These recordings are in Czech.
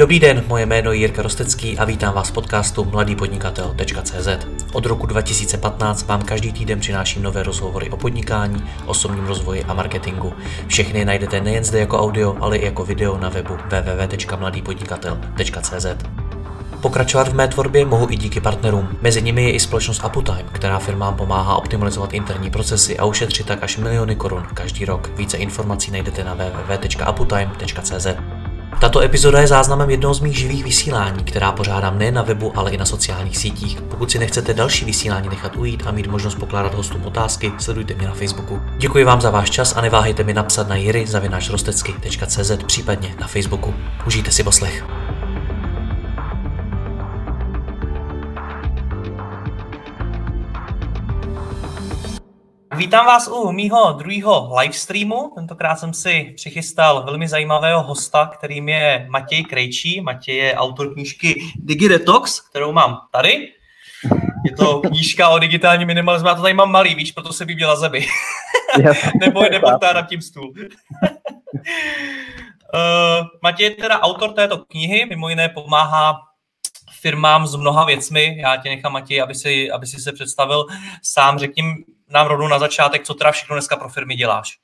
Dobrý den, moje jméno je Jirka Rostecký a vítám vás v podcastu mladýpodnikatel.cz. Od roku 2015 vám každý týden přináším nové rozhovory o podnikání, osobním rozvoji a marketingu. Všechny najdete nejen zde jako audio, ale i jako video na webu www.mladýpodnikatel.cz. Pokračovat v mé tvorbě mohu i díky partnerům. Mezi nimi je i společnost Aputime, která firmám pomáhá optimalizovat interní procesy a ušetřit tak až miliony korun každý rok. Více informací najdete na www.aputime.cz. Tato epizoda je záznamem jednoho z mých živých vysílání, která pořádám nejen na webu, ale i na sociálních sítích. Pokud si nechcete další vysílání nechat ujít a mít možnost pokládat hostům otázky, sledujte mě na Facebooku. Děkuji vám za váš čas a neváhejte mi napsat na jiry.cz případně na Facebooku. Užijte si poslech. Vítám vás u mýho druhého livestreamu. Tentokrát jsem si přichystal velmi zajímavého hosta, kterým je Matěj Krejčí. Matěj je autor knížky Digidetox, kterou mám tady. Je to knížka o digitálním minimalismu. Já to tady mám malý, víš, proto se by měla zemi. Nebo nepokládám tím stůl. Uh, Matěj je teda autor této knihy, mimo jiné pomáhá firmám s mnoha věcmi. Já tě nechám, Matěj, aby si, aby si se představil sám. Řekni nám rovnou na začátek, co teda všechno dneska pro firmy děláš.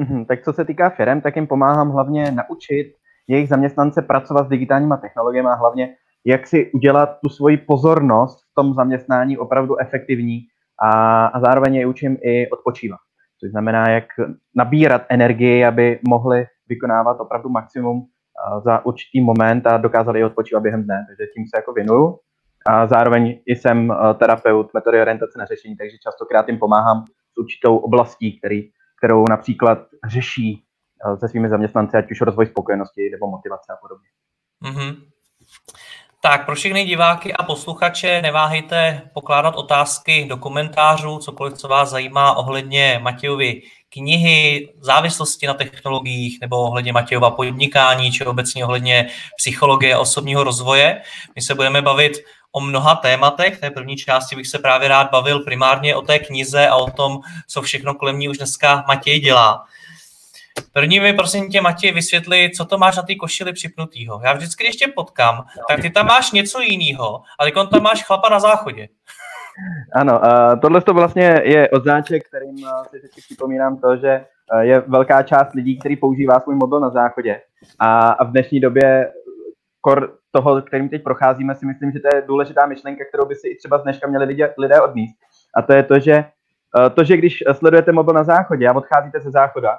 Mm-hmm, tak co se týká firm, tak jim pomáhám hlavně naučit jejich zaměstnance pracovat s digitálními technologiemi a hlavně jak si udělat tu svoji pozornost v tom zaměstnání opravdu efektivní a, a zároveň je učím i odpočívat. Což znamená, jak nabírat energii, aby mohli vykonávat opravdu maximum za určitý moment a dokázali i odpočívat během dne. Takže tím se jako věnuju. A zároveň jsem eh, terapeut metody orientace na řešení, takže častokrát jim pomáhám s určitou oblastí, který, kterou například řeší eh, se svými zaměstnanci, ať už rozvoj spokojenosti nebo motivace a podobně. Mm-hmm. Tak pro všechny diváky a posluchače neváhejte pokládat otázky do komentářů, cokoliv, co vás zajímá ohledně Matějovi knihy, závislosti na technologiích nebo ohledně Matějova podnikání, či obecně ohledně psychologie a osobního rozvoje. My se budeme bavit o mnoha tématech. V té první části bych se právě rád bavil primárně o té knize a o tom, co všechno kolem ní už dneska Matěj dělá. První mi prosím tě, Matěj, vysvětli, co to máš na té košili připnutýho. Já vždycky, když tě potkám, tak ty tam máš něco jiného, ale tam máš chlapa na záchodě. Ano, tohle to vlastně je odznáček, kterým uh, si vždycky připomínám to, že uh, je velká část lidí, který používá svůj mobil na záchodě. A v dnešní době kor toho, kterým teď procházíme, si myslím, že to je důležitá myšlenka, kterou by si i třeba z dneška měli lidé, lidé odníst. A to je to, že to, že když sledujete mobil na záchodě a odcházíte ze záchoda,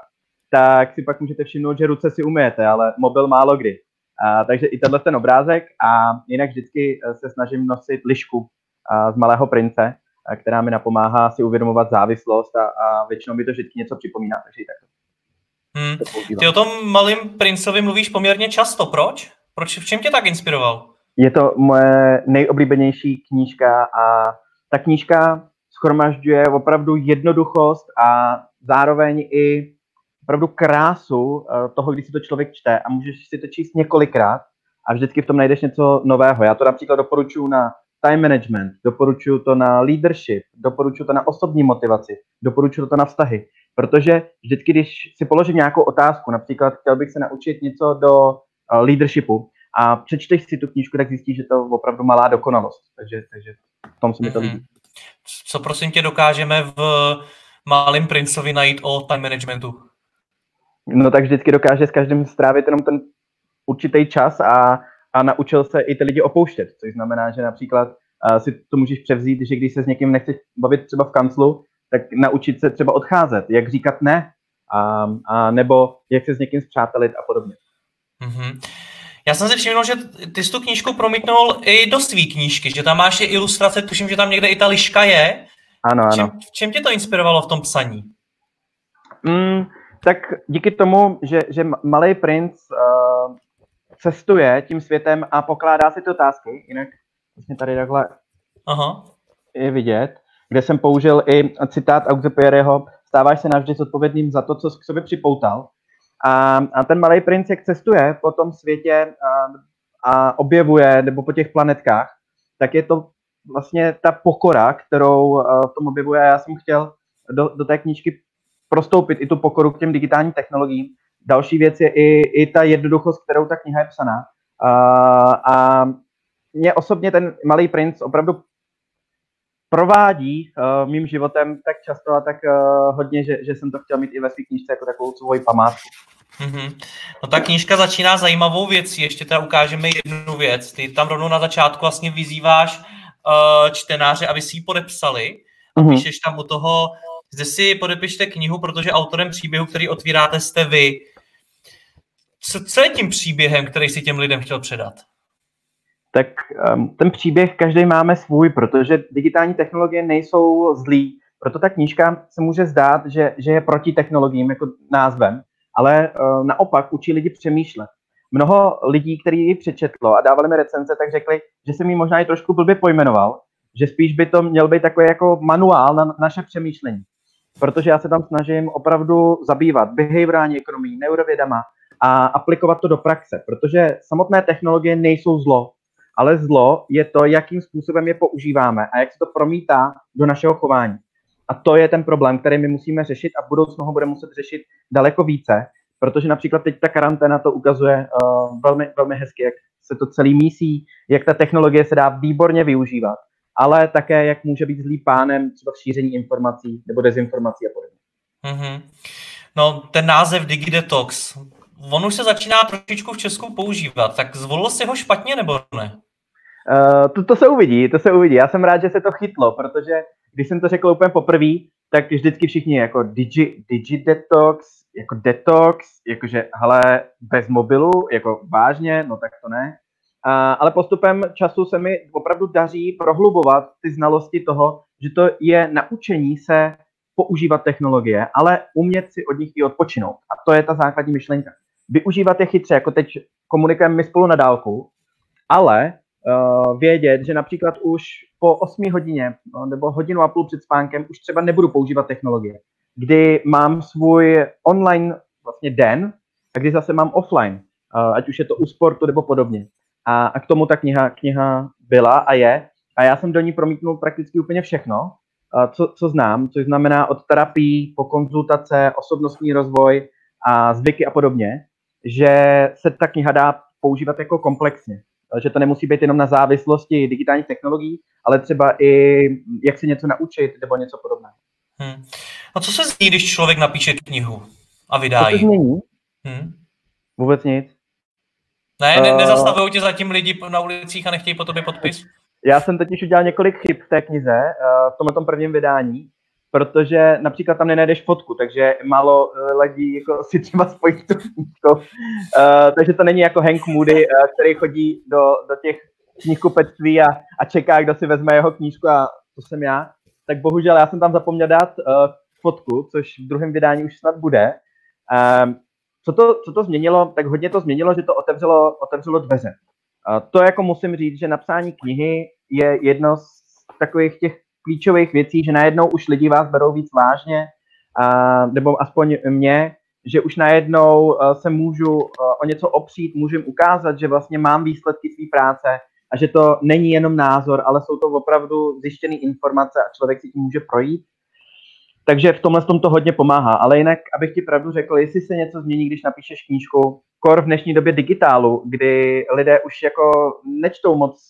tak si pak můžete všimnout, že ruce si umyjete, ale mobil málo kdy. A, takže i tenhle ten obrázek a jinak vždycky se snažím nosit lišku z Malého prince, která mi napomáhá si uvědomovat závislost a, a většinou mi to vždycky něco připomíná, takže i tak. Hmm. Ty o tom malým princovi mluvíš poměrně často. Proč? Proč v čem tě tak inspiroval? Je to moje nejoblíbenější knížka a ta knížka schromažďuje opravdu jednoduchost a zároveň i opravdu krásu eh, toho, když si to člověk čte a můžeš si to číst několikrát a vždycky v tom najdeš něco nového. Já to například doporučuji na time management, doporučuji to na leadership, doporučuji to na osobní motivaci, doporučuji to na vztahy. Protože vždycky, když si položím nějakou otázku, například chtěl bych se naučit něco do leadershipu a přečteš si tu knížku, tak zjistíš, že to je opravdu malá dokonalost. Takže, takže v tom se mi to mm-hmm. líbí. Co prosím tě dokážeme v Malým princovi najít o time managementu? No tak vždycky dokáže s každým strávit jenom ten určitý čas a a naučil se i ty lidi opouštět, což znamená, že například uh, si to můžeš převzít, že když se s někým nechceš bavit třeba v kanclu, tak naučit se třeba odcházet, jak říkat ne, a, a nebo jak se s někým zpřátelit a podobně. Mm-hmm. Já jsem si všiml, že ty jsi tu knížku promítnul i do své knížky, že tam máš i ilustrace, tuším, že tam někde i ta liška je. Ano, ano. V čem, v čem tě to inspirovalo v tom psaní? Mm, tak díky tomu, že, že Malý princ uh, cestuje tím světem a pokládá si ty otázky, jinak vlastně tady takhle Aha. je vidět, kde jsem použil i citát Auxepiereho, stáváš se navždy zodpovědným za to, co k sobě připoutal. A, a ten malý princ, jak cestuje po tom světě a, a objevuje, nebo po těch planetkách, tak je to vlastně ta pokora, kterou v tom objevuje. Já jsem chtěl do, do té knížky prostoupit i tu pokoru k těm digitálním technologiím, Další věc je i, i ta jednoduchost, kterou ta kniha je psaná. a mě osobně ten Malý princ opravdu provádí uh, mým životem tak často a tak uh, hodně, že, že jsem to chtěl mít i ve své knížce jako takovou svoji památku. Mm-hmm. No ta knížka začíná zajímavou věcí, ještě teda ukážeme jednu věc. Ty tam rovnou na začátku vlastně vyzýváš uh, čtenáře, aby si ji podepsali a mm-hmm. píšeš tam u toho, zde si podepište knihu, protože autorem příběhu, který otvíráte, jste vy. Co, co je tím příběhem, který si těm lidem chtěl předat? Tak um, ten příběh každý máme svůj, protože digitální technologie nejsou zlí. Proto ta knížka se může zdát, že, že je proti technologiím jako názvem, ale uh, naopak učí lidi přemýšlet. Mnoho lidí, kteří ji přečetlo a dávali mi recenze, tak řekli, že jsem ji možná i trošku blbě pojmenoval, že spíš by to měl být takový jako manuál na naše přemýšlení. Protože já se tam snažím opravdu zabývat behaviorální ekonomií, neurovědama a aplikovat to do praxe, protože samotné technologie nejsou zlo, ale zlo je to, jakým způsobem je používáme a jak se to promítá do našeho chování. A to je ten problém, který my musíme řešit a v budoucnu ho budeme muset řešit daleko více, protože například teď ta karanténa to ukazuje uh, velmi, velmi hezky, jak se to celý mísí, jak ta technologie se dá výborně využívat, ale také jak může být zlý pánem třeba v šíření informací nebo dezinformací a podobně. Mm-hmm. No, ten název DigiDetox, on už se začíná trošičku v Česku používat, tak zvolil si ho špatně nebo ne? Uh, to, to se uvidí, to se uvidí. Já jsem rád, že se to chytlo, protože když jsem to řekl úplně poprvé, tak vždycky všichni jako digi, digi detox, jako detox, jakože hele, bez mobilu, jako vážně, no tak to ne. Uh, ale postupem času se mi opravdu daří prohlubovat ty znalosti toho, že to je naučení se používat technologie, ale umět si od nich i odpočinout. A to je ta základní myšlenka. Využívat je chytře, jako teď komunikujeme my spolu na dálku, ale uh, vědět, že například už po 8 hodině no, nebo hodinu a půl před spánkem už třeba nebudu používat technologie, kdy mám svůj online vlastně den a kdy zase mám offline, uh, ať už je to u sportu nebo podobně. A, a k tomu ta kniha, kniha byla a je. A já jsem do ní promítnul prakticky úplně všechno, uh, co, co znám, což znamená od terapii po konzultace, osobnostní rozvoj a zvyky a podobně, že se ta kniha dá používat jako komplexně že to nemusí být jenom na závislosti digitálních technologií, ale třeba i jak si něco naučit nebo něco podobného. Hmm. A co se změní, když člověk napíše knihu a vydá ji? Co se změní? Hmm. Vůbec nic. Ne, ne, nezastavují tě zatím lidi na ulicích a nechtějí po tobě podpis? Já jsem totiž udělal několik chyb v té knize, v tomhle prvním vydání, protože například tam nenajdeš fotku, takže málo eh, lidí jako si třeba spojí knížku. Uh, takže to není jako Hank Moody, uh, který chodí do, do těch knihkupectví a, a čeká, kdo si vezme jeho knížku a to jsem já. Tak bohužel já jsem tam zapomněl dát uh, fotku, což v druhém vydání už snad bude. Um, co, to, co to změnilo? Tak hodně to změnilo, že to otevřelo, otevřelo dveře. Uh, to jako musím říct, že napsání knihy je jedno z takových těch klíčových věcí, že najednou už lidi vás berou víc vážně, a, nebo aspoň mě, že už najednou uh, se můžu uh, o něco opřít, můžu jim ukázat, že vlastně mám výsledky své práce a že to není jenom názor, ale jsou to opravdu zjištěné informace a člověk si tím může projít. Takže v tomhle tom to hodně pomáhá. Ale jinak, abych ti pravdu řekl, jestli se něco změní, když napíšeš knížku, kor v dnešní době digitálu, kdy lidé už jako nečtou moc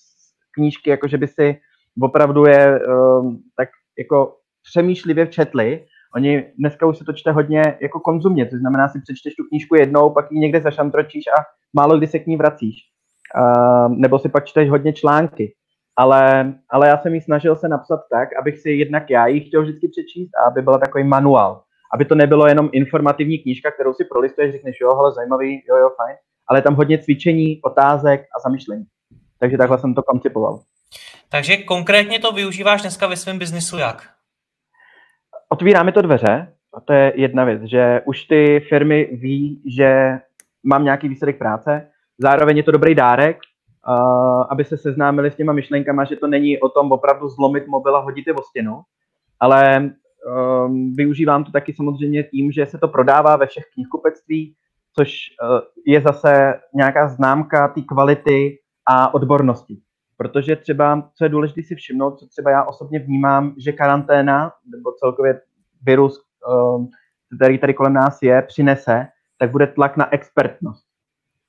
knížky, jako že by si opravdu je um, tak jako přemýšlivě četli. Oni dneska už se to čte hodně jako konzumně, to znamená, si přečteš tu knížku jednou, pak ji někde zašantročíš a málo kdy se k ní vracíš. Uh, nebo si pak čteš hodně články. Ale, ale já jsem ji snažil se napsat tak, abych si jednak já ji chtěl vždycky přečíst a aby byla takový manuál. Aby to nebylo jenom informativní knížka, kterou si prolistuješ, řekneš, jo, hele, zajímavý, jo, jo, fajn. Ale tam hodně cvičení, otázek a zamyšlení. Takže takhle jsem to koncipoval. Takže konkrétně to využíváš dneska ve svém biznisu jak? Otvíráme to dveře, a to je jedna věc, že už ty firmy ví, že mám nějaký výsledek práce, zároveň je to dobrý dárek, uh, aby se seznámili s těma myšlenkama, že to není o tom opravdu zlomit mobil a hodit je o stěnu, ale um, využívám to taky samozřejmě tím, že se to prodává ve všech knihkupectví, což uh, je zase nějaká známka té kvality a odbornosti. Protože třeba, co je důležité si všimnout, co třeba já osobně vnímám, že karanténa nebo celkově virus, um, který tady kolem nás je, přinese, tak bude tlak na expertnost.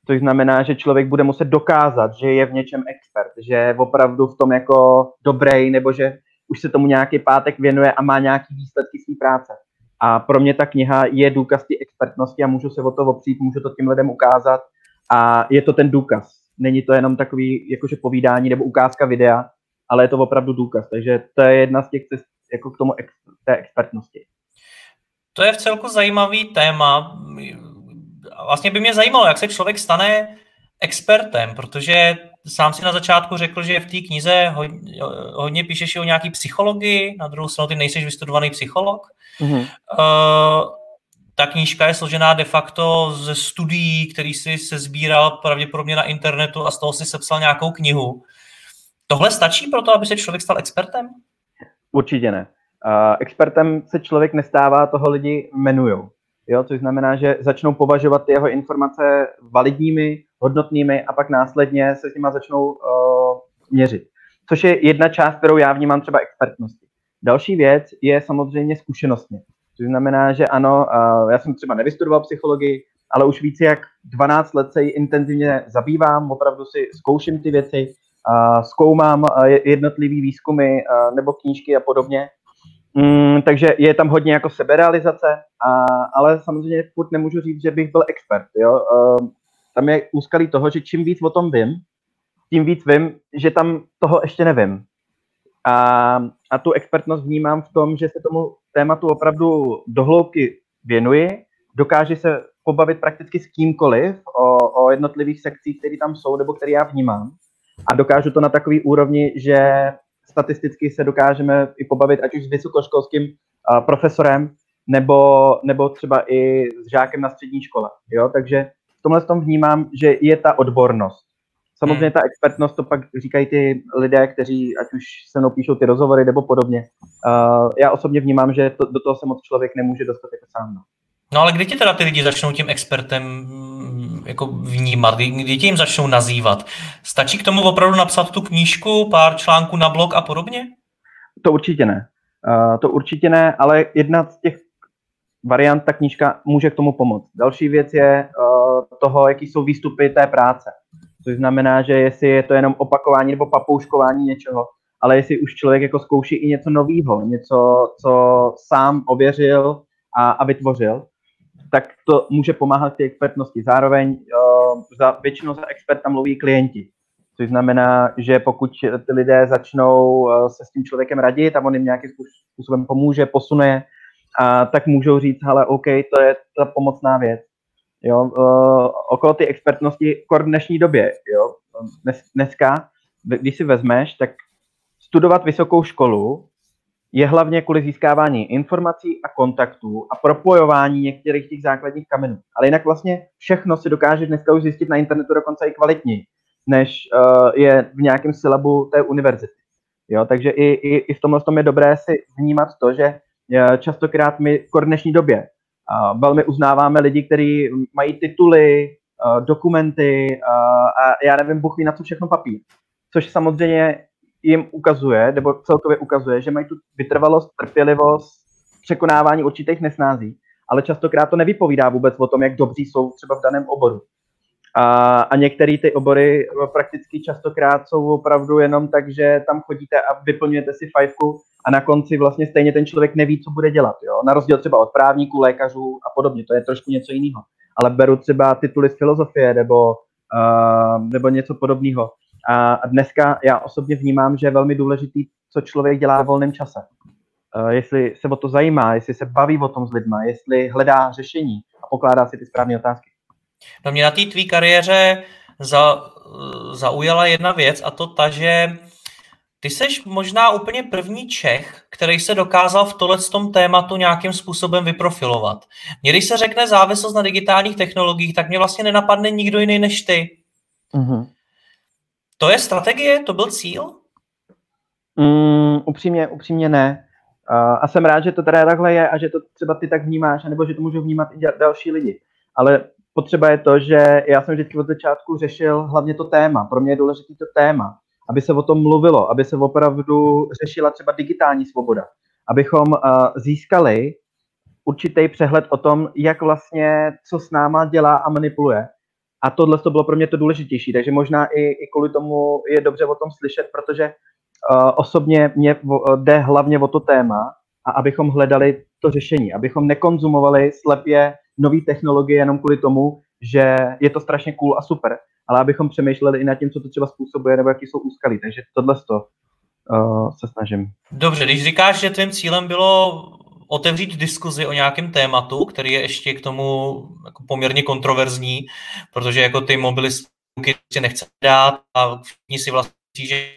což znamená, že člověk bude muset dokázat, že je v něčem expert, že je opravdu v tom jako dobrý, nebo že už se tomu nějaký pátek věnuje a má nějaký výsledky své práce. A pro mě ta kniha je důkaz té expertnosti a můžu se o to opřít, můžu to těm lidem ukázat a je to ten důkaz. Není to jenom takový jakože povídání nebo ukázka videa, ale je to opravdu důkaz. Takže to je jedna z těch cest jako k tomu ex, té expertnosti. To je v celku zajímavý téma. Vlastně by mě zajímalo, jak se člověk stane expertem, protože sám si na začátku řekl, že v té knize hodně, hodně píšeš o nějaký psychologii, na druhou stranu ty nejsi vystudovaný psycholog. Mm-hmm. Uh, ta knížka je složená de facto ze studií, který si se sbíral pravděpodobně na internetu a z toho si sepsal nějakou knihu. Tohle stačí pro to, aby se člověk stal expertem? Určitě ne. Uh, expertem se člověk nestává, toho lidi jmenujou. Jo, což znamená, že začnou považovat jeho informace validními, hodnotnými a pak následně se s nimi začnou uh, měřit. Což je jedna část, kterou já vnímám třeba expertnosti. Další věc je samozřejmě zkušenostně. Což znamená, že ano, já jsem třeba nevystudoval psychologii, ale už více jak 12 let se ji intenzivně zabývám, opravdu si zkouším ty věci, zkoumám jednotlivý výzkumy nebo knížky a podobně Mm, takže je tam hodně jako seberealizace, a, ale samozřejmě furt nemůžu říct, že bych byl expert. Jo? Tam je úskalí toho, že čím víc o tom vím, tím víc vím, že tam toho ještě nevím. A, a tu expertnost vnímám v tom, že se tomu tématu opravdu dohloubky věnuji, dokáže se pobavit prakticky s kýmkoliv o, o jednotlivých sekcích, které tam jsou nebo které já vnímám. A dokážu to na takový úrovni, že statisticky se dokážeme i pobavit, ať už s vysokoškolským uh, profesorem, nebo, nebo třeba i s žákem na střední škole. Jo? Takže v tomhle tom vnímám, že je ta odbornost. Samozřejmě hmm. ta expertnost, to pak říkají ty lidé, kteří ať už se mnou píšou ty rozhovory nebo podobně. Uh, já osobně vnímám, že to, do toho se moc člověk nemůže dostat jako sám. No. No ale kdy ti teda ty lidi začnou tím expertem mm, jako vnímat, kdy, kdy ti jim začnou nazývat? Stačí k tomu opravdu napsat tu knížku, pár článků na blog a podobně? To určitě ne. Uh, to určitě ne, ale jedna z těch variant, ta knížka může k tomu pomoct. Další věc je uh, toho, jaký jsou výstupy té práce. Což znamená, že jestli je to jenom opakování nebo papouškování něčeho, ale jestli už člověk jako zkouší i něco nového, něco, co sám ověřil a, a vytvořil, tak to může pomáhat té expertnosti. Zároveň uh, za, většinou za experta mluví klienti, což znamená, že pokud ty lidé začnou uh, se s tím člověkem radit a on jim nějakým způsobem pomůže, posune, a tak můžou říct, ale OK, to je ta pomocná věc. Jo, uh, okolo ty expertnosti, v dnešní době, jo, dnes, dneska, když si vezmeš, tak studovat vysokou školu je hlavně kvůli získávání informací a kontaktů a propojování některých těch základních kamenů. Ale jinak vlastně všechno si dokáže dneska už zjistit na internetu dokonce i kvalitněji, než uh, je v nějakém syllabu té univerzity. Jo, takže i, i, i v tomhle tom je dobré si vnímat to, že uh, častokrát my v dnešní době velmi uznáváme lidi, kteří mají tituly, dokumenty a já nevím, buchví na co všechno papír. Což samozřejmě jim ukazuje, nebo celkově ukazuje, že mají tu vytrvalost, trpělivost, překonávání určitých nesnází, ale častokrát to nevypovídá vůbec o tom, jak dobří jsou třeba v daném oboru. A, a některé ty obory prakticky častokrát jsou opravdu jenom tak, že tam chodíte a vyplňujete si fajfku a na konci vlastně stejně ten člověk neví, co bude dělat. Jo? Na rozdíl třeba od právníků, lékařů a podobně, to je trošku něco jiného. Ale beru třeba tituly z filozofie nebo, uh, nebo něco podobného. A dneska já osobně vnímám, že je velmi důležitý, co člověk dělá v volném čase. Eh, jestli se o to zajímá, jestli se baví o tom s lidma, jestli hledá řešení a pokládá si ty správné otázky. No mě na té tvý kariéře za, zaujala jedna věc a to ta, že ty seš možná úplně první Čech, který se dokázal v tohle tom tématu nějakým způsobem vyprofilovat. Mně když se řekne závislost na digitálních technologiích, tak mě vlastně nenapadne nikdo jiný než ty. Mm-hmm. To je strategie? To byl cíl? Mm, upřímně, upřímně ne. Uh, a jsem rád, že to teda takhle je a že to třeba ty tak vnímáš, nebo že to můžu vnímat i další lidi. Ale potřeba je to, že já jsem vždycky od začátku řešil hlavně to téma. Pro mě je důležité to téma, aby se o tom mluvilo, aby se opravdu řešila třeba digitální svoboda, abychom uh, získali určitý přehled o tom, jak vlastně, co s náma dělá a manipuluje. A tohle to bylo pro mě to důležitější, takže možná i, i kvůli tomu je dobře o tom slyšet, protože uh, osobně mě jde hlavně o to téma a abychom hledali to řešení, abychom nekonzumovali slepě nové technologie jenom kvůli tomu, že je to strašně cool a super, ale abychom přemýšleli i nad tím, co to třeba způsobuje nebo jaký jsou úskalí. Takže tohle to uh, se snažím. Dobře, když říkáš, že tvým cílem bylo otevřít diskuzi o nějakém tématu, který je ještě k tomu jako poměrně kontroverzní, protože jako ty mobily si nechce dát a všichni si vlastně že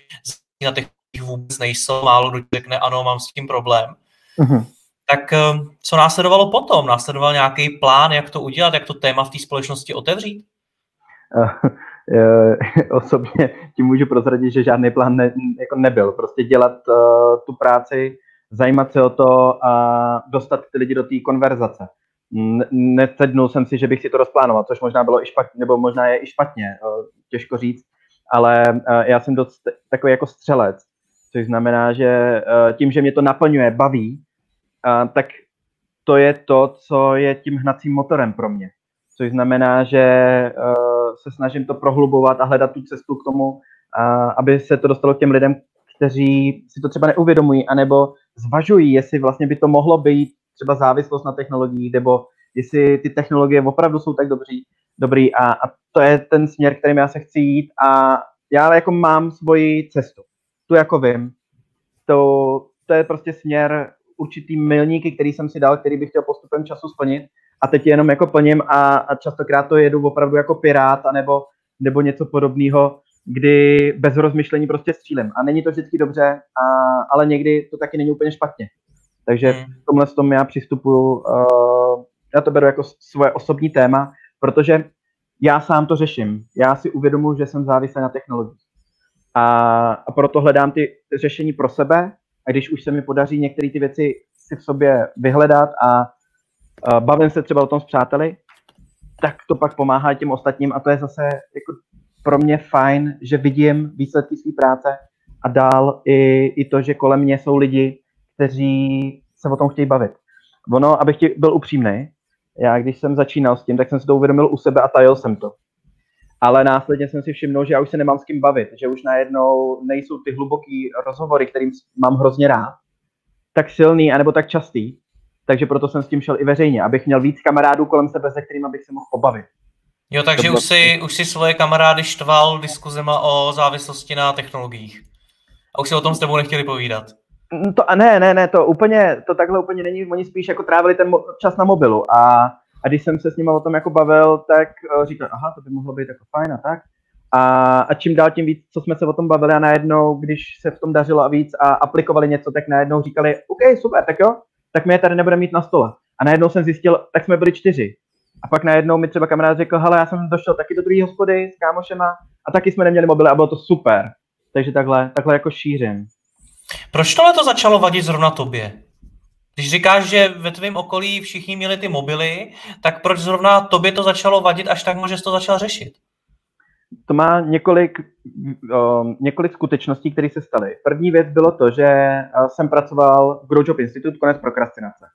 na těch vůbec nejsou, málo kdo řekne, ano, mám s tím problém. Uh-huh. Tak eh, co následovalo potom? Následoval nějaký plán, jak to udělat, jak to téma v té společnosti otevřít? Uh, osobně ti můžu prozradit, že žádný plán ne, jako nebyl. Prostě dělat uh, tu práci, zajímat se o to a dostat ty lidi do té konverzace. Necednul jsem si, že bych si to rozplánoval, což možná bylo i špatně, nebo možná je i špatně, těžko říct, ale já jsem dost takový jako střelec, což znamená, že tím, že mě to naplňuje, baví, tak to je to, co je tím hnacím motorem pro mě. Což znamená, že se snažím to prohlubovat a hledat tu cestu k tomu, aby se to dostalo k těm lidem, kteří si to třeba neuvědomují, anebo zvažují, jestli vlastně by to mohlo být třeba závislost na technologiích, nebo jestli ty technologie opravdu jsou tak dobří, dobrý a, a to je ten směr, kterým já se chci jít a já jako mám svoji cestu. Tu jako vím. To, to je prostě směr určitý milníky, který jsem si dal, který bych chtěl postupem času splnit a teď jenom jako plním a, a častokrát to jedu opravdu jako pirát anebo, nebo něco podobného, kdy bez rozmyšlení prostě střílím. A není to vždycky dobře, a, ale někdy to taky není úplně špatně. Takže hmm. v tomhle tom já přistupuju, uh, já to beru jako svoje osobní téma, protože já sám to řeším. Já si uvědomuji, že jsem závislý na technologii. A, a proto hledám ty řešení pro sebe a když už se mi podaří některé ty věci si v sobě vyhledat a, bavím se třeba o tom s přáteli, tak to pak pomáhá těm ostatním a to je zase jako pro mě fajn, že vidím výsledky své práce a dál i, i to, že kolem mě jsou lidi, kteří se o tom chtějí bavit. Ono, abych ti byl upřímný, já když jsem začínal s tím, tak jsem si to uvědomil u sebe a tajil jsem to. Ale následně jsem si všiml, že já už se nemám s kým bavit, že už najednou nejsou ty hluboký rozhovory, kterým mám hrozně rád, tak silný anebo tak častý. Takže proto jsem s tím šel i veřejně, abych měl víc kamarádů kolem sebe, se kterými bych se mohl pobavit. Jo, takže už si, už si svoje kamarády štval diskuzema o závislosti na technologiích. A už si o tom s tebou nechtěli povídat. To, a ne, ne, ne, to úplně, to takhle úplně není, oni spíš jako trávili ten mo- čas na mobilu a, a když jsem se s nimi o tom jako bavil, tak uh, říkal, aha, to by mohlo být jako fajn a tak. A, a čím dál tím víc, co jsme se o tom bavili a najednou, když se v tom dařilo a víc a aplikovali něco, tak najednou říkali, OK, super, tak jo, tak my je tady nebudeme mít na stole. A najednou jsem zjistil, tak jsme byli čtyři. A pak najednou mi třeba kamarád řekl, hele, já jsem došel taky do druhé hospody s kámošema a taky jsme neměli mobily a bylo to super. Takže takhle, takhle jako šířím. Proč tohle to začalo vadit zrovna tobě? Když říkáš, že ve tvém okolí všichni měli ty mobily, tak proč zrovna tobě to začalo vadit až tak, že to začal řešit? To má několik, uh, několik skutečností, které se staly. První věc bylo to, že jsem pracoval v Grow Job Institute, konec prokrastinace.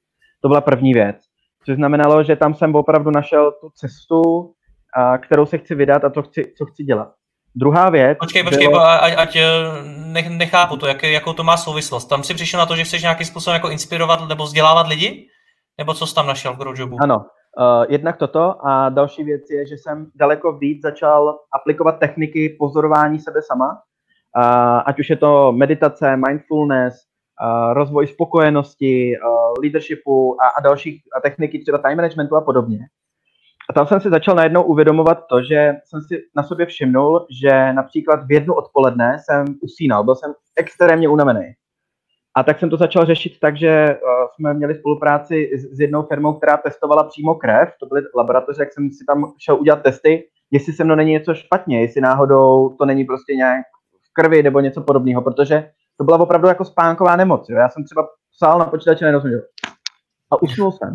To byla první věc. Což znamenalo, že tam jsem opravdu našel tu cestu, a, kterou se chci vydat a to chci, co chci dělat. Druhá věc... Počkej, počkej, bylo... ať, ať eh, ne, nechápu to, jak, jakou to má souvislost. Tam si přišel na to, že chceš nějakým způsobem jako inspirovat nebo vzdělávat lidi? Nebo co jsi tam našel v GrowJobu? Ano, uh, jednak toto a další věc je, že jsem daleko víc začal aplikovat techniky pozorování sebe sama, uh, ať už je to meditace, mindfulness, uh, rozvoj spokojenosti, uh, leadershipu a, a dalších a techniky, třeba time managementu a podobně. A tam jsem si začal najednou uvědomovat to, že jsem si na sobě všimnul, že například v jednu odpoledne jsem usínal, byl jsem extrémně unavený. A tak jsem to začal řešit tak, že uh, jsme měli spolupráci s, jednou firmou, která testovala přímo krev. To byly laboratoře, jak jsem si tam šel udělat testy, jestli se mnou není něco špatně, jestli náhodou to není prostě nějak v krvi nebo něco podobného, protože to byla opravdu jako spánková nemoc. Jo. Já jsem třeba psal na počítači nerozuměl. A usnul jsem.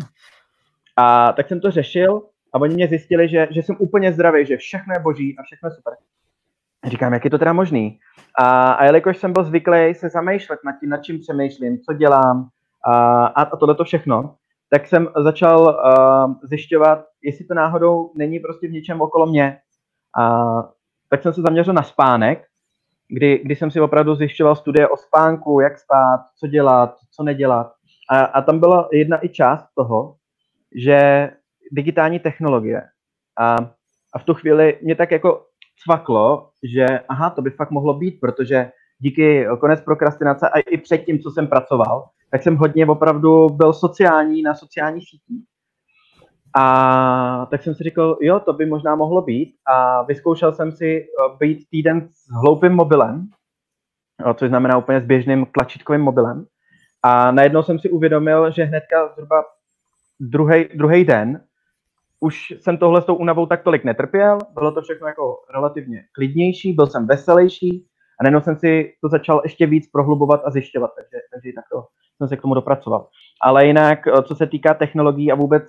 A tak jsem to řešil a oni mě zjistili, že, že jsem úplně zdravý, že všechno je boží a všechno je super. Říkám, jak je to teda možný? A, a jelikož jsem byl zvyklý se zamýšlet nad tím, nad čím přemýšlím, co dělám a, a, tohle to všechno, tak jsem začal uh, zjišťovat, jestli to náhodou není prostě v něčem okolo mě. A tak jsem se zaměřil na spánek, kdy, kdy jsem si opravdu zjišťoval studie o spánku, jak spát, co dělat, co nedělat. A, a tam byla jedna i část toho, že digitální technologie a, a v tu chvíli mě tak jako cvaklo, že aha, to by fakt mohlo být, protože díky konec prokrastinace a i předtím, co jsem pracoval, tak jsem hodně opravdu byl sociální na sociálních sítích. A tak jsem si říkal, jo, to by možná mohlo být. A vyzkoušel jsem si eh, být týden s hloupým mobilem, což znamená úplně s běžným tlačítkovým mobilem. A najednou jsem si uvědomil, že hnedka zhruba druhý den už jsem tohle s tou únavou tak tolik netrpěl, bylo to všechno jako relativně klidnější, byl jsem veselější a najednou jsem si to začal ještě víc prohlubovat a zjišťovat, takže, takže takto jsem se k tomu dopracoval. Ale jinak, eh, co se týká technologií a vůbec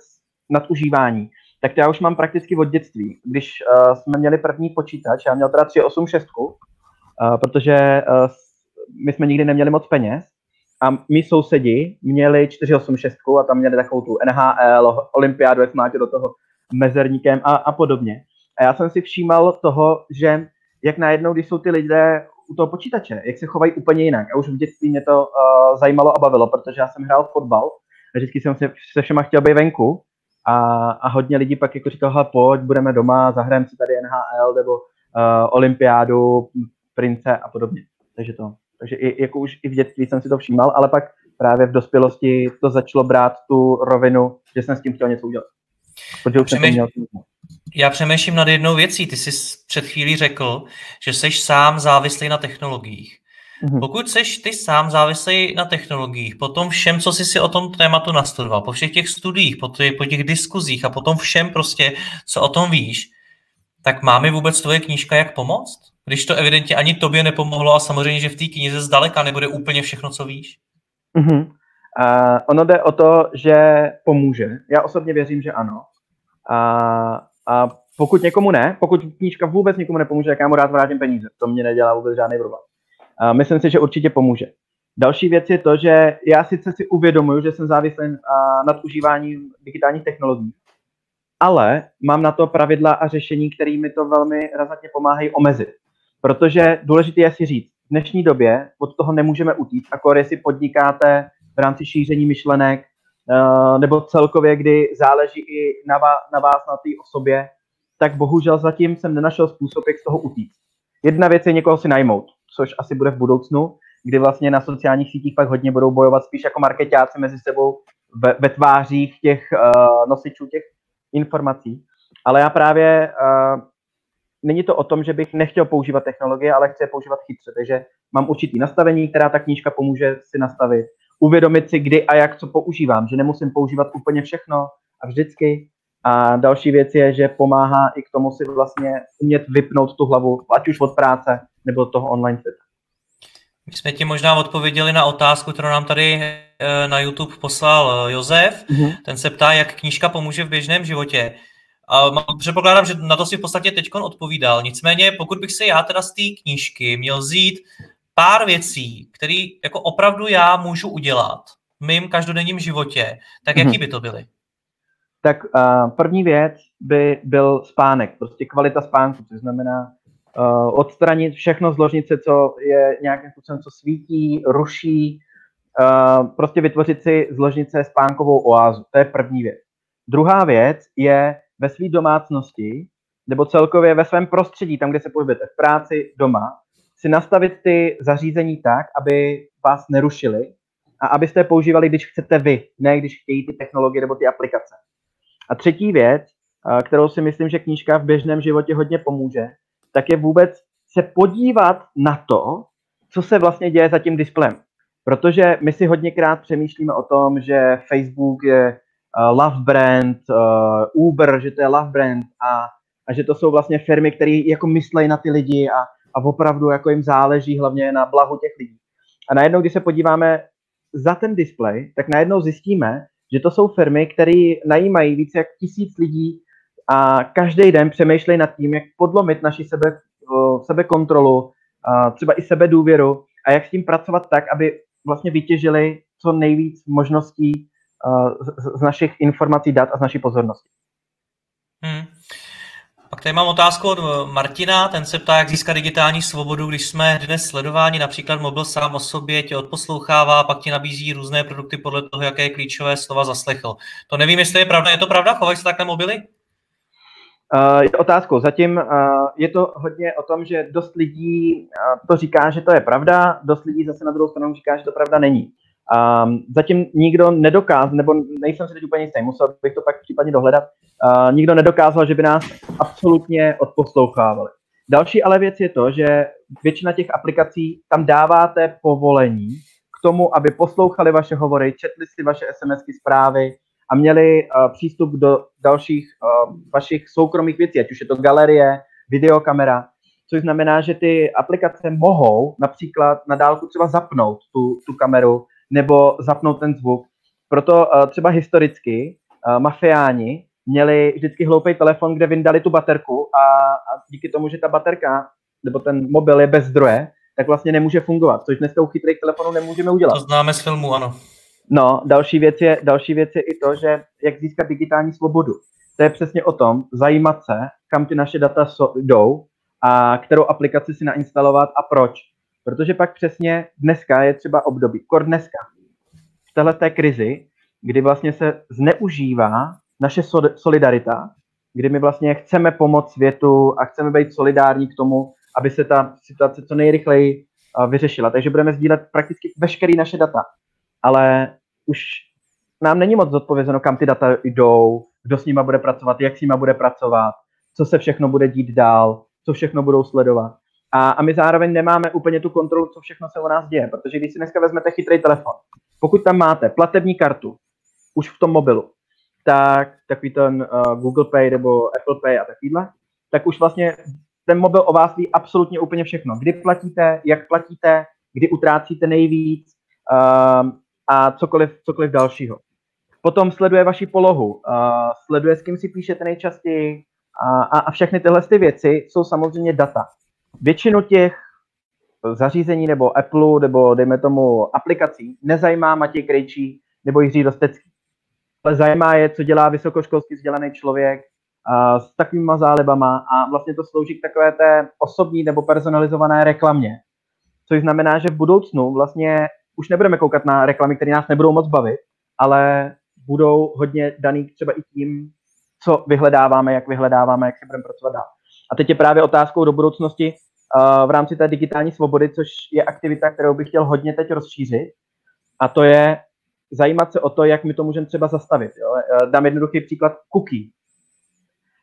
nadužívání, tak to já už mám prakticky od dětství. Když uh, jsme měli první počítač, já měl teda 386, uh, eh, protože uh, my jsme nikdy neměli moc peněz, a my sousedi měli 486 a tam měli takovou tu NHL, olympiádu, jak máte do toho mezerníkem a, a podobně. A já jsem si všímal toho, že jak najednou, když jsou ty lidé u toho počítače, jak se chovají úplně jinak. A už v dětství mě to uh, zajímalo a bavilo, protože já jsem hrál fotbal a vždycky jsem se se všema chtěl být venku a, a hodně lidí pak jako říkal, pojď, budeme doma, zahrajeme si tady NHL nebo uh, olympiádu, prince a podobně. Takže to. Takže i, jako už i v dětství jsem si to všímal, ale pak právě v dospělosti to začalo brát tu rovinu, že jsem s tím chtěl něco udělat. Protože už Přemýš... jsem měl já přemýšlím nad jednou věcí. Ty jsi před chvílí řekl, že jsi sám závislý na technologiích. Mm-hmm. Pokud jsi ty sám závislý na technologiích, po tom všem, co jsi si o tom tématu nastudoval, po všech těch studiích, po, těch, po těch diskuzích a po tom všem prostě, co o tom víš, tak má mi vůbec tvoje knížka jak pomoct? Když to evidentně ani tobě nepomohlo a samozřejmě, že v té knize zdaleka nebude úplně všechno, co víš. Mm-hmm. Uh, ono jde o to, že pomůže. Já osobně věřím, že ano. A, a pokud někomu ne, pokud knížka vůbec někomu nepomůže, tak já mu rád vrátím peníze. To mě nedělá vůbec žádný problém. A myslím si, že určitě pomůže. Další věc je to, že já sice si uvědomuji, že jsem závislý nad užíváním digitálních technologií, ale mám na to pravidla a řešení, které mi to velmi razantně pomáhají omezit. Protože důležité je si říct, v dnešní době od toho nemůžeme utíct, akor jestli podnikáte v rámci šíření myšlenek, uh, nebo celkově, kdy záleží i na, vás, na vás, na té osobě, tak bohužel zatím jsem nenašel způsob, jak z toho utíct. Jedna věc je někoho si najmout, což asi bude v budoucnu, kdy vlastně na sociálních sítích pak hodně budou bojovat spíš jako marketáci mezi sebou ve, ve tvářích těch uh, nosičů těch informací. Ale já právě uh, není to o tom, že bych nechtěl používat technologie, ale chci je používat chytře. Takže mám určitý nastavení, která ta knížka pomůže si nastavit. Uvědomit si, kdy a jak co používám, že nemusím používat úplně všechno a vždycky. A další věc je, že pomáhá i k tomu si vlastně umět vypnout tu hlavu, ať už od práce nebo toho online světa. My jsme ti možná odpověděli na otázku, kterou nám tady na YouTube poslal eh, Josef. Mm-hmm. Ten se ptá, jak knížka pomůže v běžném životě. A předpokládám, že na to si v podstatě teď odpovídal. Nicméně, pokud bych se já teda z té knížky měl vzít pár věcí, které jako opravdu já můžu udělat v mém každodenním životě, tak jaký mm-hmm. by to byly? Tak uh, první věc by byl spánek, prostě kvalita spánku, což znamená uh, odstranit všechno z ložnice, co je nějakým způsobem, co svítí, ruší, uh, prostě vytvořit si z ložnice spánkovou oázu. To je první věc. Druhá věc je ve své domácnosti nebo celkově ve svém prostředí, tam, kde se pohybujete, v práci, doma, si nastavit ty zařízení tak, aby vás nerušily a abyste je používali, když chcete vy, ne když chtějí ty technologie nebo ty aplikace. A třetí věc, kterou si myslím, že knížka v běžném životě hodně pomůže, tak je vůbec se podívat na to, co se vlastně děje za tím displejem. Protože my si hodněkrát přemýšlíme o tom, že Facebook je uh, love brand, uh, Uber, že to je love brand a, a že to jsou vlastně firmy, které jako myslejí na ty lidi a, a opravdu jako jim záleží hlavně na blahu těch lidí. A najednou, když se podíváme za ten display, tak najednou zjistíme, že to jsou firmy, které najímají více jak tisíc lidí a každý den přemýšlejí nad tím, jak podlomit naši sebe, sebekontrolu, třeba i sebe důvěru a jak s tím pracovat tak, aby vlastně vytěžili co nejvíc možností z, z našich informací, dat a z naší pozornosti. Hmm. Pak tady mám otázku od Martina, ten se ptá, jak získat digitální svobodu, když jsme dnes sledováni, například mobil sám o sobě tě odposlouchává, pak ti nabízí různé produkty podle toho, jaké klíčové slova zaslechl. To nevím, jestli je pravda. Je to pravda? Chovají se takhle mobily? Uh, otázkou. Zatím uh, je to hodně o tom, že dost lidí uh, to říká, že to je pravda, dost lidí zase na druhou stranu říká, že to pravda není. Um, zatím nikdo nedokázal, nebo nejsem si teď úplně jistý, musel bych to pak případně dohledat, uh, nikdo nedokázal, že by nás absolutně odposlouchávali. Další ale věc je to, že většina těch aplikací tam dáváte povolení k tomu, aby poslouchali vaše hovory, četli si vaše SMSky, zprávy a měli uh, přístup do dalších uh, vašich soukromých věcí, ať už je to galerie, videokamera, což znamená, že ty aplikace mohou například na dálku třeba zapnout tu, tu kameru, nebo zapnout ten zvuk. Proto uh, třeba historicky uh, mafiáni měli vždycky hloupý telefon, kde vyndali tu baterku a, a díky tomu, že ta baterka nebo ten mobil je bez zdroje, tak vlastně nemůže fungovat, což dneska u chytrých telefonů nemůžeme udělat. To známe z filmu, ano. No, další věc, je, další věc je i to, že jak získat digitální svobodu. To je přesně o tom, zajímat se, kam ty naše data so, jdou a kterou aplikaci si nainstalovat a proč. Protože pak přesně dneska je třeba období, kor dneska, v této krizi, kdy vlastně se zneužívá naše solidarita, kdy my vlastně chceme pomoct světu a chceme být solidární k tomu, aby se ta situace co nejrychleji vyřešila. Takže budeme sdílet prakticky veškeré naše data. Ale už nám není moc zodpovězeno, kam ty data jdou, kdo s nima bude pracovat, jak s nima bude pracovat, co se všechno bude dít dál, co všechno budou sledovat. A, a my zároveň nemáme úplně tu kontrolu, co všechno se o nás děje, protože když si dneska vezmete chytrý telefon, pokud tam máte platební kartu už v tom mobilu, tak takový ten uh, Google Pay nebo Apple Pay a takovýhle, tak už vlastně ten mobil o vás ví absolutně úplně všechno. Kdy platíte, jak platíte, kdy utrácíte nejvíc uh, a cokoliv, cokoliv dalšího. Potom sleduje vaši polohu, uh, sleduje, s kým si píšete nejčastěji a, a, a všechny tyhle ty věci jsou samozřejmě data většinu těch zařízení nebo Apple nebo dejme tomu aplikací nezajímá Matěj Krejčí nebo Jiří Rostecký. Ale zajímá je, co dělá vysokoškolský vzdělaný člověk a s takovýma zálibama a vlastně to slouží k takové té osobní nebo personalizované reklamě. Což znamená, že v budoucnu vlastně už nebudeme koukat na reklamy, které nás nebudou moc bavit, ale budou hodně daný třeba i tím, co vyhledáváme, jak vyhledáváme, jak se budeme pracovat dál. A teď je právě otázkou do budoucnosti uh, v rámci té digitální svobody, což je aktivita, kterou bych chtěl hodně teď rozšířit. A to je zajímat se o to, jak my to můžeme třeba zastavit. Jo? Uh, dám jednoduchý příklad cookie.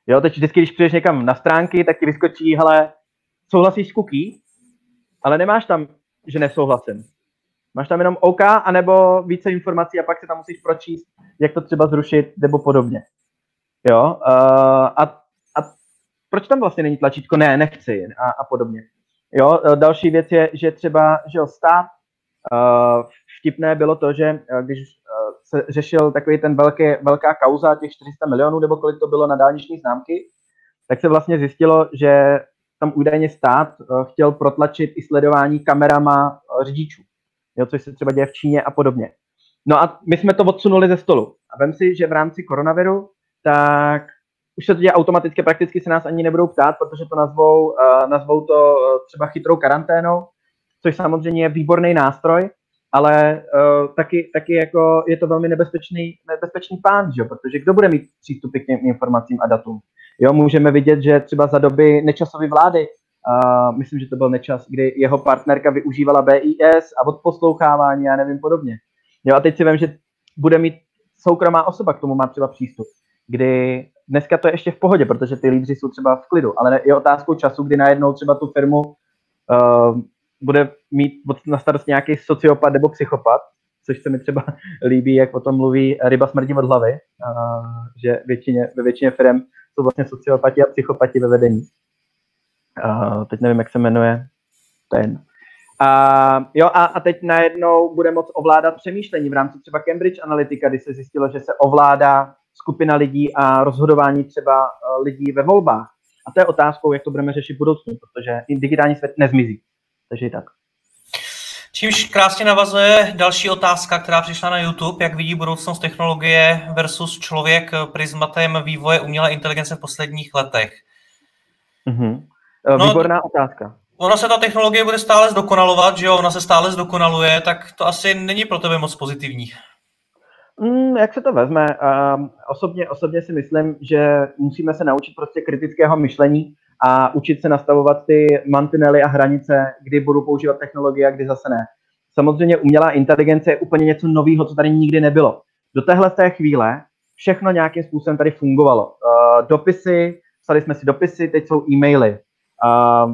Jo, teď vždycky, když přijdeš někam na stránky, tak ti vyskočí, hele, souhlasíš s cookie, ale nemáš tam, že nesouhlasím. Máš tam jenom OK, anebo více informací a pak se tam musíš pročíst, jak to třeba zrušit, nebo podobně. Jo, uh, a proč tam vlastně není tlačítko ne, nechci a, a podobně. Jo, e, další věc je, že třeba, že jo, stát, uh, vtipné bylo to, že když uh, se řešil takový ten velké, velká kauza těch 400 milionů, nebo kolik to bylo na dálniční známky, tak se vlastně zjistilo, že tam údajně stát uh, chtěl protlačit i sledování kamerama řidičů, jo, což se třeba děje v Číně a podobně. No a my jsme to odsunuli ze stolu. A vem si, že v rámci koronaviru, tak už se to děje automaticky, prakticky se nás ani nebudou ptát, protože to nazvou, uh, nazvou to uh, třeba chytrou karanténou, což samozřejmě je výborný nástroj, ale uh, taky, taky jako je to velmi nebezpečný, nebezpečný pán, že? protože kdo bude mít přístupy k těm informacím a datům? Jo, můžeme vidět, že třeba za doby nečasové vlády, uh, myslím, že to byl nečas, kdy jeho partnerka využívala BIS a odposlouchávání a nevím podobně. Jo, a teď si vím, že bude mít soukromá osoba k tomu má třeba přístup, kdy dneska to je ještě v pohodě, protože ty lídři jsou třeba v klidu, ale je otázkou času, kdy najednou třeba tu firmu uh, bude mít na starost nějaký sociopat nebo psychopat, což se mi třeba líbí, jak o tom mluví Ryba smrdí od hlavy, uh, že většině, ve většině firm jsou vlastně sociopati a psychopati ve vedení. Uh, teď nevím, jak se jmenuje ten. A, jo, a, a teď najednou bude moct ovládat přemýšlení v rámci třeba Cambridge Analytica, kdy se zjistilo, že se ovládá skupina lidí a rozhodování třeba eh, lidí ve volbách. A to je otázkou, jak to budeme řešit v budoucnu, protože i digitální svět nezmizí. Takže i tak. Čímž krásně navazuje další otázka, která přišla na YouTube. Jak vidí budoucnost technologie versus člověk prismatem vývoje umělé inteligence v posledních letech? Mm-hmm. Výborná no, otázka. Ona se ta technologie bude stále zdokonalovat, že jo? Ona se stále zdokonaluje, tak to asi není pro tebe moc pozitivní. Mm, jak se to vezme? Um, osobně, osobně si myslím, že musíme se naučit prostě kritického myšlení a učit se nastavovat ty mantinely a hranice, kdy budu používat technologie a kdy zase ne. Samozřejmě umělá inteligence je úplně něco nového, co tady nikdy nebylo. Do téhle té chvíle všechno nějakým způsobem tady fungovalo. Uh, dopisy, psali jsme si dopisy, teď jsou e-maily. Uh,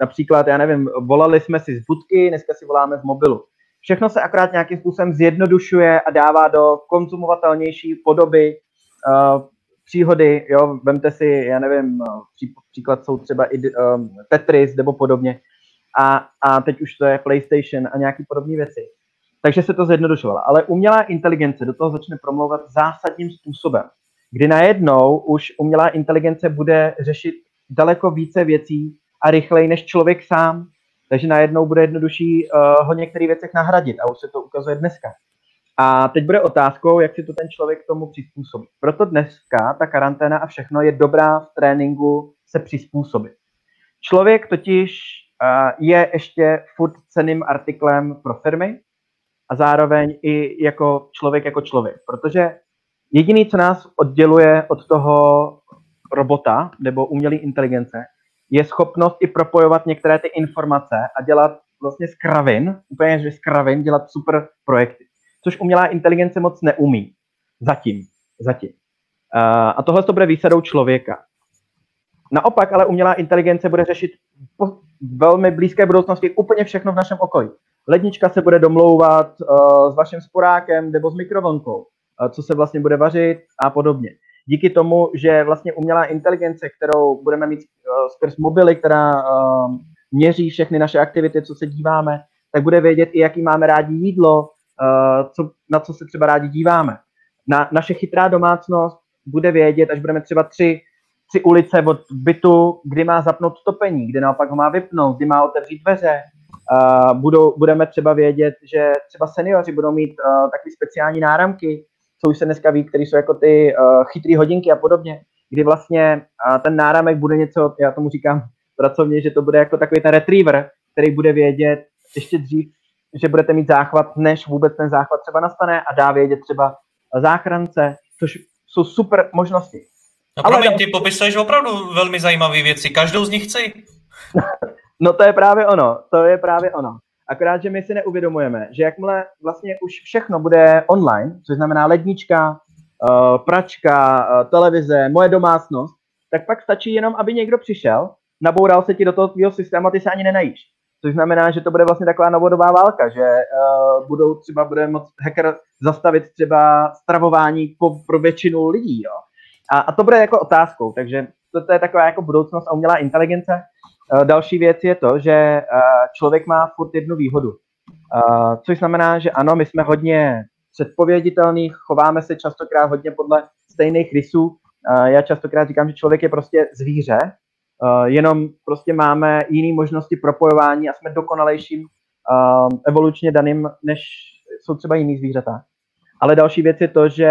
například, já nevím, volali jsme si z budky, dneska si voláme z mobilu. Všechno se akorát nějakým způsobem zjednodušuje a dává do konzumovatelnější podoby. Uh, příhody, jo, vemte si, já nevím, pří, příklad jsou třeba i um, Tetris nebo podobně. A, a teď už to je PlayStation a nějaké podobné věci. Takže se to zjednodušovalo. Ale umělá inteligence do toho začne promlouvat zásadním způsobem, kdy najednou už umělá inteligence bude řešit daleko více věcí a rychleji než člověk sám. Takže najednou bude jednodušší uh, ho některých věcech nahradit a už se to ukazuje dneska. A teď bude otázkou, jak si to ten člověk tomu přizpůsobí. Proto dneska ta karanténa a všechno je dobrá v tréninku se přizpůsobit. Člověk totiž uh, je ještě furt ceným artiklem pro firmy a zároveň i jako člověk jako člověk, protože jediný, co nás odděluje od toho robota nebo umělé inteligence, je schopnost i propojovat některé ty informace a dělat vlastně z kravin, úplně že z kravin, dělat super projekty což umělá inteligence moc neumí. Zatím. Zatím. Uh, a tohle to bude výsadou člověka. Naopak ale umělá inteligence bude řešit po velmi blízké budoucnosti úplně všechno v našem okolí. Lednička se bude domlouvat uh, s vaším sporákem nebo s mikrovlnkou, uh, co se vlastně bude vařit a podobně. Díky tomu, že vlastně umělá inteligence, kterou budeme mít uh, skrz mobily, která uh, měří všechny naše aktivity, co se díváme, tak bude vědět i, jaký máme rádi jídlo, Eh, co, na co se třeba rádi díváme. Na, naše chytrá domácnost bude vědět, až budeme třeba tři, tři ulice od bytu, kdy má zapnout topení, kdy naopak ho má vypnout, kdy má otevřít dveře. Uh, budou, budeme třeba vědět, že třeba seniori budou mít uh, takové speciální náramky, co už se dneska ví, které jsou jako ty uh, chytré hodinky a podobně, kdy vlastně uh, ten náramek bude něco, já tomu říkám pracovně, že to bude jako takový ten retriever, který bude vědět ještě dřív, že budete mít záchvat, než vůbec ten záchvat třeba nastane a dá vědět třeba záchrance, což jsou super možnosti. No Ale promiň, ty popisuješ opravdu velmi zajímavé věci. Každou z nich chci. no to je právě ono, to je právě ono. Akorát, že my si neuvědomujeme, že jakmile vlastně už všechno bude online, což znamená lednička, uh, pračka, uh, televize, moje domácnost, tak pak stačí jenom, aby někdo přišel, naboural se ti do toho tvého systému a ty se ani nenajíš. Což znamená, že to bude vlastně taková novodobá válka, že uh, budou třeba bude moc hacker zastavit třeba stravování pro většinu lidí, jo. A, a to bude jako otázkou, takže to, to je taková jako budoucnost a umělá inteligence. Uh, další věc je to, že uh, člověk má furt jednu výhodu. Uh, což znamená, že ano, my jsme hodně předpověditelný, chováme se častokrát hodně podle stejných rysů. Já častokrát říkám, že člověk je prostě zvíře, jenom prostě máme jiné možnosti propojování a jsme dokonalejším evolučně daným, než jsou třeba jiný zvířata. Ale další věc je to, že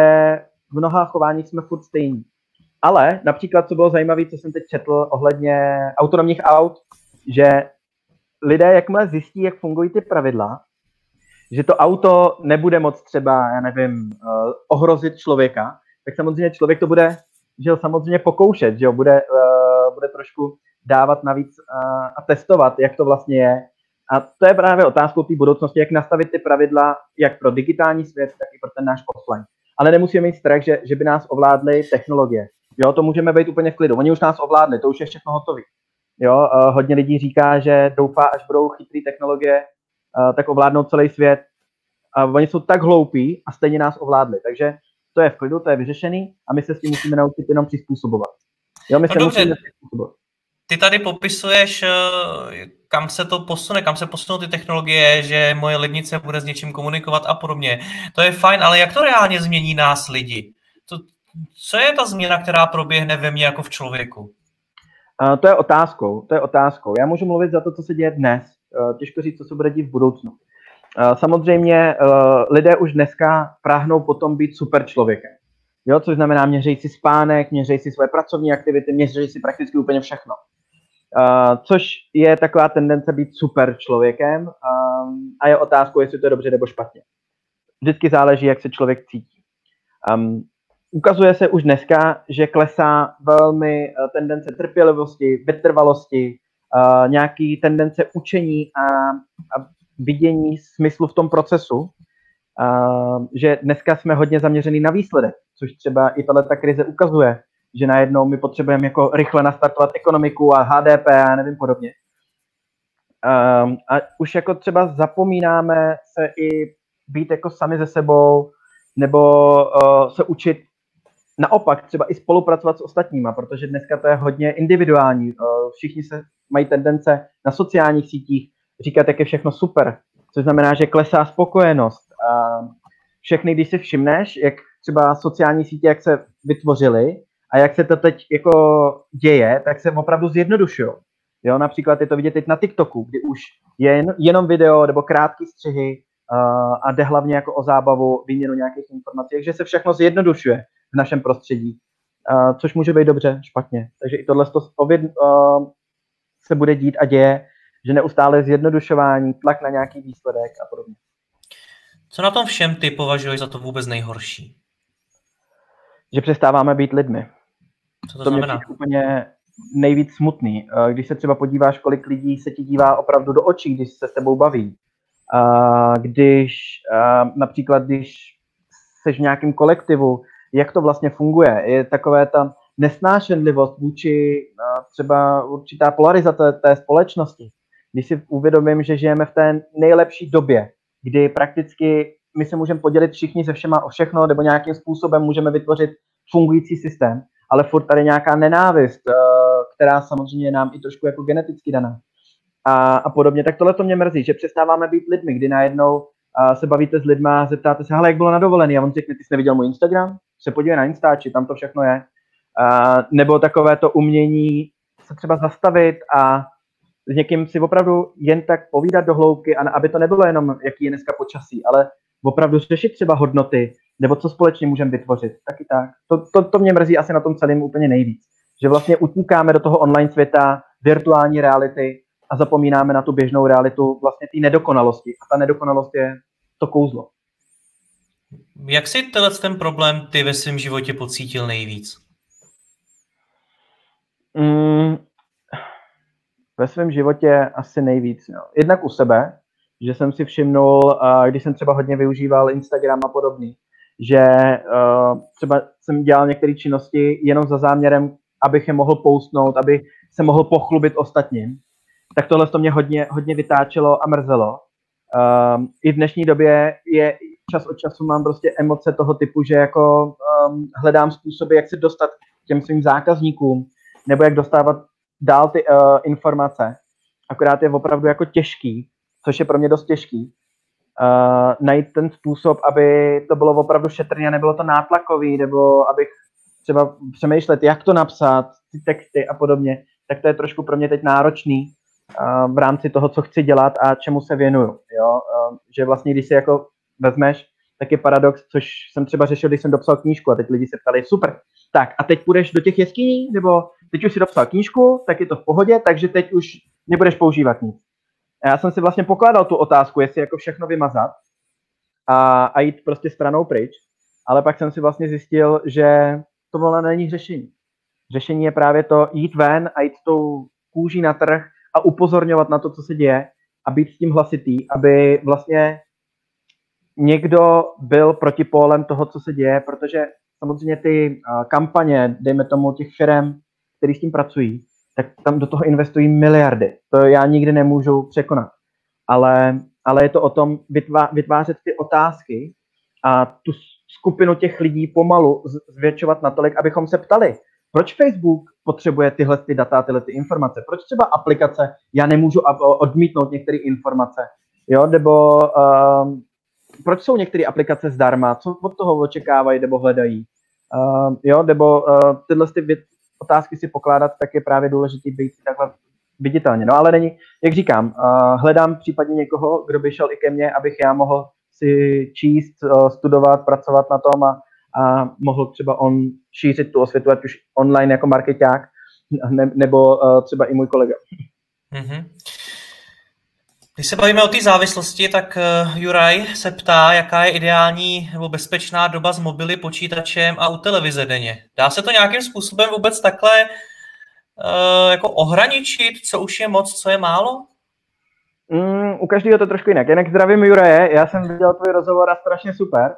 v mnoha chováních jsme furt stejní. Ale například, co bylo zajímavé, co jsem teď četl ohledně autonomních aut, že lidé, jakmile zjistí, jak fungují ty pravidla, že to auto nebude moc třeba, já nevím, uh, ohrozit člověka, tak samozřejmě člověk to bude že ho samozřejmě pokoušet, že ho bude, uh, bude trošku dávat navíc uh, a testovat, jak to vlastně je. A to je právě otázkou té budoucnosti, jak nastavit ty pravidla jak pro digitální svět, tak i pro ten náš offline. Ale nemusíme mít strach, že, že by nás ovládly technologie. Jo, to můžeme být úplně v klidu. Oni už nás ovládli, to už je všechno hotové. Jo, uh, hodně lidí říká, že doufá, až budou chytré technologie, uh, tak ovládnou celý svět. A oni jsou tak hloupí a stejně nás ovládli. Takže to je v klidu, to je vyřešený a my se s tím musíme naučit jenom přizpůsobovat. Jo, my no se dobře. musíme přizpůsobovat. Ty tady popisuješ, eh, kam se to posune, kam se posunou ty technologie, že moje lednice bude s něčím komunikovat a podobně. To je fajn, ale jak to reálně změní nás lidi? Co je ta změna, která proběhne ve mně jako v člověku? Uh, to je otázkou, to je otázkou. Já můžu mluvit za to, co se děje dnes. Uh, těžko říct, co se bude dít v budoucnu. Samozřejmě eh, lidé už dneska práhnou potom být super člověkem. Jo, což znamená, měřejí si spánek, měřejí si svoje pracovní aktivity, měřejí si prakticky úplně všechno. Uh, což je taková tendence být super člověkem um, a je otázkou, jestli to je dobře nebo špatně. Vždycky záleží, jak se člověk cítí. Um, ukazuje se už dneska, že klesá velmi uh, tendence trpělivosti, vytrvalosti, uh, nějaký tendence učení a, a vidění smyslu v tom procesu, uh, že dneska jsme hodně zaměřený na výsledek, což třeba i tato krize ukazuje, že najednou my potřebujeme jako rychle nastartovat ekonomiku a HDP a nevím podobně. Um, a už jako třeba zapomínáme se i být jako sami ze sebou, nebo uh, se učit naopak třeba i spolupracovat s ostatníma, protože dneska to je hodně individuální. Uh, všichni se mají tendence na sociálních sítích říkat, jak je všechno super, což znamená, že klesá spokojenost. Všechny, když si všimneš, jak třeba sociální sítě, jak se vytvořily, a jak se to teď jako děje, tak se opravdu zjednodušují. Jo, například je to vidět teď na TikToku, kdy už je jen, jenom video nebo krátké střihy uh, a jde hlavně jako o zábavu, výměnu nějakých informací, takže se všechno zjednodušuje v našem prostředí, uh, což může být dobře, špatně. Takže i tohle to ověd, uh, se bude dít a děje, že neustále zjednodušování, tlak na nějaký výsledek a podobně. Co na tom všem ty považuješ za to vůbec nejhorší? Že přestáváme být lidmi. Co to, to znamená? mě úplně nejvíc smutný. Když se třeba podíváš, kolik lidí se ti dívá opravdu do očí, když se s tebou baví. Když například, když jsi v nějakém kolektivu, jak to vlastně funguje. Je takové ta nesnášenlivost vůči eh, třeba určitá polarizace té společnosti. Když si uvědomím, že žijeme v té nejlepší době, kdy prakticky my se můžeme podělit všichni se všema o všechno, nebo nějakým způsobem můžeme vytvořit fungující systém, ale furt tady nějaká nenávist, eh, která samozřejmě je nám i trošku jako geneticky daná. A, a podobně, tak tohle to mě mrzí, že přestáváme být lidmi, kdy najednou a se bavíte s lidma, zeptáte se, hele, jak bylo na dovolený, a on řekne, ty jsi neviděl můj Instagram? Se podívej na Instači, tam to všechno je. A, nebo takové to umění se třeba zastavit a s někým si opravdu jen tak povídat do hloubky, a aby to nebylo jenom, jaký je dneska počasí, ale opravdu řešit třeba hodnoty, nebo co společně můžeme vytvořit. Taky tak. To, to, to mě mrzí asi na tom celém úplně nejvíc. Že vlastně utíkáme do toho online světa, virtuální reality a zapomínáme na tu běžnou realitu vlastně té nedokonalosti. A ta nedokonalost je to kouzlo. Jak jsi tenhle ten problém ty ve svém životě pocítil nejvíc? Mm, ve svém životě asi nejvíc. Jo. Jednak u sebe, že jsem si všimnul, když jsem třeba hodně využíval Instagram a podobný, že třeba jsem dělal některé činnosti jenom za záměrem, abych je mohl postnout, aby se mohl pochlubit ostatním, tak tohle to mě hodně, hodně vytáčelo a mrzelo. Um, I v dnešní době je čas od času mám prostě emoce toho typu, že jako um, hledám způsoby, jak se dostat k těm svým zákazníkům, nebo jak dostávat dál ty uh, informace. Akorát je opravdu jako těžký, což je pro mě dost těžký, uh, najít ten způsob, aby to bylo opravdu šetrně nebylo to nátlakový, nebo abych třeba přemýšlet, jak to napsat, ty texty a podobně, tak to je trošku pro mě teď náročný uh, v rámci toho, co chci dělat a čemu se věnuju. Jo? Uh, že vlastně, když si jako vezmeš, tak je paradox, což jsem třeba řešil, když jsem dopsal knížku a teď lidi se ptali, super, tak a teď půjdeš do těch jeskyní, nebo teď už si dopsal knížku, tak je to v pohodě, takže teď už nebudeš používat nic. A já jsem si vlastně pokládal tu otázku, jestli jako všechno vymazat a, a jít prostě stranou pryč, ale pak jsem si vlastně zjistil, že to volna není řešení. Řešení je právě to jít ven a jít tou kůží na trh a upozorňovat na to, co se děje a být s tím hlasitý, aby vlastně někdo byl protipólem toho, co se děje, protože samozřejmě ty kampaně, dejme tomu těch firm, který s tím pracují, tak tam do toho investují miliardy. To já nikdy nemůžu překonat. Ale, ale je to o tom vytvá, vytvářet ty otázky a tu skupinu těch lidí pomalu zvětšovat natolik, abychom se ptali, proč Facebook potřebuje tyhle ty data, tyhle ty informace? Proč třeba aplikace, já nemůžu odmítnout některé informace? Jo, nebo uh, proč jsou některé aplikace zdarma? Co od toho očekávají nebo hledají? Uh, jo, nebo uh, tyhle ty otázky si pokládat, tak je právě důležité být takhle viditelně. No ale není, jak říkám, uh, hledám případně někoho, kdo by šel i ke mně, abych já mohl si číst, uh, studovat, pracovat na tom a, a mohl třeba on šířit tu osvětu, ať už online jako marketák, ne, nebo uh, třeba i můj kolega. Mm-hmm. Když se bavíme o té závislosti, tak uh, Juraj se ptá, jaká je ideální nebo bezpečná doba s mobily, počítačem a u televize denně. Dá se to nějakým způsobem vůbec takhle uh, jako ohraničit, co už je moc, co je málo? Mm, u každého to trošku jinak. Jinak zdravím Juraje, já jsem viděl tvůj rozhovor a strašně super.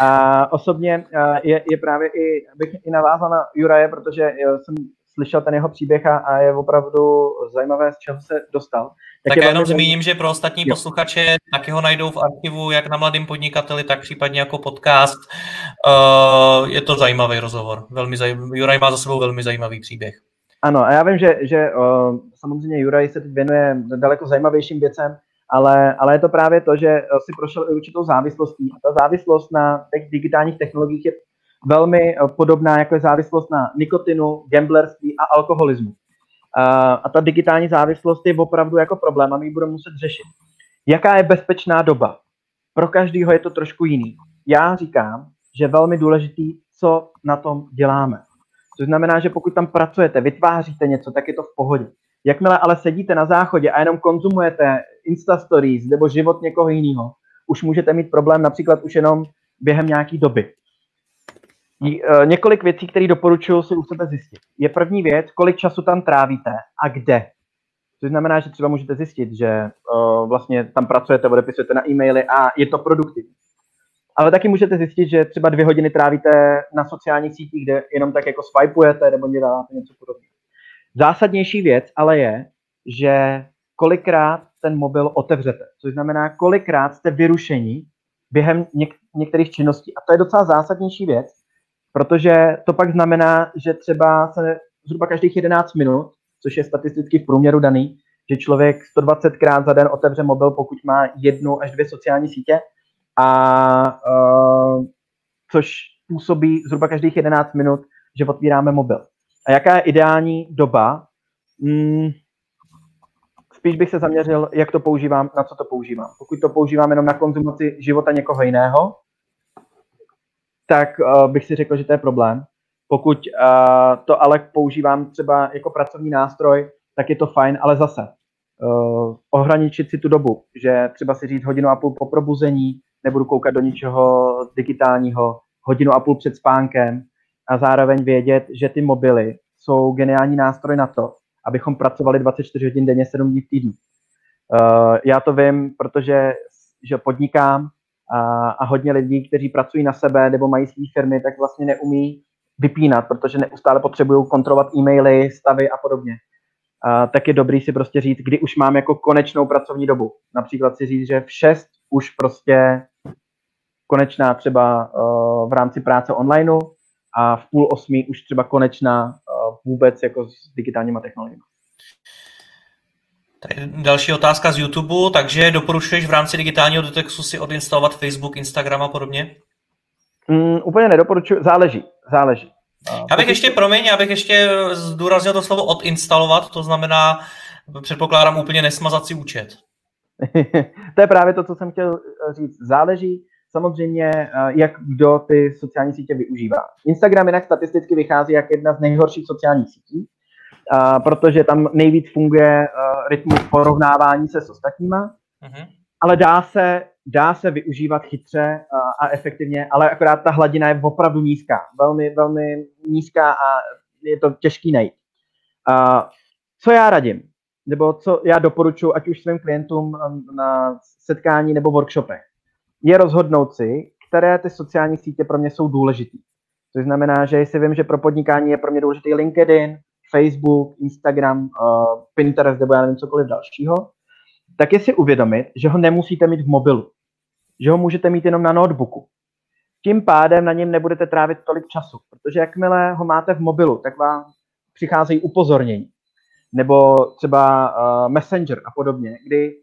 A osobně uh, je, je právě i, bych i navázal na Juraje, protože jsem slyšel ten jeho příběh a je opravdu zajímavé, z čeho se dostal. Tak, tak já jenom zmíním, že pro ostatní jo. posluchače taky ho najdou v archivu, jak na Mladým podnikateli, tak případně jako podcast. Uh, je to zajímavý rozhovor. Velmi zajímavý. Juraj má za sebou velmi zajímavý příběh. Ano, a já vím, že, že uh, samozřejmě Juraj se teď věnuje daleko zajímavějším věcem, ale, ale je to právě to, že si prošel i určitou závislostí. A ta závislost na těch digitálních technologiích je velmi podobná, jako je závislost na nikotinu, gamblerství a alkoholismu. A ta digitální závislost je opravdu jako problém a my ji budeme muset řešit. Jaká je bezpečná doba? Pro každého je to trošku jiný. Já říkám, že je velmi důležitý, co na tom děláme. To znamená, že pokud tam pracujete, vytváříte něco, tak je to v pohodě. Jakmile ale sedíte na záchodě a jenom konzumujete Insta Stories nebo život někoho jiného, už můžete mít problém například už jenom během nějaké doby. E, několik věcí, které doporučuji si u sebe zjistit. Je první věc, kolik času tam trávíte a kde. To znamená, že třeba můžete zjistit, že uh, vlastně tam pracujete, odepisujete na e-maily a je to produktivní. Ale taky můžete zjistit, že třeba dvě hodiny trávíte na sociálních sítích, kde jenom tak jako swipeujete nebo děláte něco podobného. Zásadnější věc ale je, že kolikrát ten mobil otevřete. Což znamená, kolikrát jste vyrušení během něk- některých činností. A to je docela zásadnější věc, protože to pak znamená, že třeba se zhruba každých 11 minut, což je statisticky v průměru daný, že člověk 120krát za den otevře mobil, pokud má jednu až dvě sociální sítě, a uh, což působí zhruba každých 11 minut, že otvíráme mobil. A jaká je ideální doba? Hmm, spíš bych se zaměřil, jak to používám, na co to používám. Pokud to používám jenom na konzumaci života někoho jiného, tak uh, bych si řekl, že to je problém. Pokud uh, to ale používám třeba jako pracovní nástroj, tak je to fajn, ale zase uh, ohraničit si tu dobu, že třeba si říct hodinu a půl po probuzení, nebudu koukat do ničeho digitálního, hodinu a půl před spánkem a zároveň vědět, že ty mobily jsou geniální nástroj na to, abychom pracovali 24 hodin denně, 7 dní v týdnu. Uh, já to vím, protože že podnikám a, a hodně lidí, kteří pracují na sebe nebo mají své firmy, tak vlastně neumí vypínat, protože neustále potřebují kontrolovat e-maily, stavy a podobně. A, tak je dobrý si prostě říct, kdy už mám jako konečnou pracovní dobu. Například si říct, že v 6 už prostě konečná třeba uh, v rámci práce onlineu a v půl osmi už třeba konečná uh, vůbec jako s digitálníma technologiemi. Tady další otázka z YouTube, takže doporučuješ v rámci digitálního detexu si odinstalovat Facebook, Instagram a podobně? Mm, úplně nedoporučuji, záleží, záleží. Já bych ještě, promiň, já bych ještě zdůraznil to slovo odinstalovat, to znamená, předpokládám úplně nesmazat si účet. to je právě to, co jsem chtěl říct. Záleží samozřejmě, eh, jak kdo ty sociální sítě využívá. Instagram jinak statisticky vychází jak jedna z nejhorších sociálních sítí, protože tam nejvíc funguje uh, rytmus porovnávání se s ostatníma, uh-huh. ale dá se, dá se využívat chytře uh, a efektivně, ale akorát ta hladina je opravdu nízká, velmi, velmi nízká a je to těžký najít. Uh, co já radím, nebo co já doporučuji, ať už svým klientům na setkání nebo workshopech, je rozhodnout si, které ty sociální sítě pro mě jsou důležité. To znamená, že jestli vím, že pro podnikání je pro mě důležitý LinkedIn, Facebook, Instagram, uh, Pinterest nebo já nevím cokoliv dalšího, tak je si uvědomit, že ho nemusíte mít v mobilu. Že ho můžete mít jenom na notebooku. Tím pádem na něm nebudete trávit tolik času, protože jakmile ho máte v mobilu, tak vám přicházejí upozornění. Nebo třeba uh, Messenger a podobně, kdy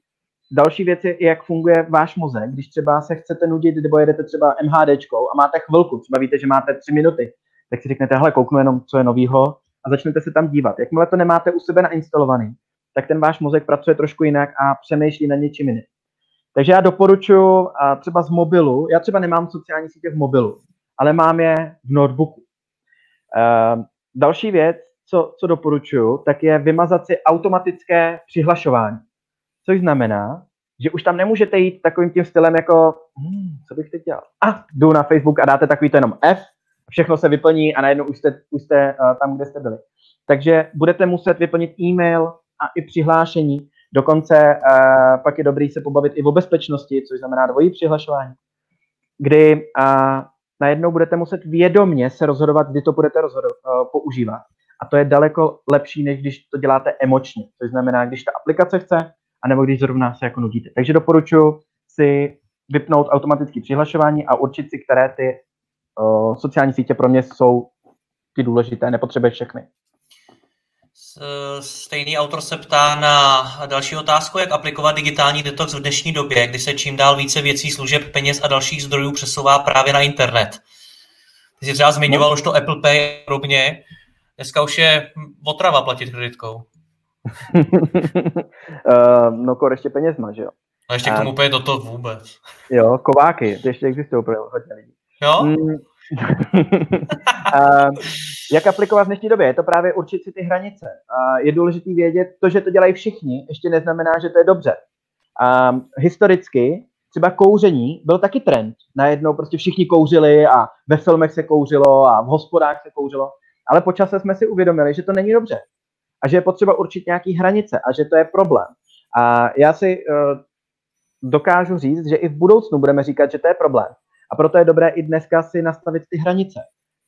další věc je, jak funguje váš mozek, když třeba se chcete nudit nebo jedete třeba MHDčkou a máte chvilku, třeba víte, že máte tři minuty, tak si řeknete, hele, kouknu jenom, co je novýho a začnete se tam dívat. Jakmile to nemáte u sebe nainstalovaný, tak ten váš mozek pracuje trošku jinak a přemýšlí na něčím jiným. Takže já doporučuji třeba z mobilu, já třeba nemám sociální sítě v mobilu, ale mám je v notebooku. Uh, další věc, co, co doporučuju, tak je vymazat si automatické přihlašování. Což znamená, že už tam nemůžete jít takovým tím stylem jako, hmm, co bych teď dělal? A ah, jdu na Facebook a dáte takový to jenom F, všechno se vyplní a najednou už jste, už jste uh, tam, kde jste byli. Takže budete muset vyplnit e-mail a i přihlášení. Dokonce uh, pak je dobrý se pobavit i o bezpečnosti, což znamená dvojí přihlašování, kdy uh, najednou budete muset vědomně se rozhodovat, kdy to budete uh, používat. A to je daleko lepší, než když to děláte emočně. Což znamená, když ta aplikace chce, anebo když zrovna se jako nudíte. Takže doporučuji si vypnout automatické přihlašování a určit si, které ty uh, sociální sítě pro mě jsou ty důležité, nepotřebuješ všechny. Stejný autor se ptá na další otázku, jak aplikovat digitální detox v dnešní době, kdy se čím dál více věcí, služeb, peněz a dalších zdrojů přesouvá právě na internet. Ty jsi třeba zmiňoval no. už to Apple Pay rovně. Dneska už je otrava platit kreditkou. uh, no, kor ještě penězma, že jo? A ještě k tomu úplně do toho vůbec. Jo, kováky, ty ještě existují pro hodně lidí. Jo? Mm, uh, jak aplikovat v dnešní době? Je to právě určit si ty hranice. Uh, je důležité vědět, to, že to dělají všichni, ještě neznamená, že to je dobře. Uh, historicky třeba kouření byl taky trend. Najednou prostě všichni kouřili a ve filmech se kouřilo a v hospodách se kouřilo. Ale po čase jsme si uvědomili, že to není dobře. A že je potřeba určit nějaký hranice a že to je problém. A já si uh, dokážu říct, že i v budoucnu budeme říkat, že to je problém. A proto je dobré i dneska si nastavit ty hranice.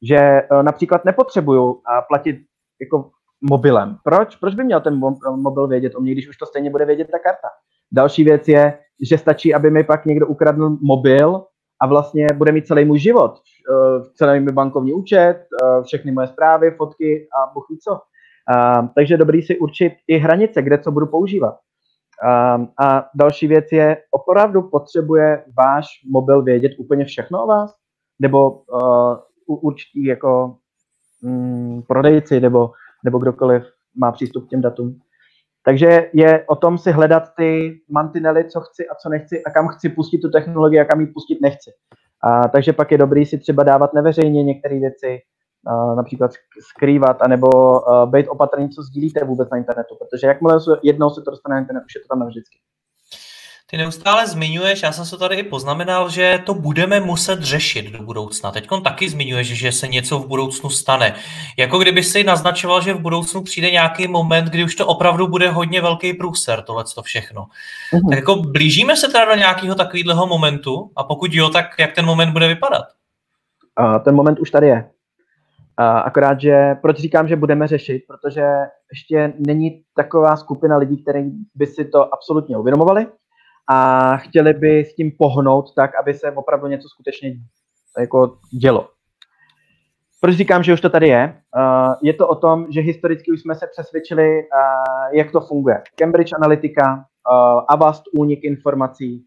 Že uh, například nepotřebuju platit jako mobilem. Proč? Proč by měl ten mobil vědět o mě, když už to stejně bude vědět ta karta? Další věc je, že stačí, aby mi pak někdo ukradl mobil a vlastně bude mít celý můj život. Uh, celý můj bankovní účet, uh, všechny moje zprávy, fotky a buchví co. Takže dobrý si určit i hranice, kde co budu používat. Um, a další věc je, opravdu potřebuje váš mobil vědět úplně všechno o vás? Nebo uh, určitý jako mm, prodejci nebo, nebo kdokoliv má přístup k těm datům. Takže je o tom si hledat ty mantinely, co chci a co nechci a kam chci pustit tu technologii a kam ji pustit nechci. A, takže pak je dobrý si třeba dávat neveřejně některé věci, například skrývat, anebo uh, být opatrný, co sdílíte vůbec na internetu, protože jakmile jednou se to dostane na internet, už je to tam navždycky. Ty neustále zmiňuješ, já jsem se tady i poznamenal, že to budeme muset řešit do budoucna. Teď taky zmiňuješ, že se něco v budoucnu stane. Jako kdyby si naznačoval, že v budoucnu přijde nějaký moment, kdy už to opravdu bude hodně velký průser, tohle to všechno. Mm-hmm. Tak jako blížíme se teda do nějakého takového momentu a pokud jo, tak jak ten moment bude vypadat? Uh, ten moment už tady je. Akorát, že proč říkám, že budeme řešit, protože ještě není taková skupina lidí, kteří by si to absolutně uvědomovali a chtěli by s tím pohnout tak, aby se opravdu něco skutečně jako dělo. Proč říkám, že už to tady je? Je to o tom, že historicky už jsme se přesvědčili, jak to funguje. Cambridge Analytica, Avast únik informací,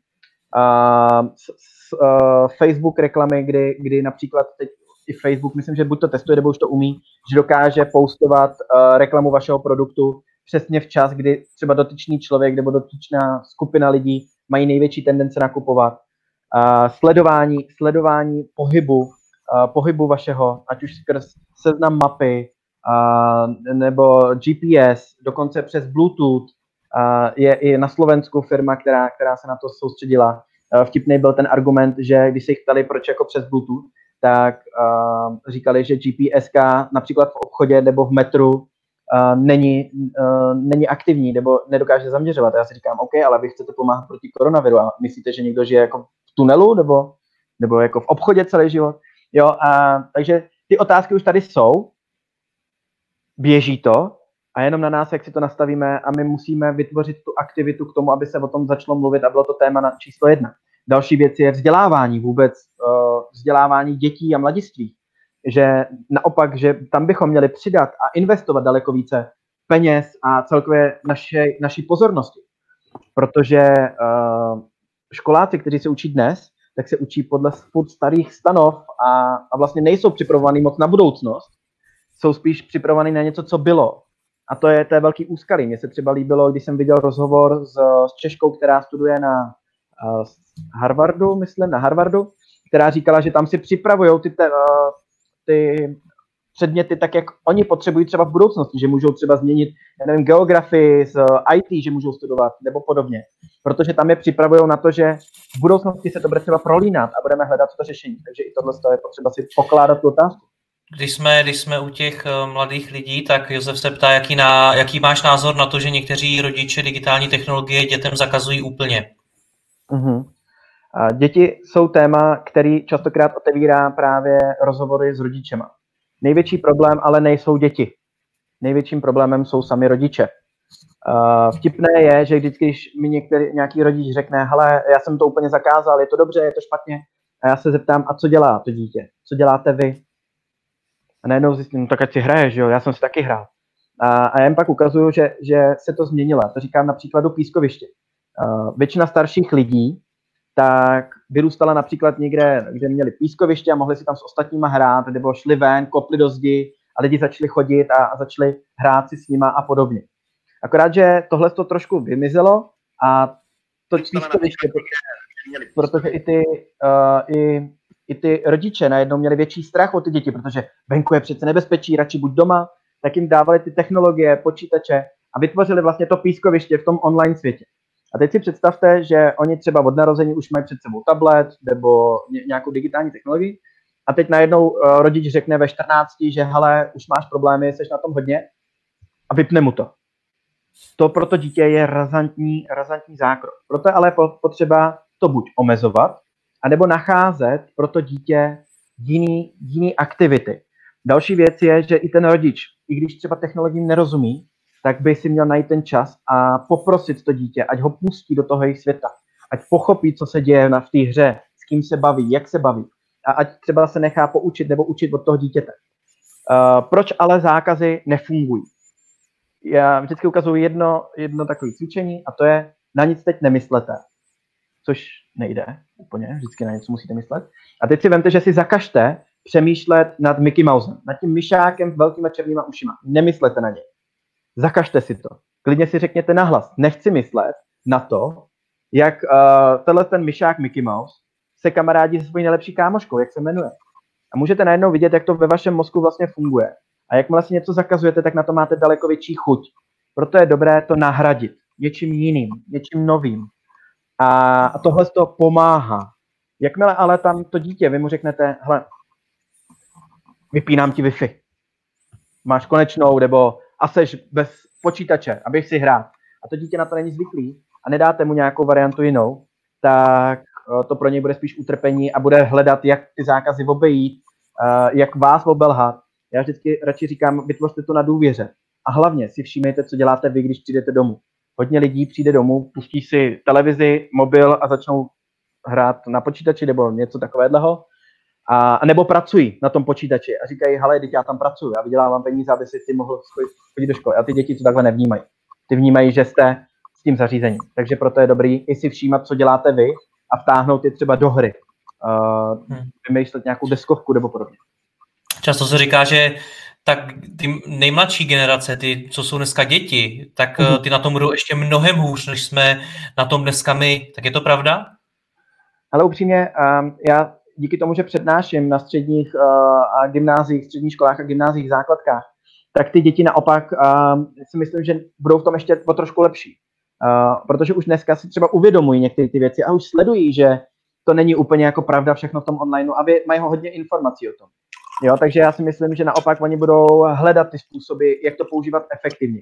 Facebook reklamy, kdy, kdy například teď i Facebook, myslím, že buď to testuje, nebo už to umí, že dokáže postovat uh, reklamu vašeho produktu přesně včas, kdy třeba dotyčný člověk nebo dotyčná skupina lidí mají největší tendence nakupovat. Uh, sledování, sledování pohybu, uh, pohybu vašeho, ať už skrz seznam mapy, uh, nebo GPS, dokonce přes Bluetooth, uh, je i na Slovensku firma, která, která se na to soustředila. Uh, vtipný byl ten argument, že když se jich ptali, proč jako přes Bluetooth, tak uh, říkali, že GPSK například v obchodě nebo v metru uh, není, uh, není aktivní nebo nedokáže zaměřovat. Já si říkám, OK, ale vy chcete pomáhat proti koronaviru a myslíte, že někdo žije jako v tunelu nebo, nebo jako v obchodě celý život? Jo, a, takže ty otázky už tady jsou, běží to a jenom na nás, jak si to nastavíme a my musíme vytvořit tu aktivitu k tomu, aby se o tom začalo mluvit a bylo to téma na číslo jedna. Další věc je vzdělávání, vůbec uh, vzdělávání dětí a mladiství. Že naopak, že tam bychom měli přidat a investovat daleko více peněz a celkově naše, naší pozornosti. Protože uh, školáci, kteří se učí dnes, tak se učí podle spod starých stanov a, a vlastně nejsou připravovaný moc na budoucnost, jsou spíš připravovaný na něco, co bylo. A to je, je velký úskalí. Mně se třeba líbilo, když jsem viděl rozhovor s, s Češkou, která studuje na uh, Harvardu, myslím, na Harvardu, která říkala, že tam si připravují ty, te, uh, ty předměty tak, jak oni potřebují třeba v budoucnosti, že můžou třeba změnit, já nevím, geografii z eh, IT, že můžou studovat, nebo podobně. Protože tam je připravují na to, že v budoucnosti se to bude třeba prolínat a budeme hledat to řešení. Takže i tohle je potřeba si pokládat tu otázku. Když jsme, když jsme u těch eh, mladých lidí, tak Josef se ptá, jaký, na, jaký máš názor na to, že někteří rodiče digitální technologie dětem zakazují úplně? Uh-huh. Děti jsou téma, který častokrát otevírá právě rozhovory s rodičema. Největší problém ale nejsou děti. Největším problémem jsou sami rodiče. Vtipné je, že vždycky, když mi některý, nějaký rodič řekne, hele, já jsem to úplně zakázal, je to dobře, je to špatně, a já se zeptám, a co dělá to dítě? Co děláte vy? A najednou zjistím, no tak ať si hraje, že jo, já jsem si taky hrál. A, a já jim pak ukazuju, že, že se to změnilo. To říkám na příkladu pískoviště. Uh, většina starších lidí tak vyrůstala například někde, kde měli pískoviště a mohli si tam s ostatníma hrát, nebo šli ven, kopli do zdi a lidi začali chodit a, a začali hrát si s nima a podobně. Akorát, že tohle to trošku vymizelo a to pískoviště, protože i ty, uh, i, i ty rodiče najednou měli větší strach o ty děti, protože venku je přece nebezpečí, radši buď doma, tak jim dávali ty technologie, počítače a vytvořili vlastně to pískoviště v tom online světě. A teď si představte, že oni třeba od narození už mají před sebou tablet nebo nějakou digitální technologii a teď najednou uh, rodič řekne ve 14, že hele, už máš problémy, jsi na tom hodně a vypne mu to. To pro to dítě je razantní, razantní zákrok. Proto je ale potřeba to buď omezovat, anebo nacházet pro to dítě jiný, jiný aktivity. Další věc je, že i ten rodič, i když třeba technologiím nerozumí, tak by si měl najít ten čas a poprosit to dítě, ať ho pustí do toho jejich světa, ať pochopí, co se děje v té hře, s kým se baví, jak se baví a ať třeba se nechá poučit nebo učit od toho dítěte. Uh, proč ale zákazy nefungují? Já vždycky ukazuju jedno, jedno takové cvičení a to je na nic teď nemyslete, což nejde úplně, vždycky na něco musíte myslet. A teď si vemte, že si zakažte přemýšlet nad Mickey Mousem, nad tím myšákem s velkýma černýma ušima. Nemyslete na něj. Zakažte si to. Klidně si řekněte nahlas. Nechci myslet na to, jak uh, tenhle ten myšák Mickey Mouse se kamarádí se svojí nejlepší kámoškou, jak se jmenuje. A můžete najednou vidět, jak to ve vašem mozku vlastně funguje. A jakmile si něco zakazujete, tak na to máte daleko větší chuť. Proto je dobré to nahradit něčím jiným, něčím novým. A, a tohle to pomáhá. Jakmile ale tam to dítě, vy mu řeknete, hele, vypínám ti Wi-Fi. Máš konečnou, nebo a seš bez počítače, abych si hrát. A to dítě na to není zvyklý a nedáte mu nějakou variantu jinou, tak eh, to pro něj bude spíš utrpení a bude hledat, jak ty zákazy obejít, eh, jak vás obelhat. Já vždycky radši říkám, vytvořte to na důvěře. A hlavně si všímejte, co děláte vy, když přijdete domů. Hodně lidí přijde domů, pustí si televizi, mobil a začnou hrát na počítači nebo něco takového a, nebo pracují na tom počítači a říkají, hele, teď já tam pracuji, já vydělávám peníze, aby si ty mohl chodit do školy. A ty děti to takhle nevnímají. Ty vnímají, že jste s tím zařízením. Takže proto je dobrý i si všímat, co děláte vy a vtáhnout je třeba do hry. Uh. Vymýšlet nějakou deskovku nebo podobně. Často se říká, že tak ty nejmladší generace, ty, co jsou dneska děti, tak mm. ty na tom budou ještě mnohem hůř, než jsme na tom dneska my. Tak je to pravda? Ale upřímně, um, já díky tomu, že přednáším na středních uh, a gymnázích, středních školách a gymnázích, základkách, tak ty děti naopak uh, si myslím, že budou v tom ještě o trošku lepší. Uh, protože už dneska si třeba uvědomují některé ty věci a už sledují, že to není úplně jako pravda všechno v tom online a mají hodně informací o tom. Jo, takže já si myslím, že naopak oni budou hledat ty způsoby, jak to používat efektivně.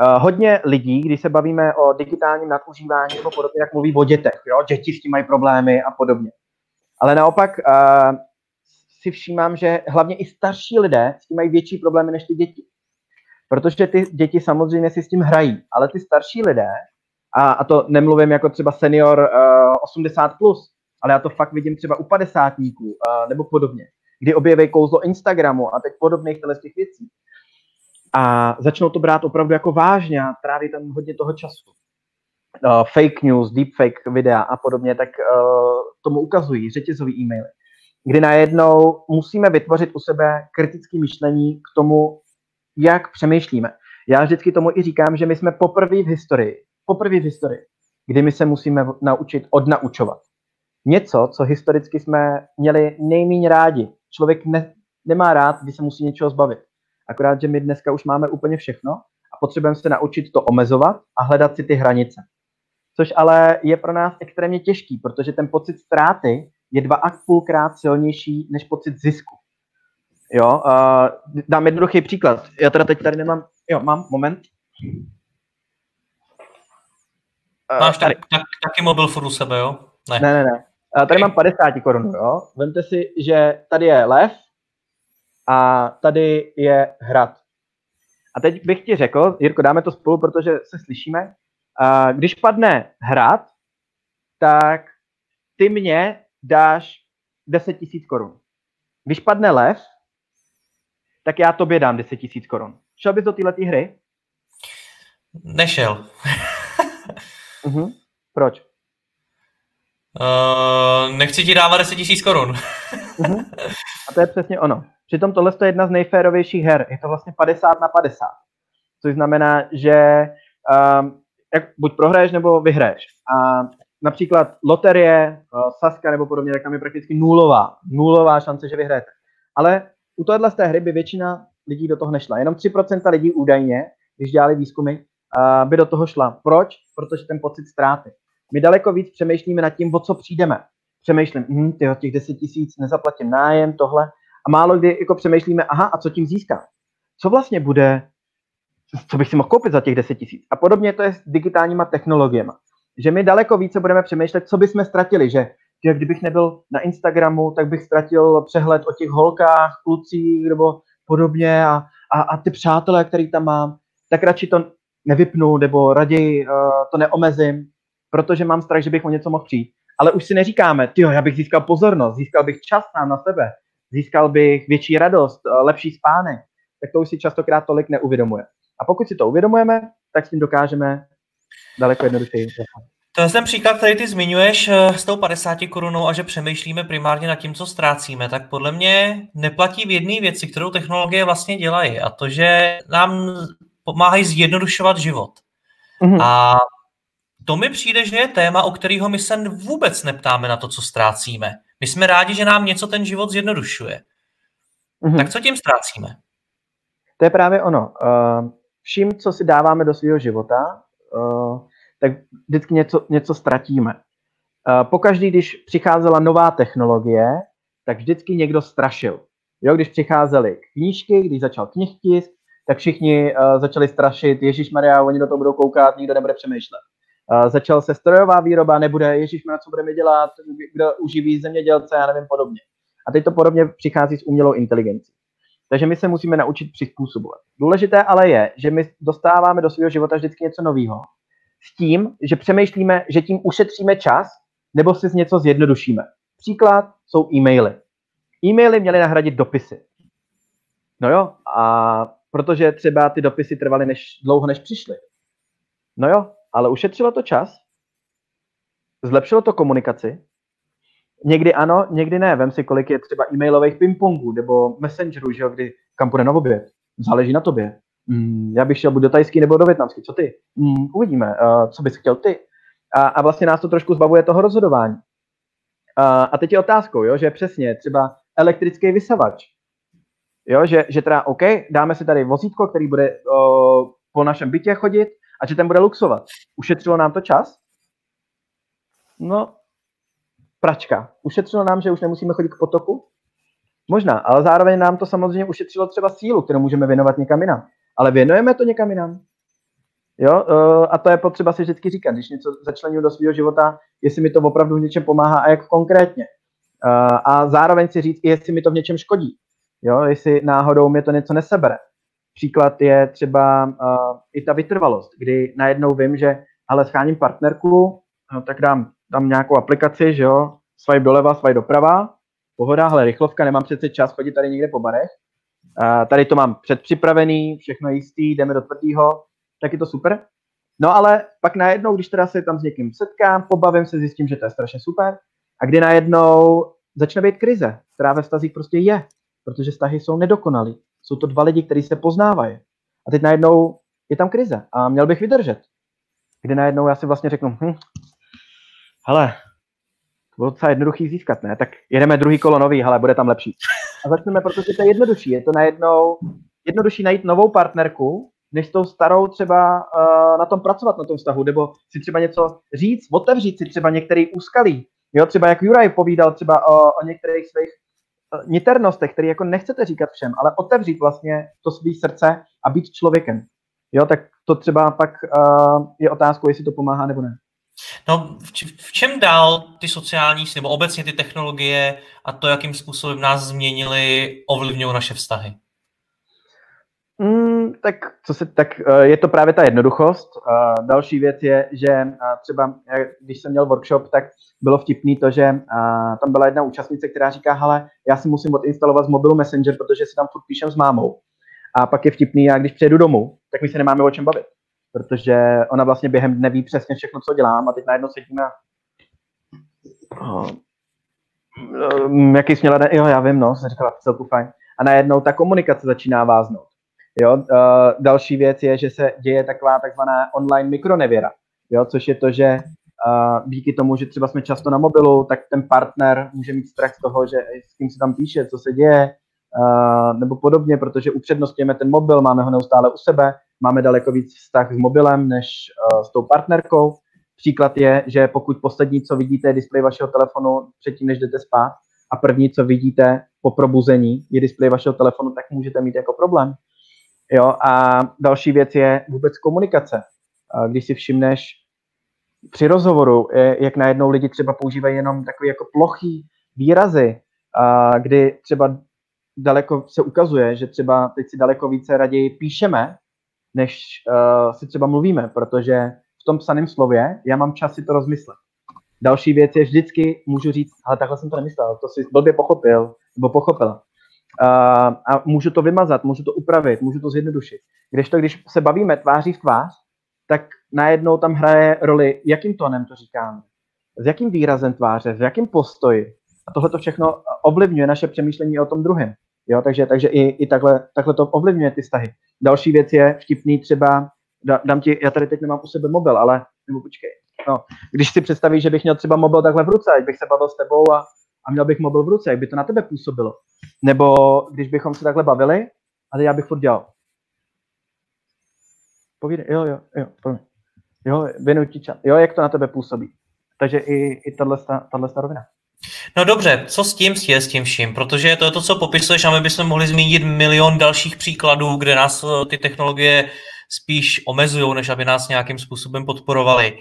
Uh, hodně lidí, když se bavíme o digitálním nadužívání nebo podobně, jak mluví o dětech, jo, děti s tím mají problémy a podobně. Ale naopak uh, si všímám, že hlavně i starší lidé s tím mají větší problémy než ty děti. Protože ty děti samozřejmě si s tím hrají, ale ty starší lidé, a, a to nemluvím jako třeba senior uh, 80+, plus, ale já to fakt vidím třeba u padesátníků uh, nebo podobně, kdy objeví kouzlo Instagramu a teď podobných těch věcí. A začnou to brát opravdu jako vážně a tráví tam hodně toho času uh, fake news, deepfake videa a podobně, tak uh, tomu ukazují řetězový e-maily, kdy najednou musíme vytvořit u sebe kritické myšlení k tomu, jak přemýšlíme. Já vždycky tomu i říkám, že my jsme poprvé v historii, poprvé v historii, kdy my se musíme naučit odnaučovat. Něco, co historicky jsme měli nejméně rádi. Člověk ne, nemá rád, když se musí něčeho zbavit. Akorát, že my dneska už máme úplně všechno a potřebujeme se naučit to omezovat a hledat si ty hranice. Což ale je pro nás extrémně těžký, protože ten pocit ztráty je dva a půlkrát silnější než pocit zisku. Jo, uh, dám jednoduchý příklad. Já teda teď tady nemám, jo, mám, moment. Uh, Máš tak, tak, taky mobil furt u sebe, jo? Ne, ne, ne. ne. Uh, tady mám 50 korun, jo. Vemte si, že tady je lev a tady je hrad. A teď bych ti řekl, Jirko, dáme to spolu, protože se slyšíme. Uh, když padne hrad, tak ty mě dáš 10 tisíc korun. Když padne lev, tak já tobě dám 10 tisíc korun. Šel bys do této hry? Nešel. uh-huh. Proč? Uh, nechci ti dávat 10 tisíc korun. uh-huh. A to je přesně ono. Přitom tohle je jedna z nejférovějších her. Je to vlastně 50 na 50. Což znamená, že um, jak buď prohraješ nebo vyhraješ. A například loterie, uh, Saska nebo podobně, tak tam je prakticky nulová. Nulová šance, že vyhrajete. Ale u téhle z té hry by většina lidí do toho nešla. Jenom 3% lidí údajně, když dělali výzkumy, uh, by do toho šla. Proč? Protože ten pocit ztráty. My daleko víc přemýšlíme nad tím, o co přijdeme. Přemýšlím, hm, tyho, těch 10 tisíc nezaplatím nájem, tohle. A málo kdy jako přemýšlíme, aha, a co tím získám? Co vlastně bude, co bych si mohl koupit za těch 10 tisíc? A podobně to je s digitálníma technologiemi. Že my daleko více budeme přemýšlet, co bychom ztratili, že že kdybych nebyl na Instagramu, tak bych ztratil přehled o těch holkách, klucích nebo podobně a, a, a ty přátelé, který tam mám, tak radši to nevypnu nebo raději uh, to neomezím, protože mám strach, že bych o něco mohl přijít. Ale už si neříkáme, jo, já bych získal pozornost, získal bych čas sám na sebe, získal bych větší radost, uh, lepší spánek, tak to už si častokrát tolik neuvědomuje. A pokud si to uvědomujeme, tak s tím dokážeme daleko jednodušeji. To je ten příklad, který ty zmiňuješ eh, s tou 50 korunou a že přemýšlíme primárně nad tím, co ztrácíme, tak podle mě neplatí v jedné věci, kterou technologie vlastně dělají a to, že nám pomáhají zjednodušovat život. Mm-hmm. A to mi přijde, že je téma, o kterého my se vůbec neptáme na to, co ztrácíme. My jsme rádi, že nám něco ten život zjednodušuje. Mm-hmm. Tak co tím ztrácíme? To je právě ono. Uh, vším, co si dáváme do svého života, uh, tak vždycky něco, něco ztratíme. Pokaždý, když přicházela nová technologie, tak vždycky někdo strašil. Jo, když přicházely knížky, když začal knihtisk, tak všichni uh, začali strašit, Ježíš Maria, oni do toho budou koukat, nikdo nebude přemýšlet. Uh, začal se strojová výroba, nebude, Ježíš Maria, co budeme dělat, kdo uživí zemědělce, já nevím, podobně. A teď to podobně přichází s umělou inteligencí. Takže my se musíme naučit přizpůsobovat. Důležité ale je, že my dostáváme do svého života vždycky něco nového s tím, že přemýšlíme, že tím ušetříme čas, nebo si z něco zjednodušíme. Příklad jsou e-maily. E-maily měly nahradit dopisy. No jo, a protože třeba ty dopisy trvaly než, dlouho, než přišly. No jo, ale ušetřilo to čas, zlepšilo to komunikaci, někdy ano, někdy ne. Vem si, kolik je třeba e-mailových pingpongů nebo messengerů, že jo, kdy kam půjde na oběd. Záleží na tobě. Mm, já bych šel buď do tajský nebo do větnamský, co ty? Mm, uvidíme, uh, co bys chtěl ty. A, a vlastně nás to trošku zbavuje toho rozhodování. Uh, a teď je otázkou, jo, že přesně třeba elektrický vysavač. Jo, že, že teda OK, dáme si tady vozítko, který bude uh, po našem bytě chodit a že ten bude luxovat. Ušetřilo nám to čas? No, pračka. Ušetřilo nám, že už nemusíme chodit k potoku? Možná, ale zároveň nám to samozřejmě ušetřilo třeba sílu, kterou můžeme věnovat někam jinam ale věnujeme to někam jinam. Jo, uh, a to je potřeba si vždycky říkat, když něco začlenuju do svého života, jestli mi to opravdu v něčem pomáhá a jak konkrétně. Uh, a zároveň si říct, jestli mi to v něčem škodí. Jo, jestli náhodou mě to něco nesebere. Příklad je třeba uh, i ta vytrvalost, kdy najednou vím, že ale scháním partnerku, no, tak dám, dám nějakou aplikaci, že jo, swipe doleva, swipe doprava, pohoda, hele, rychlovka, nemám přece čas chodit tady někde po barech, tady to mám předpřipravený, všechno jistý, jdeme do tvrdého, tak je to super. No ale pak najednou, když teda se tam s někým setkám, pobavím se, zjistím, že to je strašně super. A kdy najednou začne být krize, která ve vztazích prostě je, protože vztahy jsou nedokonalý. Jsou to dva lidi, kteří se poznávají. A teď najednou je tam krize a měl bych vydržet. Kdy najednou já si vlastně řeknu, hm, hele, to bylo docela jednoduchý získat, ne? Tak jedeme druhý kolo nový, hele, bude tam lepší. A začneme, protože to je jednodušší. Je to najednou jednodušší najít novou partnerku, než tou starou třeba uh, na tom pracovat, na tom vztahu, nebo si třeba něco říct, otevřít si třeba některý úskalí. Jo, třeba jak Juraj povídal třeba o, o některých svých uh, niternostech, které jako nechcete říkat všem, ale otevřít vlastně to svý srdce a být člověkem. Jo, tak to třeba pak uh, je otázkou, jestli to pomáhá nebo ne. No, v čem dál ty sociální, nebo obecně ty technologie a to, jakým způsobem nás změnili, ovlivňují naše vztahy? Mm, tak, co se, tak eh, je to právě ta jednoduchost. Uh, další věc je, že uh, třeba, když jsem měl workshop, tak bylo vtipný to, že tam byla jedna účastnice, která říká, hele, já si musím odinstalovat z mobilu Messenger, protože si tam furt píšem s mámou. A pak je vtipný, já když přijedu domů, tak my se nemáme o čem bavit. Protože ona vlastně během dne ví přesně všechno, co dělám a teď najednou sedíme a... Oh. Jaký směla, jo, já vím, no, jsem říkala, celku fajn. A najednou ta komunikace začíná váznout. Jo? Uh, další věc je, že se děje taková takzvaná online mikronevěra, jo? což je to, že uh, díky tomu, že třeba jsme často na mobilu, tak ten partner může mít strach z toho, že s kým se tam píše, co se děje, nebo podobně, protože upřednostňujeme ten mobil, máme ho neustále u sebe, máme daleko víc vztah s mobilem než uh, s tou partnerkou. Příklad je, že pokud poslední, co vidíte, je displej vašeho telefonu předtím, než jdete spát, a první, co vidíte po probuzení, je displej vašeho telefonu, tak můžete mít jako problém. Jo, a další věc je vůbec komunikace. Když si všimneš při rozhovoru, jak najednou lidi třeba používají jenom takové jako plochý výrazy, kdy třeba daleko se ukazuje, že třeba teď si daleko více raději píšeme, než uh, si třeba mluvíme, protože v tom psaném slově já mám čas si to rozmyslet. Další věc je vždycky, můžu říct, ale takhle jsem to nemyslel, to si blbě pochopil, nebo pochopila a můžu to vymazat, můžu to upravit, můžu to zjednodušit. Když to, když se bavíme tváří v tvář, tak najednou tam hraje roli, jakým tónem to říkáme, s jakým výrazem tváře, s jakým postoji. A tohle to všechno ovlivňuje naše přemýšlení o tom druhém. Jo, takže, takže i, i takhle, takhle to ovlivňuje ty vztahy. Další věc je vtipný třeba, dám ti, já tady teď nemám u sebe mobil, ale, nebo počkej, no, když si představíš, že bych měl třeba mobil takhle v ruce, ať bych se bavil s tebou a, a měl bych mobil v ruce, jak by to na tebe působilo. Nebo když bychom se takhle bavili, a já bych furt dělal. Povídej, jo, jo, jo, povídej. Jo, věnuj ti čas. Jo, jak to na tebe působí. Takže i, i tahle, tahle rovina. No dobře, co s tím s tím vším? Protože to je to, co popisuješ a my bychom mohli zmínit milion dalších příkladů, kde nás eh, ty technologie spíš omezují, než aby nás nějakým způsobem podporovali.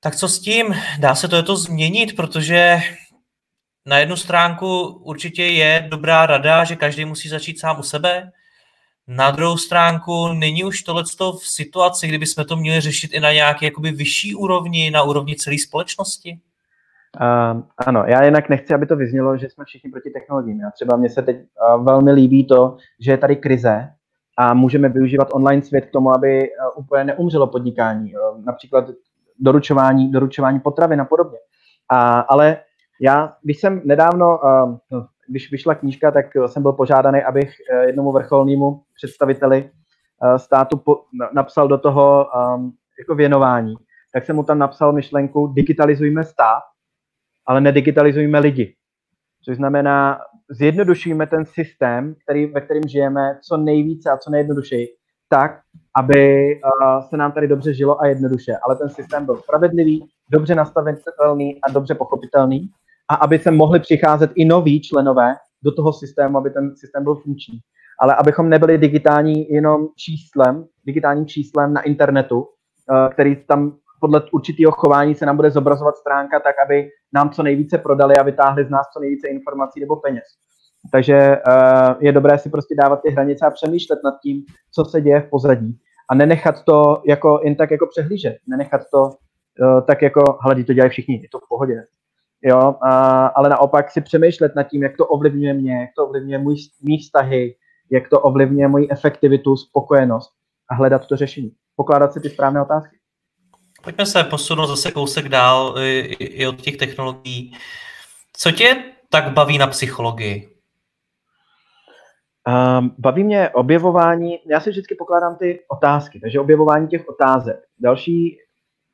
Tak co s tím? Dá se to, je to změnit, protože na jednu stránku určitě je dobrá rada, že každý musí začít sám u sebe. Na druhou stránku není už tohle v situaci, kdyby jsme to měli řešit i na nějaké jakoby vyšší úrovni, na úrovni celé společnosti? Uh, ano, já jinak nechci, aby to vyznělo, že jsme všichni proti technologiím. Já třeba mně se teď uh, velmi líbí to, že je tady krize a můžeme využívat online svět k tomu, aby uh, úplně neumřelo podnikání. Uh, například doručování, doručování potravin a podobně. A, ale já, když jsem nedávno, uh, když vyšla knížka, tak jsem byl požádaný, abych uh, jednomu vrcholnému představiteli uh, státu po, napsal do toho um, jako věnování. Tak jsem mu tam napsal myšlenku, digitalizujme stát, ale nedigitalizujme lidi. Což znamená, zjednodušujeme ten systém, který, ve kterém žijeme, co nejvíce a co nejjednodušeji, tak, aby uh, se nám tady dobře žilo a jednoduše. Ale ten systém byl spravedlivý, dobře nastavitelný a dobře pochopitelný a aby se mohli přicházet i noví členové do toho systému, aby ten systém byl funkční. Ale abychom nebyli digitální jenom číslem, digitálním číslem na internetu, eh, který tam podle určitého chování se nám bude zobrazovat stránka tak, aby nám co nejvíce prodali a vytáhli z nás co nejvíce informací nebo peněz. Takže uh, je dobré si prostě dávat ty hranice a přemýšlet nad tím, co se děje v pozadí. A nenechat to jako, jen tak jako přehlížet. Nenechat to uh, tak jako, hele, to dělají všichni, je to v pohodě jo, a, ale naopak si přemýšlet nad tím, jak to ovlivňuje mě, jak to ovlivňuje můj, mý vztahy, jak to ovlivňuje moji efektivitu, spokojenost a hledat to řešení. Pokládat si ty správné otázky. Pojďme se posunout zase kousek dál i, i od těch technologií. Co tě tak baví na psychologii? Um, baví mě objevování, já si vždycky pokládám ty otázky, takže objevování těch otázek. Další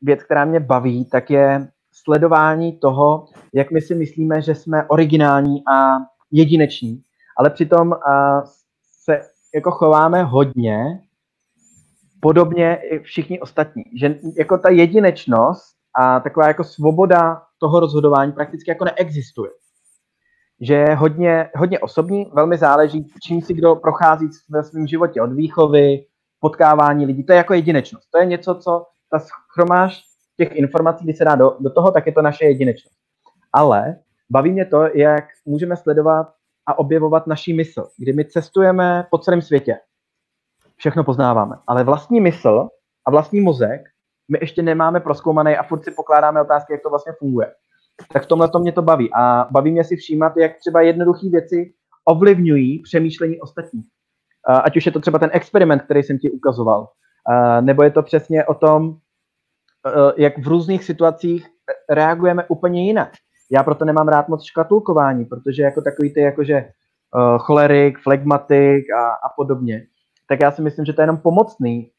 věc, která mě baví, tak je sledování toho, jak my si myslíme, že jsme originální a jedineční, ale přitom se jako chováme hodně podobně i všichni ostatní. Že jako ta jedinečnost a taková jako svoboda toho rozhodování prakticky jako neexistuje. Že je hodně, hodně osobní, velmi záleží, čím si kdo prochází ve svém životě, od výchovy, potkávání lidí. To je jako jedinečnost. To je něco, co ta schromáž těch informací, když se dá do, do toho, tak je to naše jedinečnost. Ale baví mě to, jak můžeme sledovat a objevovat naší mysl, kdy my cestujeme po celém světě. Všechno poznáváme. Ale vlastní mysl a vlastní mozek my ještě nemáme proskoumaný a furt si pokládáme otázky, jak to vlastně funguje. Tak v tomhle to mě to baví. A baví mě si všímat, jak třeba jednoduché věci ovlivňují přemýšlení ostatních. Ať už je to třeba ten experiment, který jsem ti ukazoval, nebo je to přesně o tom, jak v různých situacích reagujeme úplně jinak. Já proto nemám rád moc škatulkování, protože jako takový ty jakože uh, cholerik, flegmatik a, a podobně, tak já si myslím, že to je jenom pomocný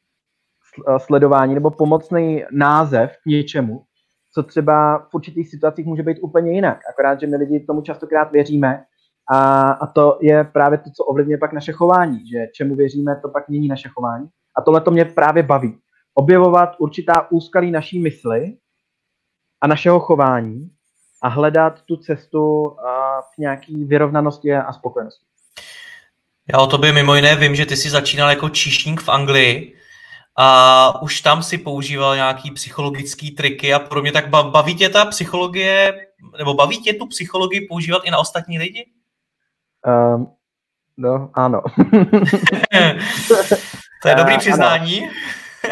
sledování nebo pomocný název k něčemu, co třeba v určitých situacích může být úplně jinak. Akorát, že my lidi tomu častokrát věříme a, a to je právě to, co ovlivňuje pak naše chování, že čemu věříme, to pak mění naše chování. A tohle to mě právě baví. Objevovat určitá úskalí naší mysli a našeho chování a hledat tu cestu k nějaký vyrovnanosti a spokojenosti. Já o tobě mimo jiné vím, že ty jsi začínal jako číšník v Anglii a už tam si používal nějaký psychologický triky a pro mě tak baví tě ta psychologie, nebo baví tě tu psychologii používat i na ostatní lidi? Um, no, ano. to je dobrý přiznání.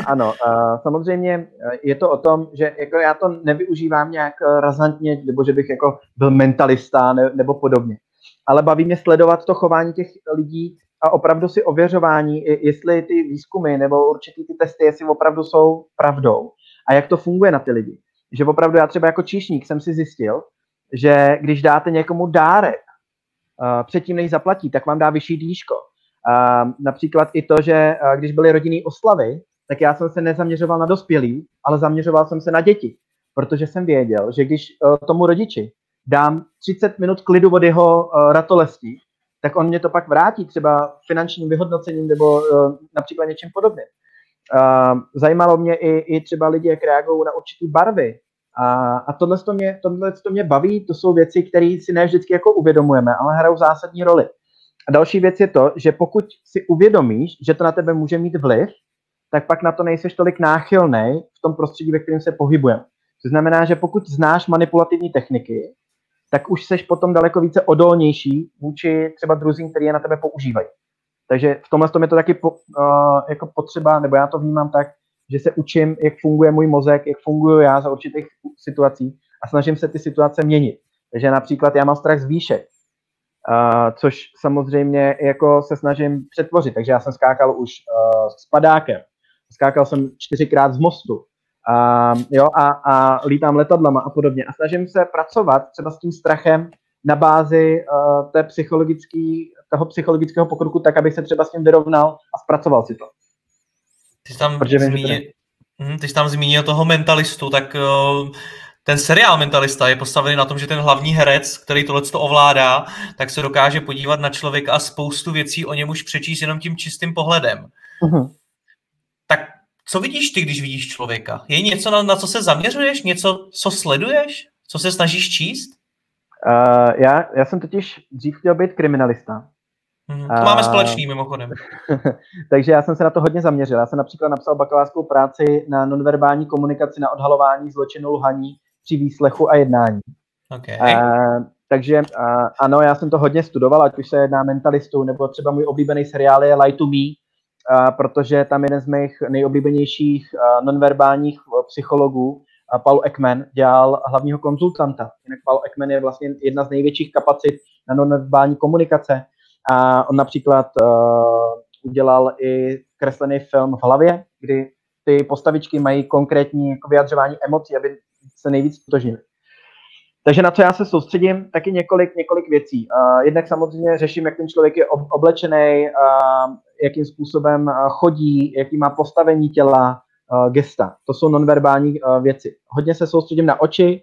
Ano. Ano, uh, samozřejmě je to o tom, že jako já to nevyužívám nějak razantně, nebo že bych jako byl mentalista ne, nebo podobně. Ale baví mě sledovat to chování těch lidí a opravdu si ověřování, jestli ty výzkumy nebo určitý ty testy, jestli opravdu jsou pravdou a jak to funguje na ty lidi. Že opravdu já třeba jako číšník jsem si zjistil, že když dáte někomu dárek uh, předtím, než zaplatí, tak vám dá vyšší dýško. Uh, například i to, že uh, když byly rodinné oslavy, tak já jsem se nezaměřoval na dospělí, ale zaměřoval jsem se na děti, protože jsem věděl, že když tomu rodiči dám 30 minut klidu od jeho uh, ratolestí, tak on mě to pak vrátí třeba finančním vyhodnocením nebo uh, například něčím podobným. Uh, zajímalo mě i, i třeba lidi, jak reagují na určité barvy. A, a tohle, to mě, tohle to mě baví, to jsou věci, které si ne vždycky jako uvědomujeme, ale hrajou zásadní roli. A další věc je to, že pokud si uvědomíš, že to na tebe může mít vliv, tak pak na to nejseš tolik náchylný v tom prostředí, ve kterém se pohybujeme. To znamená, že pokud znáš manipulativní techniky, tak už seš potom daleko více odolnější vůči třeba druzím, který je na tebe používají. Takže v tomhle tom je to taky po, uh, jako potřeba, nebo já to vnímám tak, že se učím, jak funguje můj mozek, jak funguji já za určitých situací a snažím se ty situace měnit. Takže například já mám strach z výšek, uh, což samozřejmě jako se snažím přetvořit. Takže já jsem skákal už uh, s padákem, skákal jsem čtyřikrát z mostu, a, jo, a, a lítám letadlama a podobně. A snažím se pracovat třeba s tím strachem na bázi uh, té psychologický, toho psychologického pokroku tak, abych se třeba s tím vyrovnal a zpracoval si to. Ty jsi tam, zmínil, hm, ty jsi tam zmínil toho mentalistu, tak uh, ten seriál Mentalista je postavený na tom, že ten hlavní herec, který tohle to ovládá, tak se dokáže podívat na člověka a spoustu věcí o něm už přečíst jenom tím čistým pohledem. Uh-huh. Co vidíš ty, když vidíš člověka? Je něco, na, na co se zaměřuješ? Něco, co sleduješ? Co se snažíš číst? Uh, já, já jsem totiž dřív chtěl být kriminalista. Hmm, to uh, máme společný mimochodem. takže já jsem se na to hodně zaměřil. Já jsem například napsal bakalářskou práci na nonverbální komunikaci na odhalování zločinu lhaní při výslechu a jednání. Okay. Uh, takže uh, ano, já jsem to hodně studoval, ať už se jedná mentalistu, nebo třeba můj oblíbený seriál je Lie to Me, protože tam jeden z mých nejoblíbenějších nonverbálních psychologů, Paul Ekman, dělal hlavního konzultanta. Jinak Paul Ekman je vlastně jedna z největších kapacit na nonverbální komunikace. A on například udělal i kreslený film v hlavě, kdy ty postavičky mají konkrétní jako vyjadřování emocí, aby se nejvíc potožnili. Takže na co já se soustředím, taky několik, několik věcí. Uh, jednak samozřejmě řeším, jak ten člověk je oblečený, uh, jakým způsobem uh, chodí, jaký má postavení těla, uh, gesta. To jsou nonverbální uh, věci. Hodně se soustředím na oči,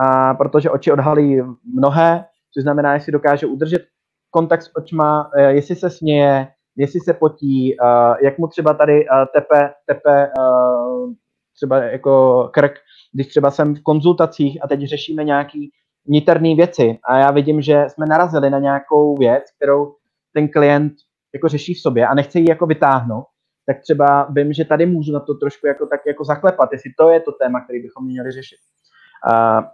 uh, protože oči odhalí mnohé, což znamená, jestli dokáže udržet kontakt s očima, uh, jestli se směje, jestli se potí, uh, jak mu třeba tady uh, tepe, tepe uh, třeba jako krk, když třeba jsem v konzultacích a teď řešíme nějaký niterné věci a já vidím, že jsme narazili na nějakou věc, kterou ten klient jako řeší v sobě a nechce ji jako vytáhnout, tak třeba vím, že tady můžu na to trošku jako tak jako zaklepat, jestli to je to téma, který bychom měli řešit. Uh,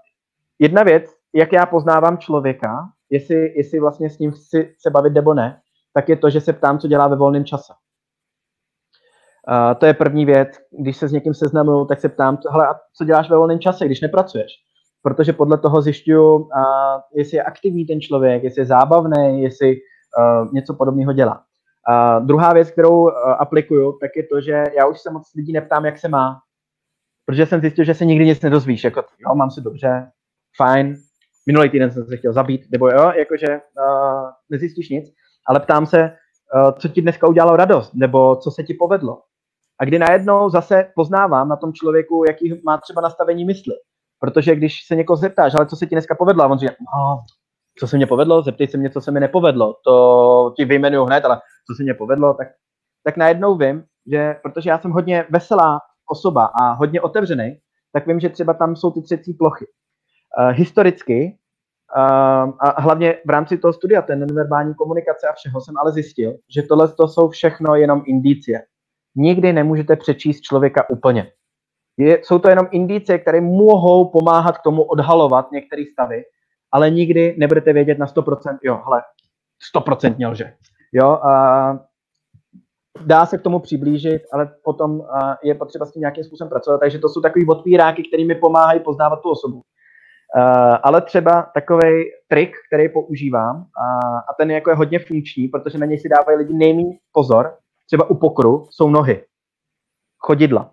jedna věc, jak já poznávám člověka, jestli, jestli vlastně s ním chci se bavit nebo ne, tak je to, že se ptám, co dělá ve volném čase. To je první věc, když se s někým seznamuju, tak se ptám, hele, a co děláš ve volném čase, když nepracuješ? Protože podle toho zjišťuju, uh, jestli je aktivní ten člověk, jestli je zábavný, jestli uh, něco podobného dělá. Uh, druhá věc, kterou uh, aplikuju, tak je to, že já už se moc lidí neptám, jak se má, protože jsem zjistil, že se nikdy nic nedozvíš, jako jo, mám se dobře, fajn, minulý týden jsem se chtěl zabít, nebo jo, jakože uh, nezjistíš nic, ale ptám se, uh, co ti dneska udělalo radost, nebo co se ti povedlo. A kdy najednou zase poznávám na tom člověku, jaký má třeba nastavení mysli. Protože když se někoho zeptáš, ale co se ti dneska povedlo, a on říká, no, co se mě povedlo, zeptej se mě, co se mi nepovedlo. To ti vyjmenuju hned, ale co se mě povedlo, tak, tak najednou vím, že protože já jsem hodně veselá osoba a hodně otevřený, tak vím, že třeba tam jsou ty třecí plochy. Uh, historicky uh, a hlavně v rámci toho studia, té neverbální komunikace a všeho jsem ale zjistil, že tohle to jsou všechno jenom indicie. Nikdy nemůžete přečíst člověka úplně. Je, jsou to jenom indicie, které mohou pomáhat k tomu odhalovat některé stavy, ale nikdy nebudete vědět na 100%, jo, hele, 100% lže. Jo, a dá se k tomu přiblížit, ale potom je potřeba s tím nějakým způsobem pracovat. Takže to jsou takový otvíráky, které mi pomáhají poznávat tu osobu. ale třeba takový trik, který používám, a, ten je jako je hodně funkční, protože na něj si dávají lidi nejméně pozor, třeba u pokru jsou nohy, chodidla.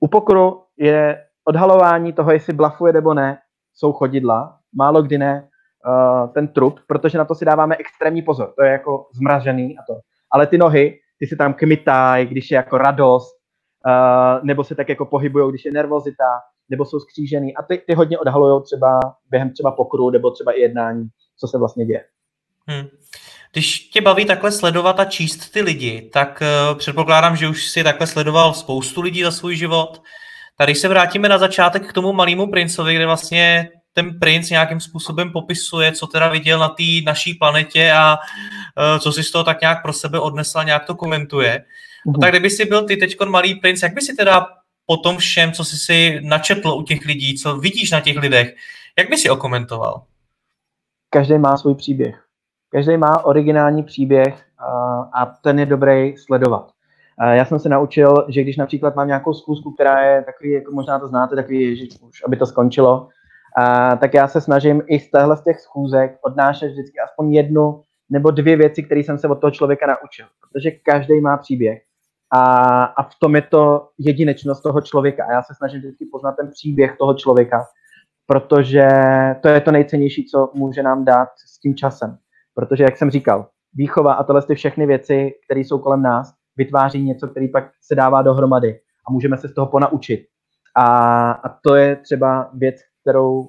U pokru je odhalování toho, jestli blafuje nebo ne, jsou chodidla, málo kdy ne uh, ten trup, protože na to si dáváme extrémní pozor. To je jako zmražený a to. Ale ty nohy, ty si tam kmitají, když je jako radost, uh, nebo se tak jako pohybují, když je nervozita, nebo jsou skřížený. A ty, ty hodně odhalují třeba během třeba pokru, nebo třeba i jednání, co se vlastně děje. Hmm. Když tě baví takhle sledovat a číst ty lidi, tak uh, předpokládám, že už si takhle sledoval spoustu lidí za svůj život. Tady se vrátíme na začátek k tomu malému princovi, kde vlastně ten princ nějakým způsobem popisuje, co teda viděl na té naší planetě a uh, co si z toho tak nějak pro sebe odnesl a nějak to komentuje. No, tak kdyby si byl ty teď malý princ, jak by si teda po tom všem, co jsi si načetl u těch lidí, co vidíš na těch lidech, jak by si okomentoval? Každý má svůj příběh. Každý má originální příběh a ten je dobrý sledovat. Já jsem se naučil, že když například mám nějakou zkusku, která je takový, jako možná to znáte, takový, že už aby to skončilo, a, tak já se snažím i z téhle z těch schůzek odnášet vždycky aspoň jednu nebo dvě věci, které jsem se od toho člověka naučil. Protože každý má příběh. A, a v tom je to jedinečnost toho člověka. A já se snažím vždycky poznat ten příběh toho člověka, protože to je to nejcennější, co může nám dát s tím časem. Protože, jak jsem říkal, výchova a tohle ty všechny věci, které jsou kolem nás, vytváří něco, který pak se dává dohromady a můžeme se z toho ponaučit. A, a to je třeba věc, kterou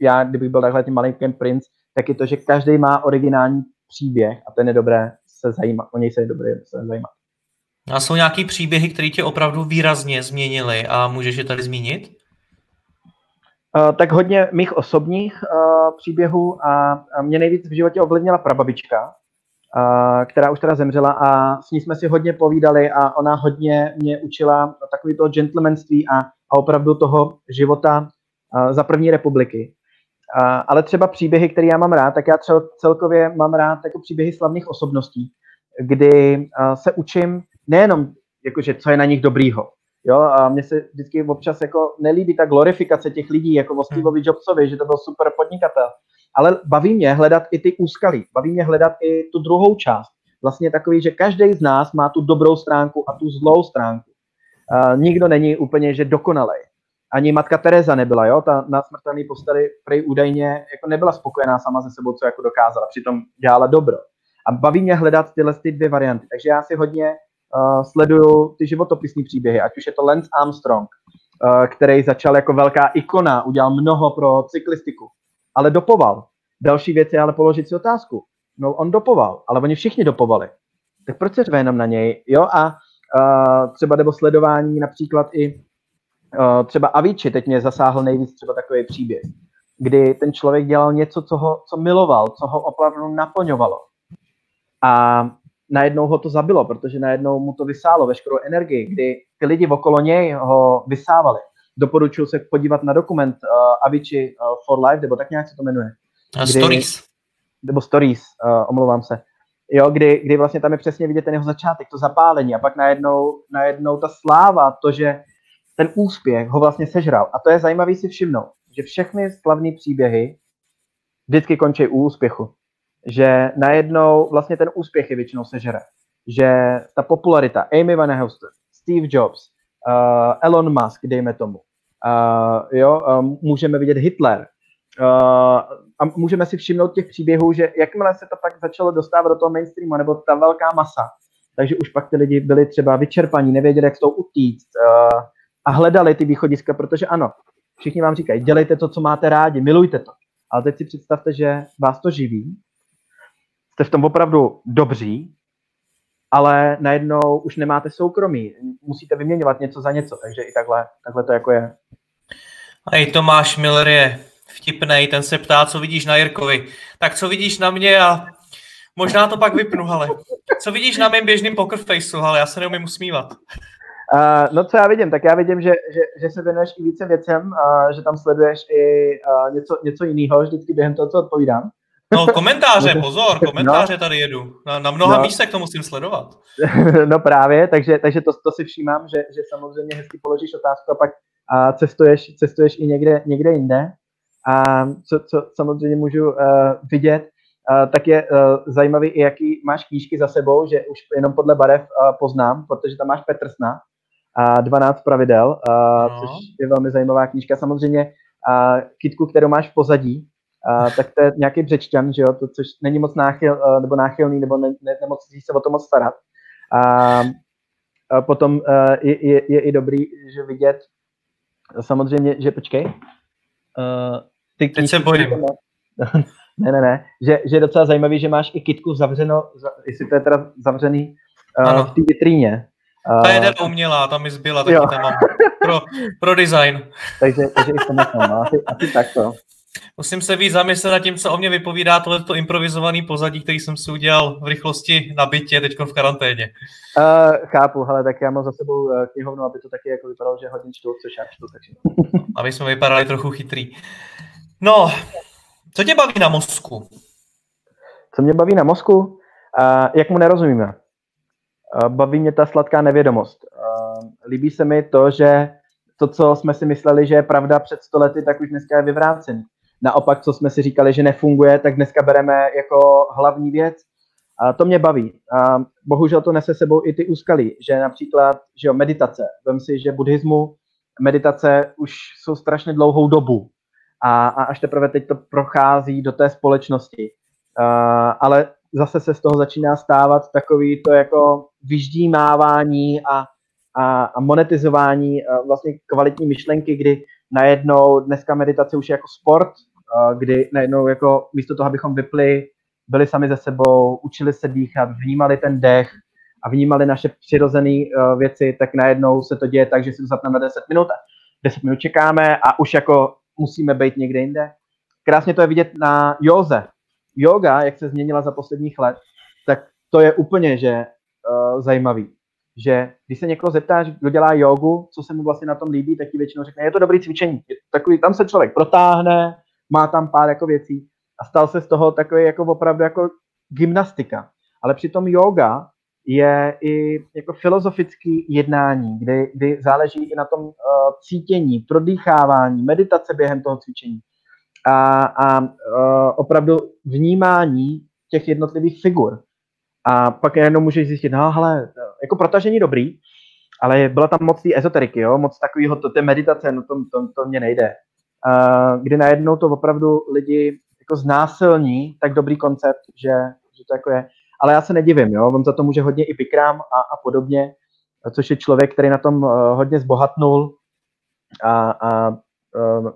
já, kdybych byl takhle tím malým princ, tak je to, že každý má originální příběh a ten je dobré se zajímat, o něj se je dobré se zajímat. A jsou nějaký příběhy, které tě opravdu výrazně změnily a můžeš je tady zmínit? Uh, tak hodně mých osobních uh, příběhů a, a mě nejvíc v životě ovlivnila prababička, uh, která už teda zemřela a s ní jsme si hodně povídali a ona hodně mě učila takový toho gentlemanství a, a opravdu toho života za první republiky. Ale třeba příběhy, které já mám rád, tak já třeba celkově mám rád jako příběhy slavných osobností, kdy se učím nejenom, jakože, co je na nich dobrýho. Jo, a mně se vždycky občas jako nelíbí ta glorifikace těch lidí, jako o hmm. Steveovi Jobsovi, že to byl super podnikatel. Ale baví mě hledat i ty úskalí, baví mě hledat i tu druhou část. Vlastně takový, že každý z nás má tu dobrou stránku a tu zlou stránku. Uh, nikdo není úplně, že dokonalej ani matka Teresa nebyla, jo, ta na smrtelný posteli prej údajně jako nebyla spokojená sama ze sebou, co jako dokázala, přitom dělala dobro. A baví mě hledat tyhle ty dvě varianty, takže já si hodně uh, sleduju ty životopisní příběhy, ať už je to Lance Armstrong, uh, který začal jako velká ikona, udělal mnoho pro cyklistiku, ale dopoval. Další věc je ale položit si otázku, no on dopoval, ale oni všichni dopovali. Tak proč se řve jenom na něj? Jo, a uh, třeba nebo sledování například i uh, třeba Avicii, teď mě zasáhl nejvíc třeba takový příběh, kdy ten člověk dělal něco, co, ho, co miloval, co ho opravdu naplňovalo. A najednou ho to zabilo, protože najednou mu to vysálo veškerou energii, kdy ty lidi okolo něj ho vysávali. Doporučuji se podívat na dokument uh, Avicii uh, for Life, nebo tak nějak se to jmenuje. Kdy, stories. Nebo Stories, uh, omlouvám se. Jo, kdy, kdy vlastně tam je přesně vidět ten jeho začátek, to zapálení a pak najednou, najednou ta sláva, to, že ten úspěch ho vlastně sežral. A to je zajímavý si všimnout, že všechny slavné příběhy vždycky končí u úspěchu že najednou vlastně ten úspěch je většinou sežere. Že ta popularita, Amy Van Houston, Steve Jobs, uh, Elon Musk, dejme tomu, uh, jo, um, můžeme vidět Hitler, uh, a můžeme si všimnout těch příběhů, že jakmile se to pak začalo dostávat do toho mainstreamu, nebo ta velká masa, takže už pak ty lidi byli třeba vyčerpaní, nevěděli, jak s tou utíct uh, a hledali ty východiska, protože ano, všichni vám říkají, dělejte to, co máte rádi, milujte to. Ale teď si představte, že vás to živí jste v tom opravdu dobří, ale najednou už nemáte soukromí, musíte vyměňovat něco za něco, takže i takhle, takhle to jako je. A i Tomáš Miller je vtipnej, ten se ptá, co vidíš na Jirkovi. Tak co vidíš na mě a možná to pak vypnu, ale co vidíš na mém běžným poker faceu, ale já se neumím usmívat. Uh, no co já vidím, tak já vidím, že, že, že se věnuješ i více věcem, uh, že tam sleduješ i uh, něco, něco jiného vždycky během toho, co odpovídám. No komentáře, pozor, komentáře no. tady jedu. Na, na mnoha no. místech to musím sledovat. no právě, takže, takže to, to si všímám, že, že samozřejmě hezky položíš otázku a pak a cestuješ, cestuješ i někde, někde jinde. A co, co samozřejmě můžu uh, vidět, uh, tak je uh, zajímavý i jaký máš knížky za sebou, že už jenom podle barev uh, poznám, protože tam máš Petrsna a 12 pravidel, uh, no. což je velmi zajímavá knížka. Samozřejmě uh, kitku, kterou máš v pozadí, a, tak to je nějaký břečťan, že jo, to, což není moc náchyl, nebo náchylný, nebo ne, ne, nemoc se o to moc starat. A, a potom a, je, je, je, i dobrý, že vidět, samozřejmě, že počkej, uh, ty Teď se bojím. ne, ne, ne, že, že je docela zajímavý, že máš i kitku zavřeno, jestli to je teda zavřený uh, v té vitríně. Ta je uh, umělá, tam mi zbyla, tak tam mám pro, pro design. takže, takže i to mám, no, asi, asi takto. Musím se víc zamyslet nad tím, co o mě vypovídá tohleto improvizovaný pozadí, který jsem si udělal v rychlosti na bytě, teď v karanténě. Uh, chápu, ale tak já mám za sebou uh, knihovnu, aby to taky jako vypadalo, že hodně čtu, což já čtu. Takže... aby jsme vypadali trochu chytrý. No, co tě baví na mozku? Co mě baví na mozku? Uh, jak mu nerozumíme? Uh, baví mě ta sladká nevědomost. Uh, líbí se mi to, že to, co jsme si mysleli, že je pravda před stolety, tak už dneska je vyvrácený. Naopak, co jsme si říkali, že nefunguje, tak dneska bereme jako hlavní věc. A to mě baví. A bohužel to nese sebou i ty úskalí, že například že jo, meditace. Vem si, že buddhismu, meditace už jsou strašně dlouhou dobu. A, a až teprve teď to prochází do té společnosti. A, ale zase se z toho začíná stávat takový to jako vyždímávání a, a, a monetizování a vlastně kvalitní myšlenky, kdy najednou dneska meditace už je jako sport, kdy najednou jako místo toho, abychom vypli, byli sami ze sebou, učili se dýchat, vnímali ten dech a vnímali naše přirozené uh, věci, tak najednou se to děje tak, že si to zapneme 10 minut, 10 minut čekáme a už jako musíme být někde jinde. Krásně to je vidět na józe. Yoga, jak se změnila za posledních let, tak to je úplně že uh, zajímavý. Že když se někoho zeptáš, kdo dělá jogu, co se mu vlastně na tom líbí, tak ti většinou řekne, je to dobrý cvičení. Takový, tam se člověk protáhne, má tam pár jako věcí a stal se z toho takový jako opravdu jako gymnastika. Ale přitom yoga je i jako filozofický jednání, kdy, kdy záleží i na tom uh, cítění, prodýchávání, meditace během toho cvičení a, a uh, opravdu vnímání těch jednotlivých figur. A pak jenom můžeš zjistit, no hele, jako protažení dobrý, ale byla tam moc té ezoteriky, jo? moc takového, to, té meditace, no to, to, to mě nejde kdy najednou to opravdu lidi jako znásilní, tak dobrý koncept, že, že to jako je. Ale já se nedivím, jo? on za to může hodně i Bikram a, a podobně, což je člověk, který na tom uh, hodně zbohatnul a, a uh,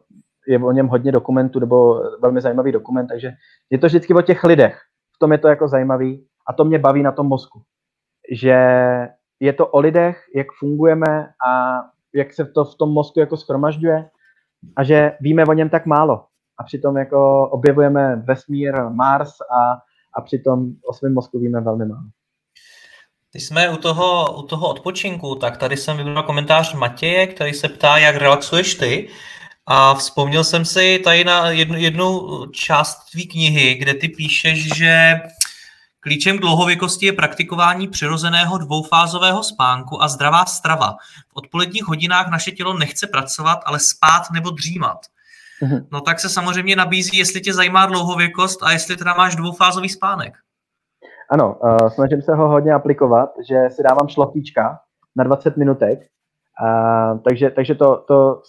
je o něm hodně dokumentů, nebo velmi zajímavý dokument, takže je to vždycky o těch lidech. v tom je to jako zajímavý a to mě baví na tom mozku. Že je to o lidech, jak fungujeme a jak se to v tom mozku jako schromažďuje a že víme o něm tak málo. A přitom jako objevujeme vesmír, Mars a, a přitom o svém mozku víme velmi málo. Když jsme u toho, u toho odpočinku, tak tady jsem vybral komentář Matěje, který se ptá, jak relaxuješ ty. A vzpomněl jsem si tady na jednu, jednu část tvý knihy, kde ty píšeš, že klíčem k dlouhověkosti je praktikování přirozeného dvoufázového spánku a zdravá strava. V odpoledních hodinách naše tělo nechce pracovat, ale spát nebo dřímat. Mhm. No tak se samozřejmě nabízí, jestli tě zajímá dlouhověkost a jestli teda máš dvoufázový spánek. Ano, uh, snažím se ho hodně aplikovat, že si dávám šlofíčka na 20 minutek, uh, takže, takže to, to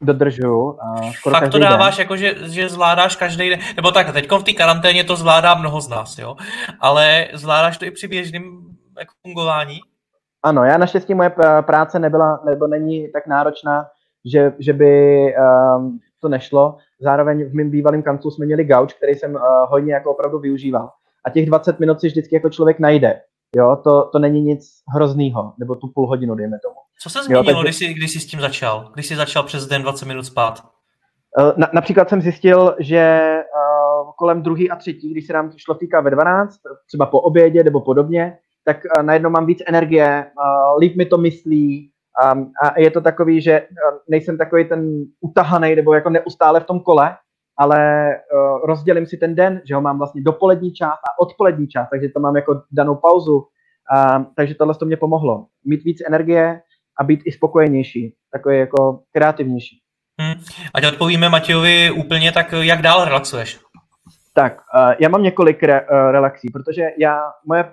dodržuju. Uh, skoro Fakt to dáváš, den. jako že, že zvládáš každý den, nebo tak, teď v té karanténě to zvládá mnoho z nás, jo, ale zvládáš to i při běžném jako fungování? Ano, já naštěstí moje práce nebyla, nebo není tak náročná, že, že by um, to nešlo. Zároveň v mém bývalém kanclu jsme měli gauč, který jsem uh, hodně jako opravdu využíval a těch 20 minut si vždycky jako člověk najde. Jo, to, to není nic hroznýho, nebo tu půl hodinu, dejme tomu. Co se změnilo, jo, takže... když, jsi, když jsi s tím začal? Když jsi začal přes den 20 minut spát? Eh, na, například jsem zjistil, že uh, kolem druhý a třetí, když se nám šlofíka ve 12, třeba po obědě nebo podobně, tak uh, najednou mám víc energie, uh, líp mi to myslí um, a je to takový, že uh, nejsem takový ten utahaný nebo jako neustále v tom kole, ale uh, rozdělím si ten den, že ho mám vlastně dopolední část a odpolední část, takže to mám jako danou pauzu. Uh, takže tohle to mě pomohlo. Mít víc energie a být i spokojenější, takový jako kreativnější. Hmm. Ať odpovíme Matějovi úplně, tak jak dál relaxuješ? Tak, uh, já mám několik re, uh, relaxí, protože já, moje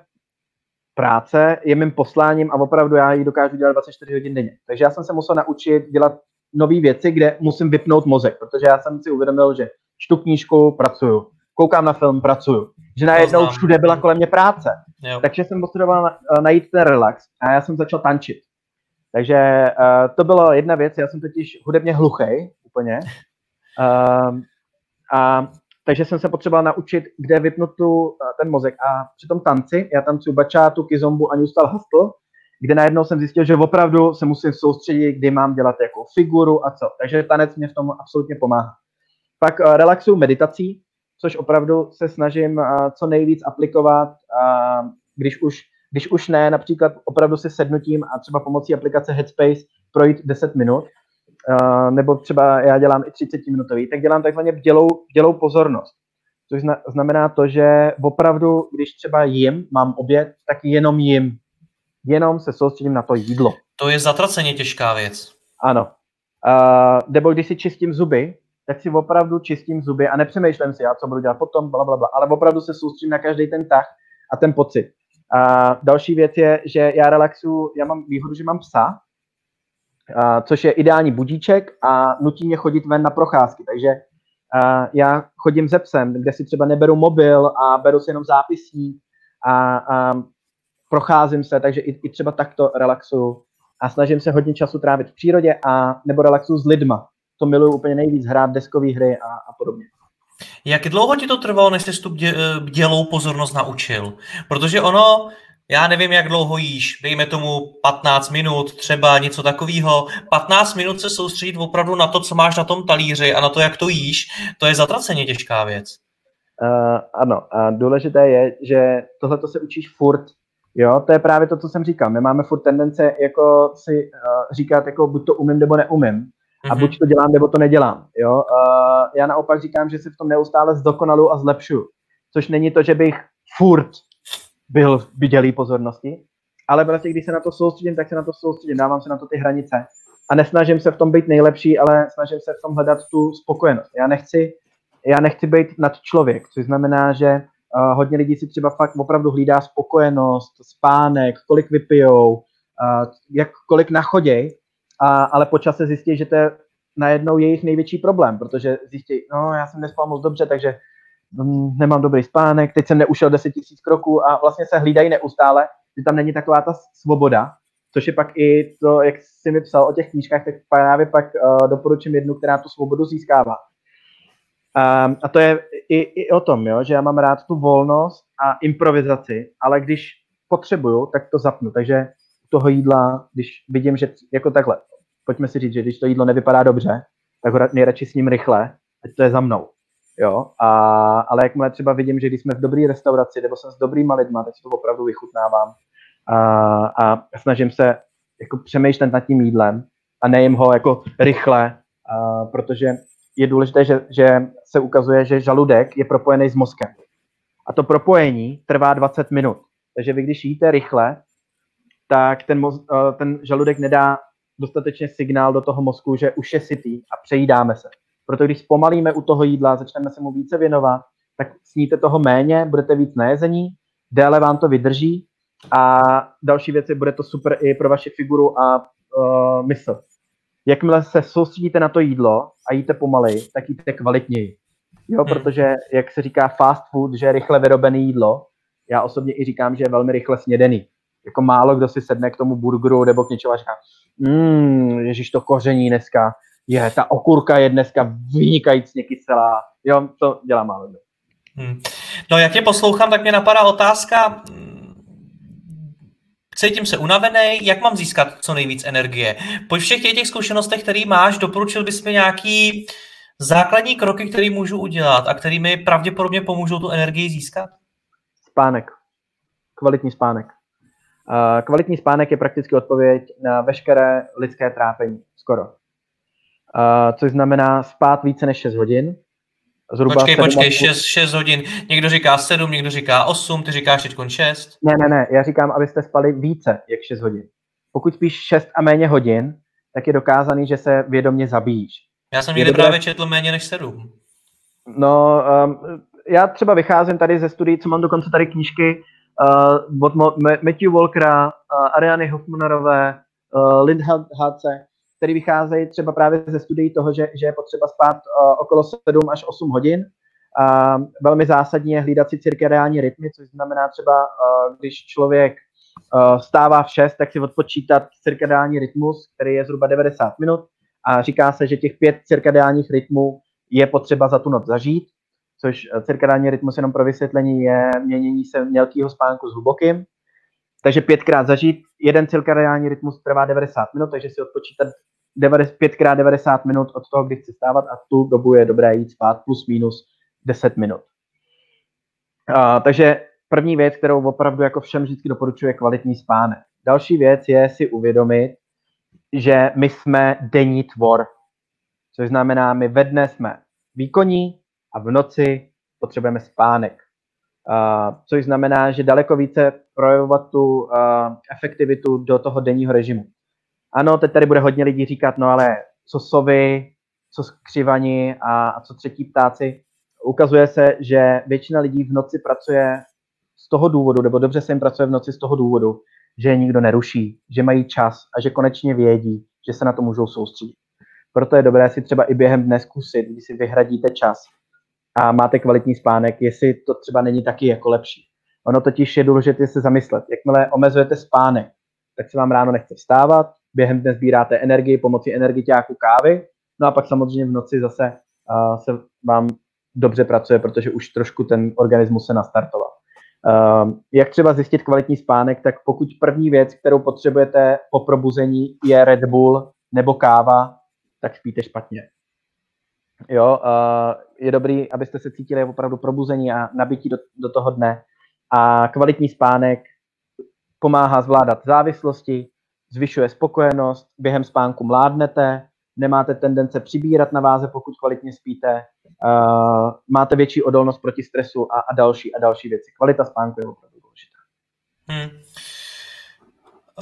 práce je mým posláním a opravdu já ji dokážu dělat 24 hodin denně. Takže já jsem se musel naučit dělat nové věci, kde musím vypnout mozek, protože já jsem si uvědomil, že čtu knížku, pracuju, koukám na film, pracuju. Že najednou všude byla kolem mě práce. Jo. Takže jsem potřeboval eh, najít ten relax a já jsem začal tančit. Takže uh, to byla jedna věc, já jsem totiž hudebně hluchý úplně. Uh, a takže jsem se potřeboval naučit, kde vypnout tu, uh, ten mozek. A při tom tanci, já tancuju bačátu, kizombu a New Style Hustle, kde najednou jsem zjistil, že opravdu se musím soustředit, kdy mám dělat jako figuru a co. Takže tanec mě v tom absolutně pomáhá. Pak uh, relaxuju meditací, což opravdu se snažím uh, co nejvíc aplikovat, uh, když už když už ne, například opravdu si sednutím a třeba pomocí aplikace Headspace projít 10 minut, uh, nebo třeba já dělám i 30 minutový, tak dělám takzvaně bdělou, bdělou pozornost. Což znamená to, že opravdu, když třeba jim, mám oběd, tak jenom jim jenom se soustředím na to jídlo. To je zatraceně těžká věc. Ano. Uh, nebo když si čistím zuby, tak si opravdu čistím zuby a nepřemýšlím si, já co budu dělat potom, bla, bla, bla, ale opravdu se soustředím na každý ten tah a ten pocit. A další věc je, že já relaxu, já mám výhodu, že mám psa, a, což je ideální budíček a nutí mě chodit ven na procházky, takže a, já chodím ze psem, kde si třeba neberu mobil a beru si jenom zápisník a, a procházím se, takže i, i třeba takto relaxuju a snažím se hodně času trávit v přírodě a nebo relaxuju s lidma. To miluju úplně nejvíc, hrát deskové hry a, a podobně. Jak dlouho ti to trvalo, než jsi tu bdělou pozornost naučil? Protože ono, já nevím, jak dlouho jíš, dejme tomu 15 minut, třeba něco takového. 15 minut se soustředit opravdu na to, co máš na tom talíři a na to, jak to jíš, to je zatraceně těžká věc. Uh, ano, a důležité je, že tohle se učíš furt Jo, to je právě to, co jsem říkal. My máme furt tendence jako si uh, říkat, jako buď to umím, nebo neumím. A mhm. buď to dělám, nebo to nedělám. Jo? Uh, já naopak říkám, že si v tom neustále zdokonalu a zlepšu. Což není to, že bych furt byl v vidělý pozornosti, ale vlastně, když se na to soustředím, tak se na to soustředím, dávám se na to ty hranice. A nesnažím se v tom být nejlepší, ale snažím se v tom hledat tu spokojenost. Já nechci, já nechci být nad člověk, což znamená, že Uh, hodně lidí si třeba fakt opravdu hlídá spokojenost, spánek, kolik vypijou, uh, jak, kolik nachoděj, a, ale po čase zjistí, že to je najednou jejich největší problém, protože zjistí, no já jsem nespal moc dobře, takže um, nemám dobrý spánek, teď jsem neušel 10 tisíc kroků a vlastně se hlídají neustále, že tam není taková ta svoboda, což je pak i to, jak jsi mi psal o těch knížkách, tak právě pak uh, doporučím jednu, která tu svobodu získává. A, a to je i, i o tom, jo, že já mám rád tu volnost a improvizaci, ale když potřebuju, tak to zapnu. Takže toho jídla, když vidím, že jako takhle, pojďme si říct, že když to jídlo nevypadá dobře, tak ho nejradši s ním rychle, ať to je za mnou. Jo? A, ale jakmile třeba vidím, že když jsme v dobré restauraci nebo jsem s dobrýma lidma, tak si to opravdu vychutnávám a, a snažím se jako přemýšlet nad tím jídlem a nejím ho jako rychle, a, protože je důležité, že, že se ukazuje, že žaludek je propojený s mozkem. A to propojení trvá 20 minut. Takže vy, když jíte rychle, tak ten, moz, ten žaludek nedá dostatečně signál do toho mozku, že už je sytý a přejídáme se. Proto když zpomalíme u toho jídla, začneme se mu více věnovat, tak sníte toho méně, budete víc najezení, déle vám to vydrží a další věci bude to super i pro vaši figuru a uh, mysl. Jakmile se soustředíte na to jídlo a jíte pomalej, tak jíte kvalitněji. Jo, hmm. protože, jak se říká fast food, že je rychle vyrobené jídlo, já osobně i říkám, že je velmi rychle snědený. Jako málo kdo si sedne k tomu burgeru nebo k něčemu a říká, mmm, ježiš, to koření dneska, je, ta okurka je dneska vynikajícně kyselá. Jo, to dělá málo kdo. Hmm. No jak tě poslouchám, tak mě napadá otázka, cítím se unavený, jak mám získat co nejvíc energie? Po všech těch, těch zkušenostech, které máš, doporučil bys mi nějaký základní kroky, které můžu udělat a které mi pravděpodobně pomůžou tu energii získat? Spánek. Kvalitní spánek. Kvalitní spánek je prakticky odpověď na veškeré lidské trápení, skoro. Což znamená spát více než 6 hodin. Zhruba počkej, počkej, 6, 6 hodin. Někdo říká 7, někdo říká 8, ty říkáš teď 6. Ne, ne, ne, já říkám, abyste spali více jak 6 hodin. Pokud spíš 6 a méně hodin, tak je dokázaný, že se vědomě zabíjíš. Já jsem někdy dobré... právě četl méně než 7. No, um, já třeba vycházím tady ze studií, co mám dokonce tady knížky, uh, od Matthew Walkera, uh, Ariany Hoffmanerové, uh, Lind Hadce, který vycházejí třeba právě ze studií toho, že, že je potřeba spát uh, okolo 7 až 8 hodin. Uh, velmi zásadní je hlídat si cirkadiální rytmy, což znamená třeba, uh, když člověk uh, stává v 6, tak si odpočítat cirkadiální rytmus, který je zhruba 90 minut a říká se, že těch pět cirkadiálních rytmů je potřeba za tu noc zažít což eh, cirkadiální rytmus jenom pro vysvětlení je měnění se mělkého spánku s hlubokým. Takže pětkrát zažít, jeden cirkadiální rytmus trvá 90 minut, takže si odpočítat 5x 90 minut od toho, kdy chci stávat a tu dobu je dobré jít spát plus minus 10 minut. Uh, takže první věc, kterou opravdu jako všem vždycky doporučuji, je kvalitní spánek. Další věc je si uvědomit, že my jsme denní tvor, což znamená, my ve dne jsme výkonní, a v noci potřebujeme spánek. Uh, což znamená, že daleko více projevovat tu uh, efektivitu do toho denního režimu. Ano, teď tady bude hodně lidí říkat, no ale co sovy, co skřivani a, a co třetí ptáci. Ukazuje se, že většina lidí v noci pracuje z toho důvodu, nebo dobře se jim pracuje v noci z toho důvodu, že je nikdo neruší, že mají čas a že konečně vědí, že se na to můžou soustředit. Proto je dobré si třeba i během dne zkusit, když si vyhradíte čas, a máte kvalitní spánek, jestli to třeba není taky jako lepší. Ono totiž je důležité se zamyslet. Jakmile omezujete spánek, tak se vám ráno nechce vstávat, během dne sbíráte energii pomocí energiťáku kávy, no a pak samozřejmě v noci zase uh, se vám dobře pracuje, protože už trošku ten organismus se nastartoval. Uh, jak třeba zjistit kvalitní spánek, tak pokud první věc, kterou potřebujete po probuzení, je Red Bull nebo káva, tak spíte špatně. Jo, uh, je dobrý, abyste se cítili opravdu probuzení a nabití do, do toho dne. A kvalitní spánek pomáhá zvládat závislosti, zvyšuje spokojenost, během spánku mládnete, nemáte tendence přibírat na váze, pokud kvalitně spíte, uh, máte větší odolnost proti stresu a, a další a další věci. Kvalita spánku je opravdu důležitá. Hmm.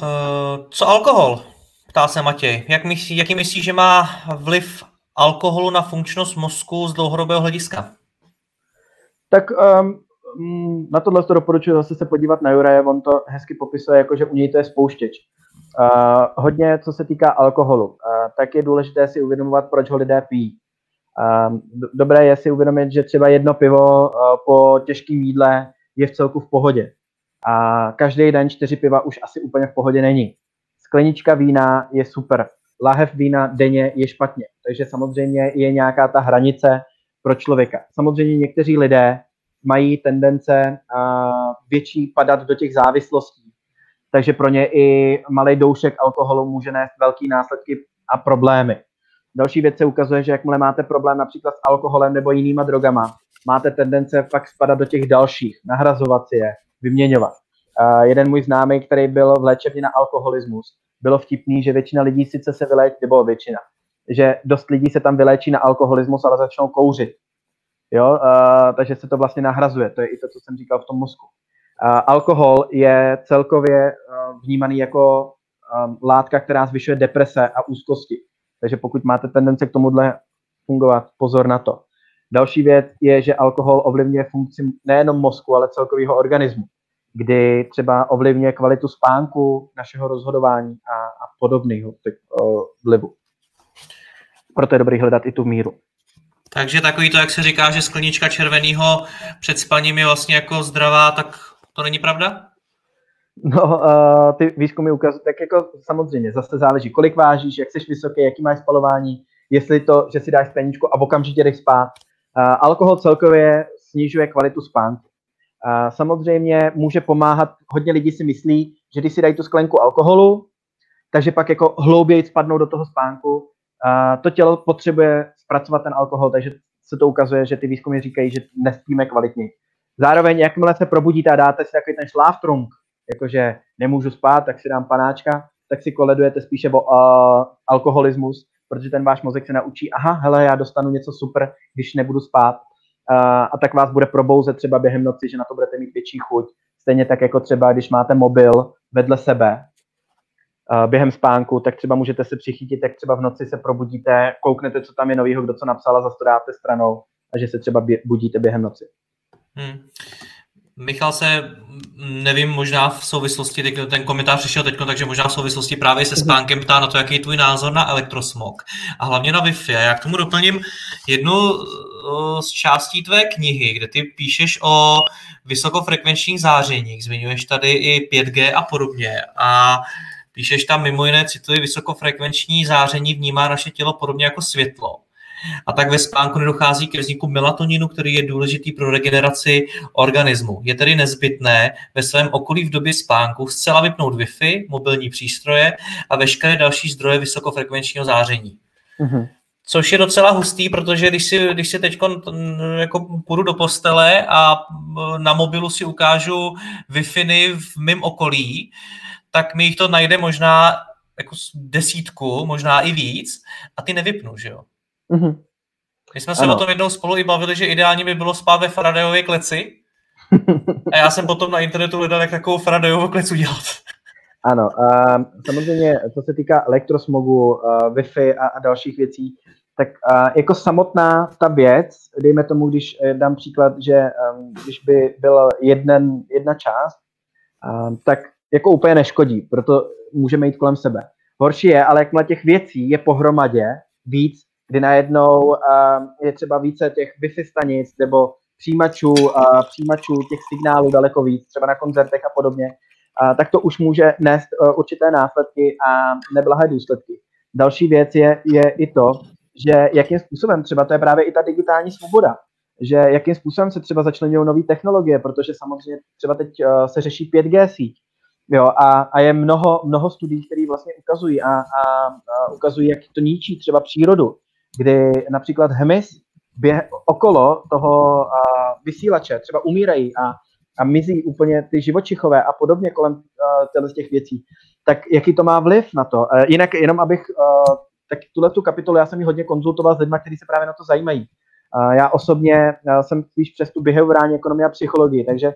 Uh, co alkohol? Ptá se Matěj. Jak myslí, jaký myslíš, že má vliv alkoholu na funkčnost mozku z dlouhodobého hlediska? Tak um, na tohle to doporučuji zase se podívat na Juraje, on to hezky popisuje, jako že u něj to je spouštěč. Uh, hodně, co se týká alkoholu, uh, tak je důležité si uvědomovat, proč ho lidé pijí. Uh, dobré je si uvědomit, že třeba jedno pivo uh, po těžkém jídle je v celku v pohodě. A každý den čtyři piva už asi úplně v pohodě není. Sklenička vína je super lahev vína denně je špatně. Takže samozřejmě je nějaká ta hranice, pro člověka. Samozřejmě někteří lidé mají tendence větší padat do těch závislostí, takže pro ně i malý doušek alkoholu může nést velký následky a problémy. Další věc se ukazuje, že jakmile máte problém například s alkoholem nebo jinýma drogama, máte tendence fakt spadat do těch dalších, nahrazovat si je, vyměňovat. Uh, jeden můj známý, který byl v léčebně na alkoholismus, bylo vtipný, že většina lidí sice se vyléčí, nebo většina, že dost lidí se tam vyléčí na alkoholismus, ale začnou kouřit. Jo, uh, takže se to vlastně nahrazuje. To je i to, co jsem říkal v tom mozku. Uh, alkohol je celkově uh, vnímaný jako um, látka, která zvyšuje deprese a úzkosti. Takže pokud máte tendence k tomuhle fungovat, pozor na to. Další věc je, že alkohol ovlivňuje funkci nejenom mozku, ale celkového organismu, kdy třeba ovlivňuje kvalitu spánku, našeho rozhodování a, a podobného vlivu. Proto je dobrý hledat i tu míru. Takže takový to, jak se říká, že sklenička červeného před spaním je vlastně jako zdravá, tak to není pravda? No, uh, ty výzkumy ukazují, tak jako samozřejmě, zase záleží, kolik vážíš, jak jsi vysoký, jaký máš spalování, jestli to, že si dáš skleničku a okamžitě jdeš spát. Uh, alkohol celkově snižuje kvalitu spánku. Uh, samozřejmě může pomáhat, hodně lidí si myslí, že když si dají tu sklenku alkoholu, takže pak jako hlouběji spadnou do toho spánku. Uh, to tělo potřebuje zpracovat ten alkohol, takže se to ukazuje, že ty výzkumy říkají, že nespíme kvalitně. Zároveň, jakmile se probudíte a dáte si takový ten šláftrunk, jakože nemůžu spát, tak si dám panáčka, tak si koledujete spíše o uh, alkoholismus, protože ten váš mozek se naučí, aha, hele, já dostanu něco super, když nebudu spát. A tak vás bude probouzet třeba během noci, že na to budete mít větší chuť. Stejně tak jako třeba, když máte mobil vedle sebe během spánku, tak třeba můžete se přichytit, tak třeba v noci se probudíte, kouknete, co tam je novýho, kdo co napsal a dáte stranou a že se třeba budíte během noci. Hmm. Michal se, nevím, možná v souvislosti, teď ten komentář přišel teď, takže možná v souvislosti právě se spánkem ptá na to, jaký je tvůj názor na elektrosmog a hlavně na Wi-Fi. A já k tomu doplním jednu z částí tvé knihy, kde ty píšeš o vysokofrekvenčních zářeních, zmiňuješ tady i 5G a podobně. A píšeš tam mimo jiné, cituji, vysokofrekvenční záření vnímá naše tělo podobně jako světlo a tak ve spánku nedochází ke vzniku melatoninu, který je důležitý pro regeneraci organismu. Je tedy nezbytné ve svém okolí v době spánku zcela vypnout Wi-Fi, mobilní přístroje a veškeré další zdroje vysokofrekvenčního záření. Mm-hmm. Což je docela hustý, protože když si, když si teď jako půjdu do postele a na mobilu si ukážu Wi-Fi v mém okolí, tak mi jich to najde možná jako desítku, možná i víc a ty nevypnu, že jo? Mm-hmm. My jsme se ano. o tom jednou spolu i bavili, že ideálně by bylo spát ve Faradayově kleci. A já jsem potom na internetu hledal, jak takovou Faradayovou klec udělat. Ano, uh, samozřejmě, co se týká elektrosmogu, uh, Wi-Fi a, a dalších věcí, tak uh, jako samotná ta věc, dejme tomu, když eh, dám příklad, že um, když by byl jeden, jedna část, um, tak jako úplně neškodí, proto můžeme jít kolem sebe. Horší je, ale jakmile těch věcí je pohromadě víc, kdy najednou uh, je třeba více těch Wi-Fi stanic nebo přijímačů, uh, přijímačů těch signálů daleko víc, třeba na koncertech a podobně, uh, tak to už může nést uh, určité následky a neblahé důsledky. Další věc je, je i to, že jakým způsobem, třeba to je právě i ta digitální svoboda, že jakým způsobem se třeba začlenují nové technologie, protože samozřejmě třeba teď uh, se řeší 5G síť, Jo, a, a je mnoho, mnoho studií, které vlastně ukazují a, a, a ukazují, jak to ničí třeba přírodu kdy například hmyz běh, okolo toho a, vysílače třeba umírají a, a mizí úplně ty živočichové a podobně kolem a, těch věcí, tak jaký to má vliv na to? A, jinak jenom abych, a, tak tuhle tu kapitolu já jsem ji hodně konzultoval s lidmi, kteří se právě na to zajímají. A já osobně já jsem spíš přes tu behaviorální ekonomii a psychologii, takže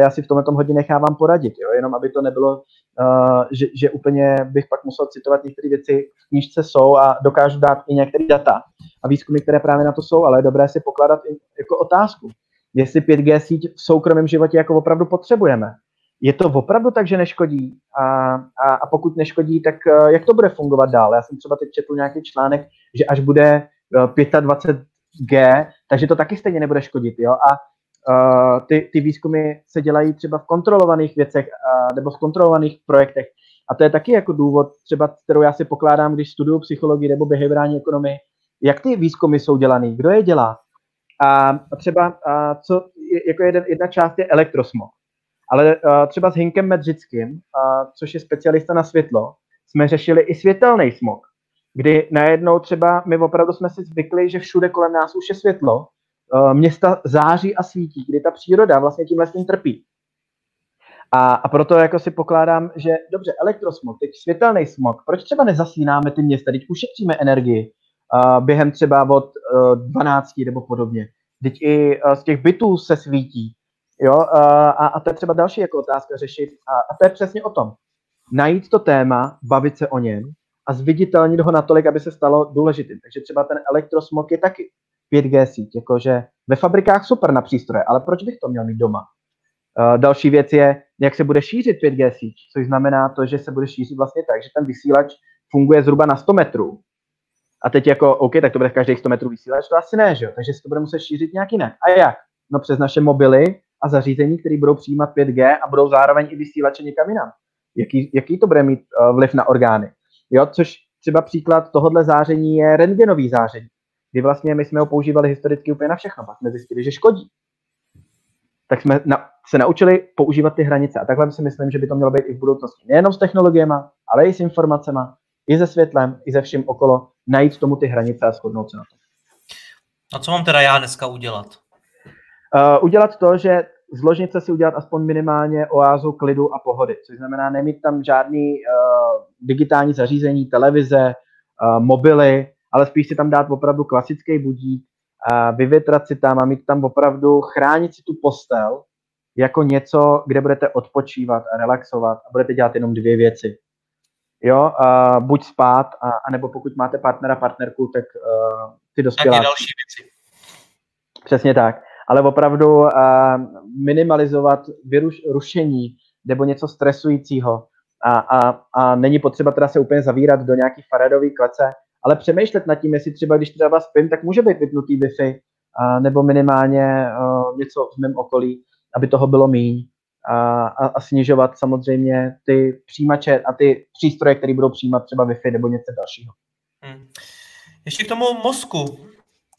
já si v tomhle tom hodně nechávám poradit, jo? jenom aby to nebylo Uh, že, že úplně bych pak musel citovat některé věci v knížce jsou a dokážu dát i některé data a výzkumy, které právě na to jsou, ale je dobré si pokládat i jako otázku, jestli 5G síť v soukromém životě jako opravdu potřebujeme. Je to opravdu tak, že neškodí? A, a, a pokud neškodí, tak uh, jak to bude fungovat dál? Já jsem třeba teď četl nějaký článek, že až bude uh, 25G, takže to taky stejně nebude škodit. Jo? A Uh, ty, ty výzkumy se dělají třeba v kontrolovaných věcech uh, nebo v kontrolovaných projektech. A to je taky jako důvod, třeba, kterou já si pokládám, když studuju psychologii nebo behaviorální ekonomii, jak ty výzkumy jsou dělaný, kdo je dělá. A třeba, a co, jako jeden, jedna část je elektrosmog. Ale a třeba s Hinkem Medřickým, a, což je specialista na světlo, jsme řešili i světelný smog, kdy najednou třeba my opravdu jsme si zvykli, že všude kolem nás už je světlo, města září a svítí, kdy ta příroda vlastně tímhle tím trpí. A, a proto jako si pokládám, že dobře, elektrosmog, teď světelný smog, proč třeba nezasínáme ty města, teď ušetříme energii uh, během třeba od uh, 12 nebo podobně. Teď i uh, z těch bytů se svítí. Jo? Uh, a, a to je třeba další jako otázka řešit. A, a to je přesně o tom. Najít to téma, bavit se o něm a zviditelnit ho natolik, aby se stalo důležitým. Takže třeba ten elektrosmog je taky 5G síť, jakože ve fabrikách super na přístroje, ale proč bych to měl mít doma? Uh, další věc je, jak se bude šířit 5G síť, což znamená to, že se bude šířit vlastně tak, že ten vysílač funguje zhruba na 100 metrů. A teď jako, OK, tak to bude každých 100 metrů vysílač, to asi ne, že jo? Takže se to bude muset šířit nějak jinak. A jak? No přes naše mobily a zařízení, které budou přijímat 5G a budou zároveň i vysílače někam jinam. Jaký, jaký to bude mít uh, vliv na orgány? Jo, což třeba příklad tohohle záření je rentgenový záření, kdy vlastně my jsme ho používali historicky úplně na všechno, pak jsme zjistili, že škodí tak jsme na, se naučili používat ty hranice. A takhle si myslím, že by to mělo být i v budoucnosti. Nejenom s technologiemi, ale i s informacemi, i se světlem, i se vším okolo, najít tomu ty hranice a shodnout se na to. A co mám teda já dneska udělat? Uh, udělat to, že z ložnice si udělat aspoň minimálně oázu klidu a pohody, což znamená nemít tam žádný uh, digitální zařízení, televize, uh, mobily, ale spíš si tam dát opravdu klasický budík, a vyvětrat si tam a mít tam opravdu, chránit si tu postel jako něco, kde budete odpočívat a relaxovat a budete dělat jenom dvě věci. Jo, a buď spát, a, anebo pokud máte partnera, partnerku, tak uh, ty dospělá. Tak další věci. Přesně tak. Ale opravdu uh, minimalizovat vyruš, rušení nebo něco stresujícího. A, a, a není potřeba teda se úplně zavírat do nějaký faradový klece, ale přemýšlet nad tím, jestli třeba, když třeba spím, tak může být vypnutý Wi-Fi, nebo minimálně něco v mém okolí, aby toho bylo míň a, a, a snižovat samozřejmě ty přijímače a ty přístroje, které budou přijímat třeba Wi-Fi nebo něco dalšího. Hmm. Ještě k tomu mozku.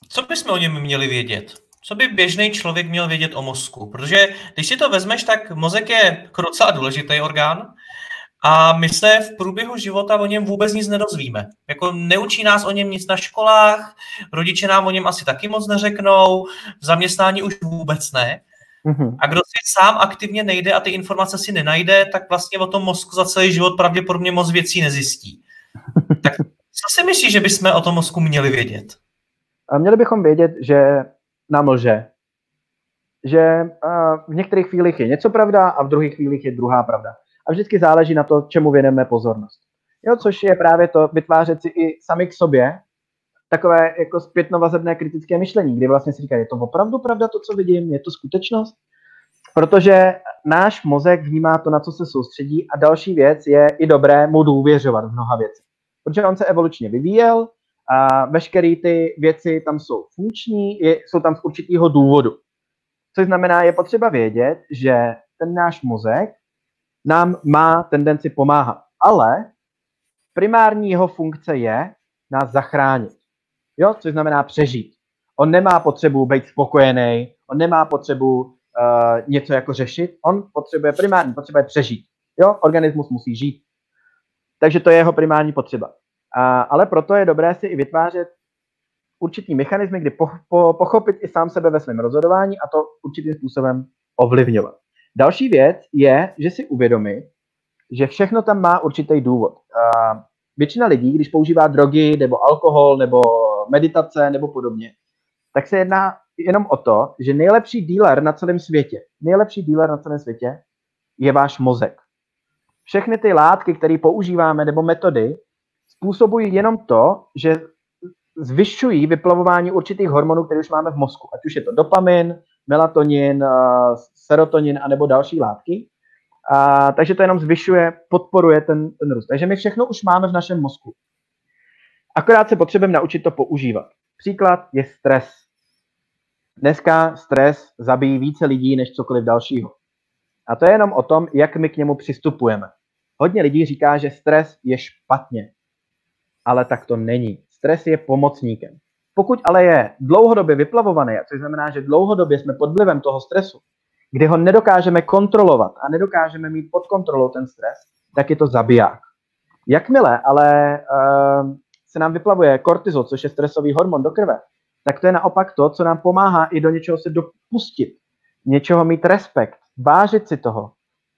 Co bychom o něm měli vědět? Co by běžný člověk měl vědět o mozku? Protože když si to vezmeš, tak mozek je docela důležitý orgán a my se v průběhu života o něm vůbec nic nedozvíme. Jako neučí nás o něm nic na školách, rodiče nám o něm asi taky moc neřeknou, v zaměstnání už vůbec ne. Mm-hmm. A kdo si sám aktivně nejde a ty informace si nenajde, tak vlastně o tom mozku za celý život pravděpodobně moc věcí nezjistí. tak co si myslíš, že bychom o tom mozku měli vědět? A měli bychom vědět, že nám lže. Že v některých chvílích je něco pravda a v druhých chvílích je druhá pravda a vždycky záleží na to, čemu věneme pozornost. Jo, což je právě to vytvářet si i sami k sobě takové jako zpětnovazebné kritické myšlení, kdy vlastně si říká, je to opravdu pravda to, co vidím, je to skutečnost? Protože náš mozek vnímá to, na co se soustředí a další věc je i dobré mu důvěřovat v mnoha věcech. Protože on se evolučně vyvíjel a veškeré ty věci tam jsou funkční, je, jsou tam z určitého důvodu. Což znamená, je potřeba vědět, že ten náš mozek nám má tendenci pomáhat. Ale primární jeho funkce je nás zachránit. Jo, což znamená přežít. On nemá potřebu být spokojený, on nemá potřebu uh, něco jako řešit, on potřebuje primární, potřebuje přežít. Jo, organismus musí žít. Takže to je jeho primární potřeba. Uh, ale proto je dobré si i vytvářet určitý mechanismy, kdy po, po, pochopit i sám sebe ve svém rozhodování a to určitým způsobem ovlivňovat. Další věc je, že si uvědomit, že všechno tam má určitý důvod. Většina lidí, když používá drogy nebo alkohol nebo meditace nebo podobně, tak se jedná jenom o to, že nejlepší dealer na celém světě, nejlepší dealer na celém světě je váš mozek. Všechny ty látky, které používáme nebo metody, způsobují jenom to, že zvyšují vyplavování určitých hormonů, které už máme v mozku. Ať už je to dopamin, melatonin, serotonin a nebo další látky. A, takže to jenom zvyšuje, podporuje ten, ten růst. Takže my všechno už máme v našem mozku. Akorát se potřebujeme naučit to používat. Příklad je stres. Dneska stres zabíjí více lidí než cokoliv dalšího. A to je jenom o tom, jak my k němu přistupujeme. Hodně lidí říká, že stres je špatně. Ale tak to není. Stres je pomocníkem. Pokud ale je dlouhodobě vyplavovaný, což znamená, že dlouhodobě jsme pod vlivem toho stresu, kdy ho nedokážeme kontrolovat a nedokážeme mít pod kontrolou ten stres, tak je to zabiják. Jakmile ale uh, se nám vyplavuje kortizol, což je stresový hormon do krve, tak to je naopak to, co nám pomáhá i do něčeho se dopustit, něčeho mít respekt, vážit si toho.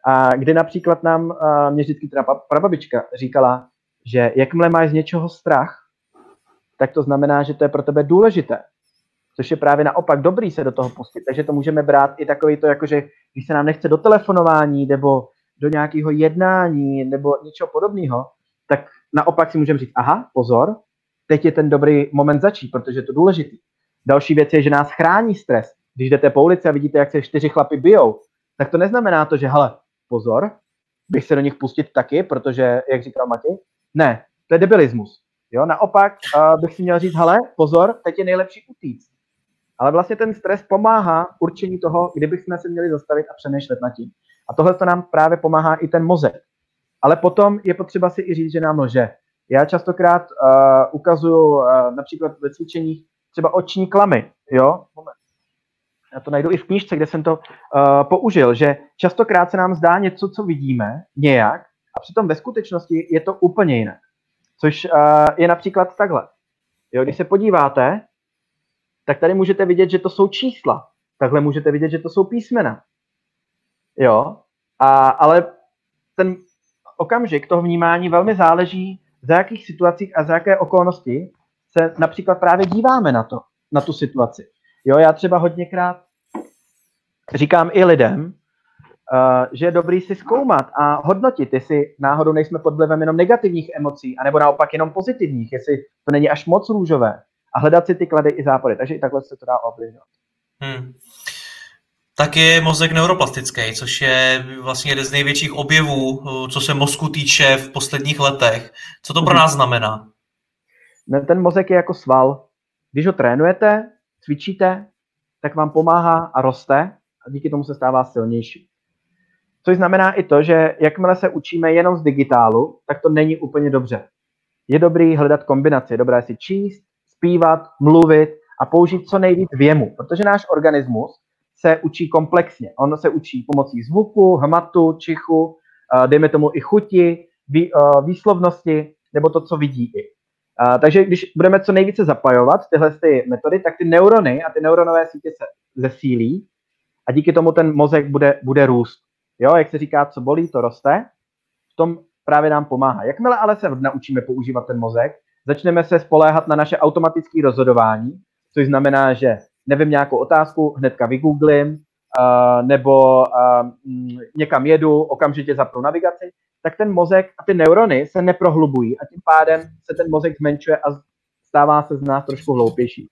A kdy například nám, uh, mě vždycky teda prababička říkala, že jakmile máš z něčeho strach, tak to znamená, že to je pro tebe důležité. Což je právě naopak dobrý se do toho pustit. Takže to můžeme brát i takový to, jako že když se nám nechce do telefonování nebo do nějakého jednání nebo něčeho podobného, tak naopak si můžeme říct, aha, pozor, teď je ten dobrý moment začít, protože je to důležitý. Další věc je, že nás chrání stres. Když jdete po ulici a vidíte, jak se čtyři chlapy bijou, tak to neznamená to, že hele, pozor, bych se do nich pustit taky, protože, jak říkal Matěj, ne, to je debilismus. Jo, naopak uh, bych si měl říct, hele, pozor, teď je nejlepší utíct. Ale vlastně ten stres pomáhá určení toho, kdybychom se měli zastavit a přemýšlet nad tím. A tohle to nám právě pomáhá i ten mozek. Ale potom je potřeba si i říct, že nám lže. Já častokrát uh, ukazuju uh, například ve cvičeních třeba oční klamy. Jo? Moment. Já to najdu i v knížce, kde jsem to uh, použil, že častokrát se nám zdá něco, co vidíme, nějak, a přitom ve skutečnosti je to úplně jinak. Což uh, je například takhle. Jo, když se podíváte, tak tady můžete vidět, že to jsou čísla. Takhle můžete vidět, že to jsou písmena. Jo, a, ale ten okamžik toho vnímání velmi záleží, za jakých situacích a za jaké okolnosti se například právě díváme na to, na tu situaci. Jo, já třeba hodněkrát říkám i lidem, uh, že je dobrý si zkoumat a hodnotit, jestli náhodou nejsme pod vlivem jenom negativních emocí, anebo naopak jenom pozitivních, jestli to není až moc růžové a hledat si ty klady i západy. Takže i takhle se to dá ovlivňovat. Hmm. Tak je mozek neuroplastický, což je vlastně jeden z největších objevů, co se mozku týče v posledních letech. Co to pro mhm. nás znamená? Ten mozek je jako sval. Když ho trénujete, cvičíte, tak vám pomáhá a roste a díky tomu se stává silnější. Což znamená i to, že jakmile se učíme jenom z digitálu, tak to není úplně dobře. Je dobrý hledat kombinaci. Je dobré si číst, zpívat, mluvit a použít co nejvíc věmu, protože náš organismus se učí komplexně. On se učí pomocí zvuku, hmatu, čichu, dejme tomu i chuti, výslovnosti, nebo to, co vidí i. Takže když budeme co nejvíce zapajovat tyhle ty metody, tak ty neurony a ty neuronové sítě se zesílí a díky tomu ten mozek bude, bude růst. Jo, jak se říká, co bolí, to roste. V tom právě nám pomáhá. Jakmile ale se naučíme používat ten mozek, začneme se spoléhat na naše automatické rozhodování, což znamená, že nevím nějakou otázku, hnedka vygooglím, uh, nebo uh, někam jedu, okamžitě zapnu navigaci, tak ten mozek a ty neurony se neprohlubují a tím pádem se ten mozek zmenšuje a stává se z nás trošku hloupější.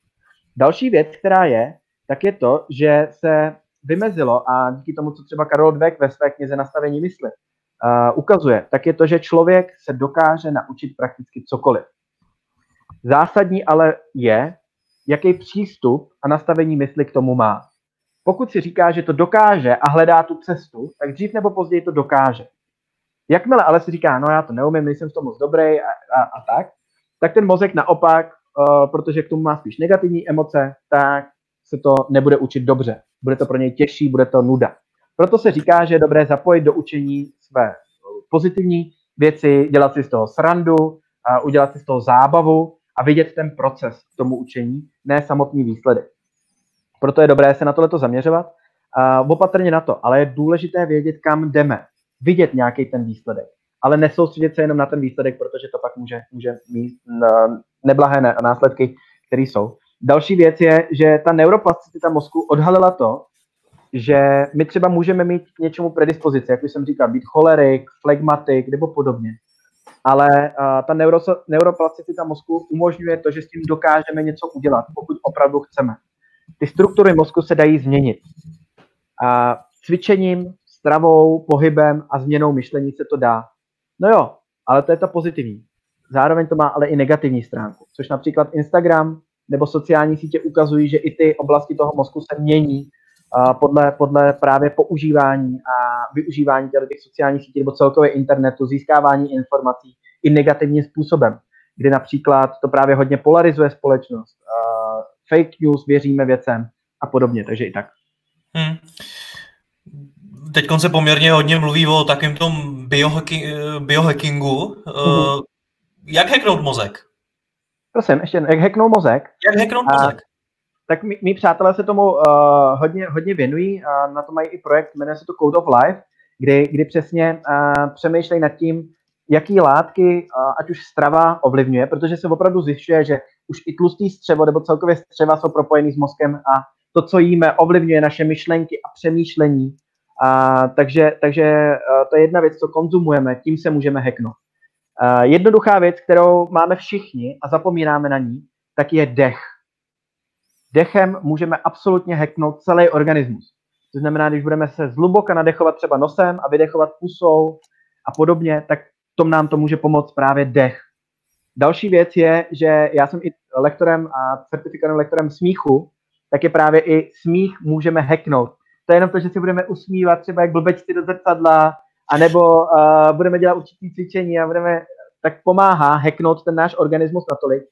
Další věc, která je, tak je to, že se vymezilo a díky tomu, co třeba Karol Dweck ve své knize Nastavení mysli uh, ukazuje, tak je to, že člověk se dokáže naučit prakticky cokoliv. Zásadní ale je, jaký přístup a nastavení mysli k tomu má. Pokud si říká, že to dokáže a hledá tu cestu, tak dřív nebo později to dokáže. Jakmile ale si říká, no já to neumím, nejsem v tom moc dobrý a, a, a tak, tak ten mozek naopak, uh, protože k tomu má spíš negativní emoce, tak se to nebude učit dobře. Bude to pro něj těžší, bude to nuda. Proto se říká, že je dobré zapojit do učení své pozitivní věci, dělat si z toho srandu, a udělat si z toho zábavu a vidět ten proces k tomu učení, ne samotný výsledek. Proto je dobré se na tohleto zaměřovat, a opatrně na to, ale je důležité vědět, kam jdeme, vidět nějaký ten výsledek, ale nesoustředit se jenom na ten výsledek, protože to pak může, může mít neblahé následky, které jsou. Další věc je, že ta neuroplasticita mozku odhalila to, že my třeba můžeme mít k něčemu predispozici, jak už jsem říkal, být cholerik, flegmatik nebo podobně. Ale uh, ta neuro, neuroplasticita mozku umožňuje to, že s tím dokážeme něco udělat, pokud opravdu chceme. Ty struktury mozku se dají změnit. A cvičením, stravou, pohybem a změnou myšlení se to dá. No jo, ale to je ta pozitivní. Zároveň to má ale i negativní stránku, což například Instagram nebo sociální sítě ukazují, že i ty oblasti toho mozku se mění podle, podle právě používání a využívání těch sociálních sítí nebo celkově internetu, získávání informací i negativním způsobem, kdy například to právě hodně polarizuje společnost. fake news, věříme věcem a podobně, takže i tak. Hmm. Teď se poměrně hodně mluví o takovém tom biohacking, biohackingu. Mm-hmm. Jak hacknout mozek? Prosím, ještě jak hacknout mozek? Jak hacknout mozek? A, tak mý, mý přátelé se tomu uh, hodně, hodně věnují a na to mají i projekt, jmenuje se to Code of Life, kdy, kdy přesně uh, přemýšlejí nad tím, jaký látky, uh, ať už strava ovlivňuje, protože se opravdu zjišťuje, že už i tlustý střevo nebo celkově střeva jsou propojený s mozkem a to, co jíme, ovlivňuje naše myšlenky a přemýšlení. A, takže takže uh, to je jedna věc, co konzumujeme, tím se můžeme hacknout. Uh, jednoduchá věc, kterou máme všichni a zapomínáme na ní, tak je dech. Dechem můžeme absolutně hacknout celý organismus. To znamená, když budeme se zhluboka nadechovat třeba nosem a vydechovat pusou a podobně, tak tom nám to může pomoct právě dech. Další věc je, že já jsem i lektorem a certifikovaným lektorem smíchu, tak je právě i smích můžeme hacknout. To je jenom to, že si budeme usmívat třeba jak blbečci do zrcadla, anebo uh, budeme dělat určitý cvičení a budeme, tak pomáhá hacknout ten náš organismus natolik,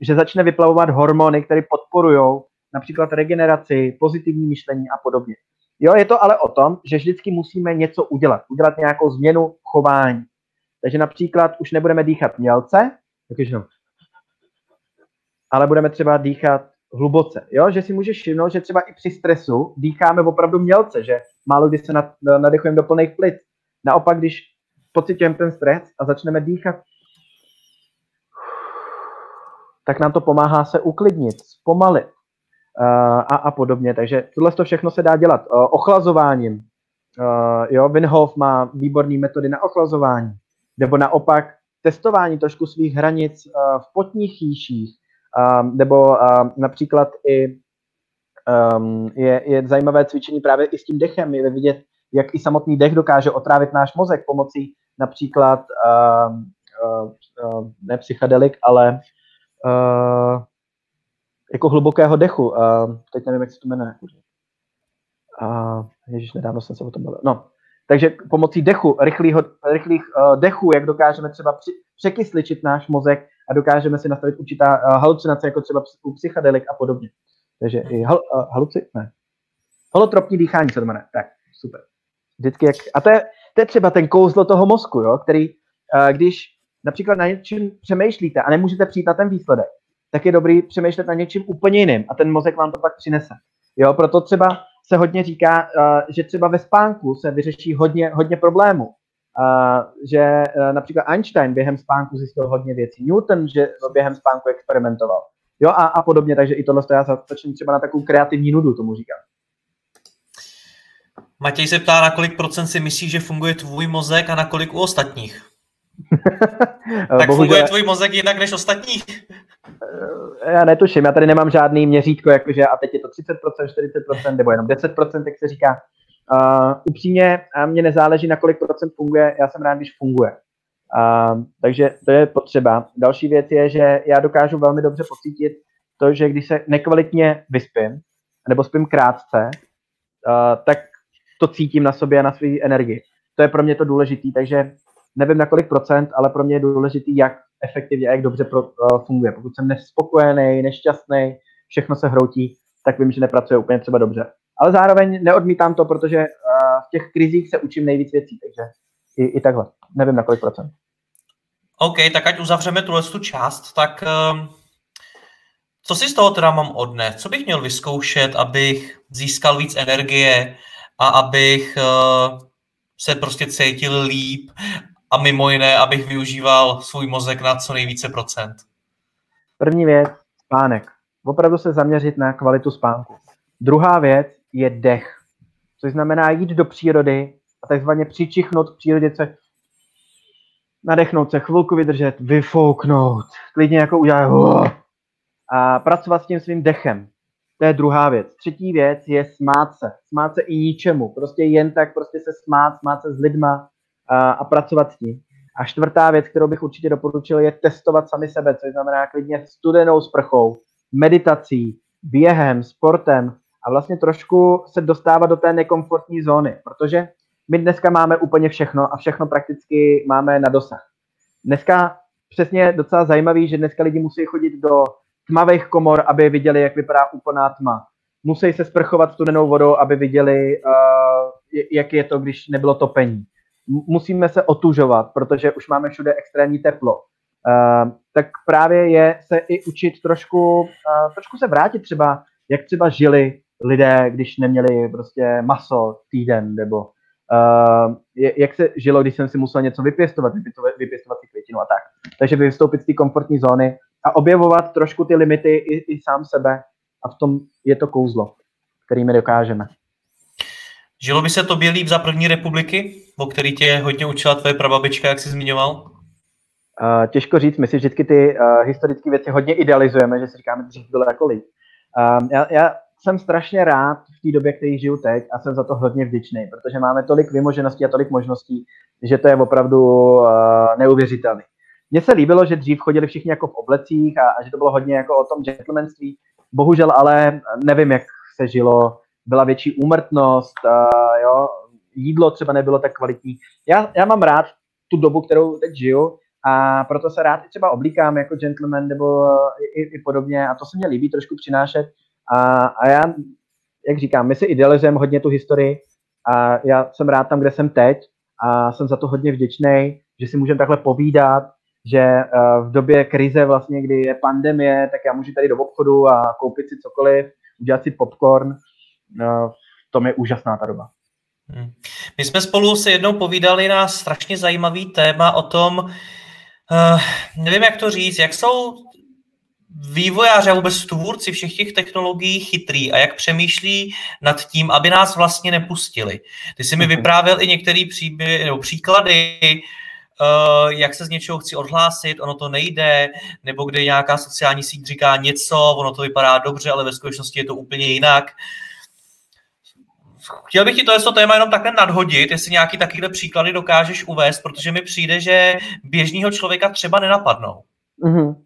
že začne vyplavovat hormony, které podporují například regeneraci, pozitivní myšlení a podobně. Jo, je to ale o tom, že vždycky musíme něco udělat, udělat nějakou změnu chování. Takže například už nebudeme dýchat mělce, takže no, ale budeme třeba dýchat hluboce. Jo? Že si můžeš všimnout, že třeba i při stresu dýcháme opravdu mělce, že málo kdy se nadechujeme do plných plic. Naopak, když pocitujeme ten stres a začneme dýchat, tak nám to pomáhá se uklidnit, zpomalit uh, a, a podobně. Takže tohle to všechno se dá dělat uh, ochlazováním. Uh, jo, Winhof má výborné metody na ochlazování. Nebo naopak testování trošku svých hranic v potních chýších, um, nebo um, například i um, je, je zajímavé cvičení právě i s tím dechem, je vidět, jak i samotný dech dokáže otrávit náš mozek pomocí například um, uh, uh, ne psychedelik, ale uh, jako hlubokého dechu. Uh, teď nevím, jak se to jmenuje. Uh, Ježíš, nedávno jsem se o tom bavil. No, takže pomocí dechu, rychlých, rychlých uh, dechů, jak dokážeme třeba při, překysličit náš mozek a dokážeme si nastavit určitá uh, halucinace, jako třeba u psychedelik a podobně. Takže i hal, uh, haluci, ne. Holotropní dýchání se to jmenuje. Tak, super. Vždycky jak, a to je, to je třeba ten kouzlo toho mozku, jo, který, uh, když například na něčem přemýšlíte a nemůžete přijít na ten výsledek, tak je dobrý přemýšlet na něčím úplně jiným a ten mozek vám to pak přinese. Jo, proto třeba se hodně říká, uh, že třeba ve spánku se vyřeší hodně, hodně problémů. Uh, že například Einstein během spánku zjistil hodně věcí, Newton, že během spánku experimentoval. Jo, a, a podobně, takže i tohle já začnu třeba na takovou kreativní nudu, tomu říkám. Matěj se ptá, na kolik procent si myslíš, že funguje tvůj mozek a na kolik u ostatních? tak Bohužel... funguje tvůj mozek jinak než ostatních? já netuším, já tady nemám žádný měřítko, jakože a teď je to 30%, 40% nebo jenom 10%, jak se říká. Uh, upřímně, a mně nezáleží, na kolik procent funguje, já jsem rád, když funguje. Uh, takže to je potřeba. Další věc je, že já dokážu velmi dobře pocítit to, že když se nekvalitně vyspím, nebo spím krátce, uh, tak to cítím na sobě a na své energii. To je pro mě to důležité, takže nevím na kolik procent, ale pro mě je důležitý, jak efektivně a jak dobře pro, uh, funguje. Pokud jsem nespokojený, nešťastný, všechno se hroutí, tak vím, že nepracuje úplně třeba dobře. Ale zároveň neodmítám to, protože uh, v těch krizích se učím nejvíc věcí, takže i, i takhle. Nevím na kolik procent. OK, tak ať uzavřeme tuhle tu část, tak um, co si z toho teda mám odnést? Co bych měl vyzkoušet, abych získal víc energie a abych uh, se prostě cítil líp a mimo jiné, abych využíval svůj mozek na co nejvíce procent? První věc, spánek. Opravdu se zaměřit na kvalitu spánku. Druhá věc je dech, což znamená jít do přírody a takzvaně přičichnout k přírodě, co nadechnout se, chvilku vydržet, vyfouknout, klidně jako udělat a pracovat s tím svým dechem. To je druhá věc. Třetí věc je smát se. Smát se i ničemu. Prostě jen tak prostě se smát, smát se s lidma, a, a pracovat s tím. A čtvrtá věc, kterou bych určitě doporučil, je testovat sami sebe, což znamená klidně studenou sprchou, meditací, během, sportem a vlastně trošku se dostávat do té nekomfortní zóny, protože my dneska máme úplně všechno a všechno prakticky máme na dosah. Dneska přesně docela zajímavý, že dneska lidi musí chodit do tmavých komor, aby viděli, jak vypadá úplná tma. Musí se sprchovat studenou vodou, aby viděli, uh, jak je to, když nebylo topení. Musíme se otužovat, protože už máme všude extrémní teplo. Uh, tak právě je se i učit trošku, uh, trošku se vrátit třeba, jak třeba žili lidé, když neměli prostě maso týden, nebo uh, jak se žilo, když jsem si musel něco vypěstovat, vypěstovat, vypěstovat si květinu a tak. Takže vystoupit z té komfortní zóny a objevovat trošku ty limity i, i sám sebe a v tom je to kouzlo, kterými dokážeme. Žilo by se tobě líp za první republiky, o který tě hodně učila tvoje prababička, jak jsi zmiňoval? Uh, těžko říct, my si vždycky ty uh, historické věci hodně idealizujeme, že si říkáme, že bylo jako líp. Uh, já, já jsem strašně rád v té době, který žiju teď a jsem za to hodně vděčný, protože máme tolik vymožeností a tolik možností, že to je opravdu uh, neuvěřitelné. Mně se líbilo, že dřív chodili všichni jako v oblecích a, a že to bylo hodně jako o tom gentlemanství. Bohužel ale nevím, jak se žilo, byla větší úmrtnost, uh, jo, jídlo třeba nebylo tak kvalitní. Já, já mám rád tu dobu, kterou teď žiju a proto se rád třeba oblíkám jako gentleman nebo i, i podobně a to se mě líbí trošku přinášet a, a já, jak říkám, my si idealizujeme hodně tu historii a já jsem rád tam, kde jsem teď a jsem za to hodně vděčný, že si můžeme takhle povídat, že uh, v době krize vlastně, kdy je pandemie, tak já můžu tady do obchodu a koupit si cokoliv, udělat si popcorn. Uh, to je úžasná ta doba. Hmm. My jsme spolu se jednou povídali na strašně zajímavý téma o tom, uh, nevím, jak to říct, jak jsou vývojáři a vůbec tvůrci všech těch technologií chytrý a jak přemýšlí nad tím, aby nás vlastně nepustili. Ty jsi mi mhm. vyprávěl i některé nebo příklady, uh, jak se z něčeho chci odhlásit, ono to nejde, nebo kde nějaká sociální síť říká něco, ono to vypadá dobře, ale ve skutečnosti je to úplně jinak. Chtěl bych ti to, to téma jenom takhle nadhodit, jestli nějaký takovýhle příklady dokážeš uvést, protože mi přijde, že běžného člověka třeba nenapadnou. Mm-hmm.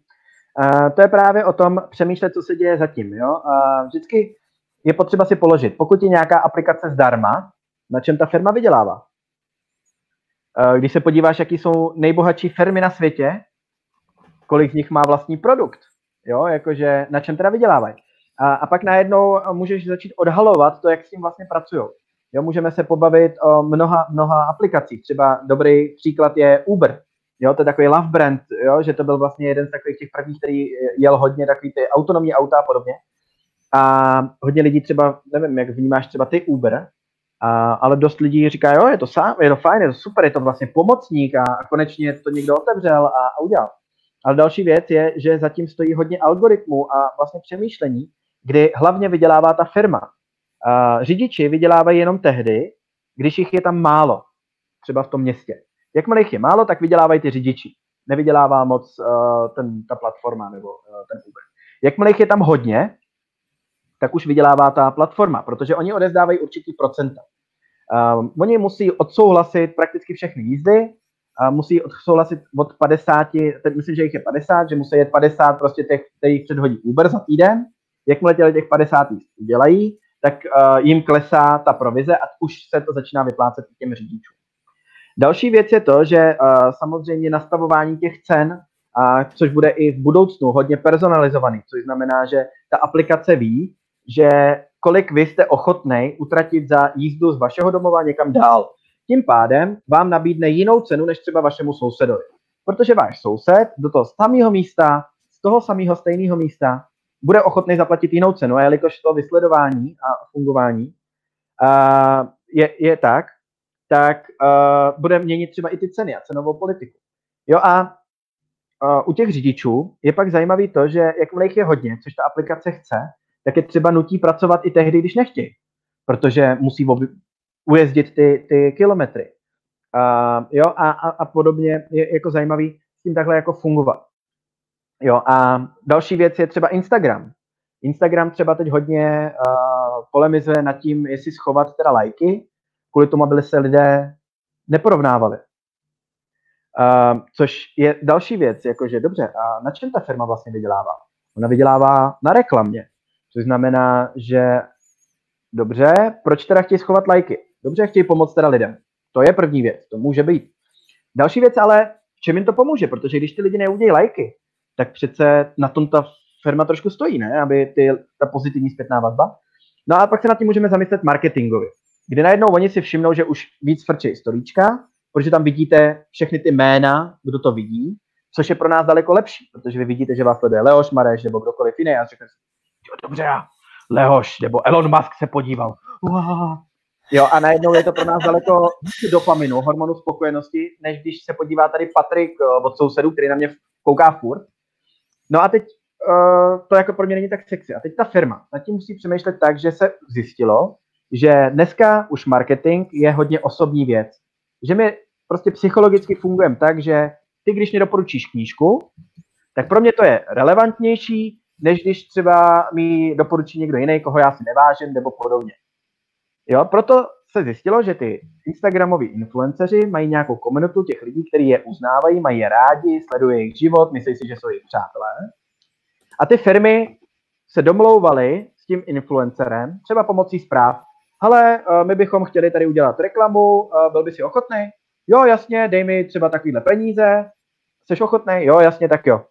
Uh, to je právě o tom přemýšlet, co se děje zatím. Jo? Uh, vždycky je potřeba si položit, pokud je nějaká aplikace zdarma, na čem ta firma vydělává. Uh, když se podíváš, jaký jsou nejbohatší firmy na světě, kolik z nich má vlastní produkt, jo? jakože na čem teda vydělávají. A, a pak najednou můžeš začít odhalovat to, jak s tím vlastně pracují. Jo, můžeme se pobavit o mnoha, mnoha aplikacích. Třeba dobrý příklad je Uber. Jo, to je takový love brand, jo, že to byl vlastně jeden z takových těch prvních, který jel hodně takový ty autonomní auta a podobně. A hodně lidí třeba, nevím, jak vnímáš třeba ty Uber, a, ale dost lidí říká, jo, je to sám, je to fajn, je to super, je to vlastně pomocník a, a konečně to někdo otevřel a, a udělal. Ale další věc je, že zatím stojí hodně algoritmů a vlastně přemýšlení, kdy hlavně vydělává ta firma. A řidiči vydělávají jenom tehdy, když jich je tam málo, třeba v tom městě. Jakmile jich je málo, tak vydělávají ty řidiči. Nevydělává moc uh, ten, ta platforma nebo uh, ten Uber. Jakmile jich je tam hodně, tak už vydělává ta platforma, protože oni odezdávají určitý procenta. Uh, oni musí odsouhlasit prakticky všechny jízdy, uh, musí odsouhlasit od 50, teď myslím, že jich je 50, že musí jet 50 prostě těch, kterých předhodí Uber za týden. Jakmile těch 50 udělají, tak uh, jim klesá ta provize a už se to začíná vyplácet těm řidičům. Další věc je to, že uh, samozřejmě nastavování těch cen, uh, což bude i v budoucnu hodně personalizovaný, což znamená, že ta aplikace ví, že kolik vy jste ochotný utratit za jízdu z vašeho domova někam dál. Tím pádem vám nabídne jinou cenu než třeba vašemu sousedovi. Protože váš soused do toho samého místa, z toho samého stejného místa, bude ochotný zaplatit jinou cenu, a jelikož to vysledování a fungování uh, je, je tak, tak uh, bude měnit třeba i ty ceny a cenovou politiku. Jo a uh, u těch řidičů je pak zajímavý to, že jakmile jich je hodně, což ta aplikace chce, tak je třeba nutí pracovat i tehdy, když nechtějí, protože musí ujezdit ty, ty kilometry. Uh, jo, a, a, a podobně je jako zajímavý s tím takhle jako fungovat. Jo, a další věc je třeba Instagram. Instagram třeba teď hodně uh, polemizuje nad tím, jestli schovat teda lajky, kvůli tomu, aby se lidé neporovnávali. Uh, což je další věc, jakože dobře, a na čem ta firma vlastně vydělává? Ona vydělává na reklamě, což znamená, že dobře, proč teda chtějí schovat lajky? Dobře, chtějí pomoct teda lidem. To je první věc, to může být. Další věc ale, v čem jim to pomůže? Protože když ty lidi neudějí lajky, tak přece na tom ta firma trošku stojí, ne? Aby ty, ta pozitivní zpětná vazba. No a pak se nad tím můžeme zamyslet marketingově, kdy najednou oni si všimnou, že už víc frčí storíčka, protože tam vidíte všechny ty jména, kdo to vidí, což je pro nás daleko lepší, protože vy vidíte, že vás sleduje Leoš Mareš nebo kdokoliv jiný a řeknete si, dobře, já, Leoš nebo Elon Musk se podíval. Uá. Jo, a najednou je to pro nás daleko více dopaminu, hormonu spokojenosti, než když se podívá tady Patrik eh, od sousedů, který na mě kouká furt. No a teď uh, to jako pro mě není tak sexy. A teď ta firma nad tím musí přemýšlet tak, že se zjistilo, že dneska už marketing je hodně osobní věc. Že my prostě psychologicky fungujeme tak, že ty, když mi doporučíš knížku, tak pro mě to je relevantnější, než když třeba mi doporučí někdo jiný, koho já si nevážím, nebo podobně. Jo, proto se zjistilo, že ty Instagramoví influenceři mají nějakou komunitu těch lidí, kteří je uznávají, mají je rádi, sledují jejich život, myslí si, že jsou jejich přátelé. A ty firmy se domlouvaly s tím influencerem, třeba pomocí zpráv. Ale eh, my bychom chtěli tady udělat reklamu, eh, byl by si ochotný? Jo, jasně, dej mi třeba takovýhle peníze. Jsi ochotný? Jo, jasně, tak jo.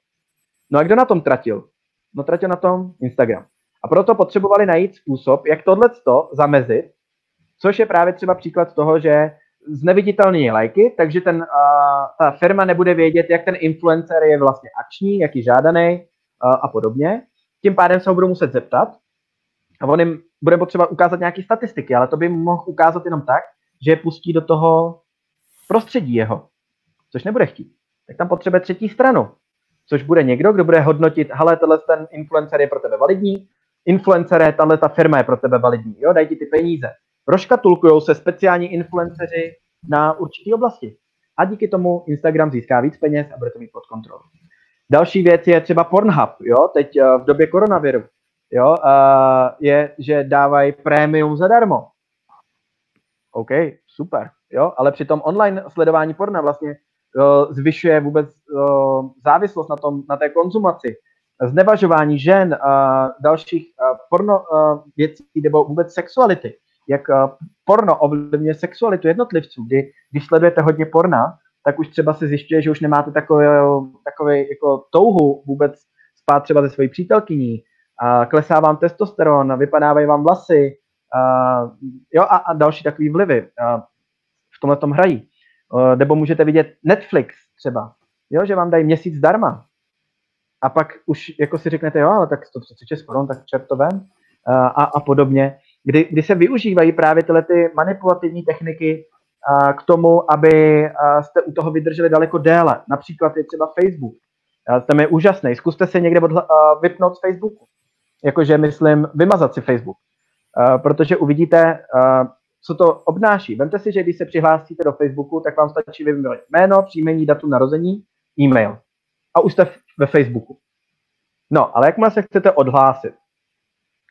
No a kdo na tom tratil? No tratil na tom Instagram. A proto potřebovali najít způsob, jak tohle zamezit, což je právě třeba příklad toho, že zneviditelný lajky, takže ten, uh, ta firma nebude vědět, jak ten influencer je vlastně akční, jak je žádaný uh, a podobně. Tím pádem se ho budou muset zeptat a on jim bude potřeba ukázat nějaké statistiky, ale to by mohl ukázat jenom tak, že je pustí do toho prostředí jeho, což nebude chtít. Tak tam potřebuje třetí stranu, což bude někdo, kdo bude hodnotit, hele, tenhle ten influencer je pro tebe validní, influencer, tahle ta firma je pro tebe validní, jo, daj ti ty peníze. Rozkatulkují se speciální influenceři na určité oblasti. A díky tomu Instagram získá víc peněz a bude to mít pod kontrolou. Další věc je třeba Pornhub, jo, teď eh, v době koronaviru, jo, je, že dávají prémium zadarmo. OK, super, jo, ale při tom online sledování porna vlastně zvyšuje vůbec uh, závislost na, tom, na té konzumaci, znevažování žen a dalších uh, porno věcí nebo vůbec sexuality. Jak porno ovlivňuje sexualitu jednotlivců, kdy když sledujete hodně porna, tak už třeba se zjišťuje, že už nemáte takové, takové jako touhu vůbec spát třeba ze svojí přítelkyní, a klesá vám testosteron, vypadávají vám vlasy, a, jo, a, a další takové vlivy a v tomhle tom hrají. A, nebo můžete vidět Netflix třeba, jo, že vám dají měsíc zdarma. A pak už jako si řeknete, jo, ale tak 136 korun, tak čertovém a, a, a podobně. Kdy, kdy se využívají právě tyhle ty manipulativní techniky a, k tomu, aby a, jste u toho vydrželi daleko déle. Například je třeba Facebook. A, ten je úžasný. Zkuste se někde odhla, a, vypnout z Facebooku jakože myslím vymazat si Facebook, uh, protože uvidíte, uh, co to obnáší. Vemte si, že když se přihlásíte do Facebooku, tak vám stačí vymyslet jméno, příjmení, datum narození, e-mail. A už jste ve Facebooku. No, ale jakmile se chcete odhlásit,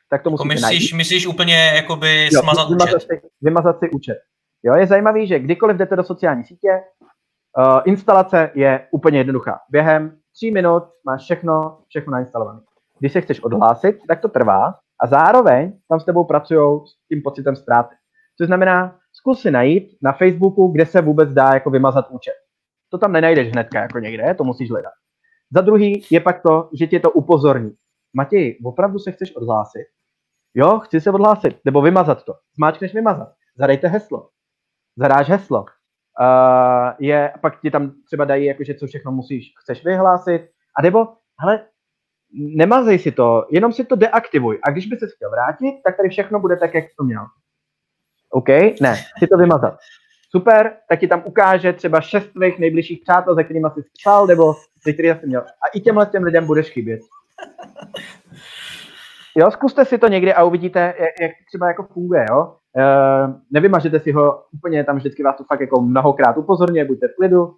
tak to musíte myslíš, najít. myslíš úplně jakoby jo, smazat vymazat účet? Si, vymazat si účet. Jo, je zajímavý, že kdykoliv jdete do sociální sítě, uh, instalace je úplně jednoduchá. Během tří minut máš všechno, všechno nainstalované když se chceš odhlásit, tak to trvá a zároveň tam s tebou pracují s tím pocitem ztráty. Což znamená, zkus si najít na Facebooku, kde se vůbec dá jako vymazat účet. To tam nenajdeš hnedka jako někde, to musíš hledat. Za druhý je pak to, že tě to upozorní. Matěj, opravdu se chceš odhlásit? Jo, chci se odhlásit, nebo vymazat to. Zmáčkneš vymazat. Zadejte heslo. Zadáš heslo. Uh, je, pak ti tam třeba dají, jakože co všechno musíš, chceš vyhlásit. A nebo, hele, nemazej si to, jenom si to deaktivuj. A když by se chtěl vrátit, tak tady všechno bude tak, jak to měl. OK? Ne, si to vymazat. Super, tak ti tam ukáže třeba šest tvých nejbližších přátel, za kterými jsi psal, nebo ze kterých jsi měl. A i těmhle těm lidem budeš chybět. Jo, zkuste si to někdy a uvidíte, jak, jak třeba jako funguje, jo. E, nevymažete si ho úplně, tam vždycky vás to fakt jako mnohokrát upozorňuje, buďte v klidu,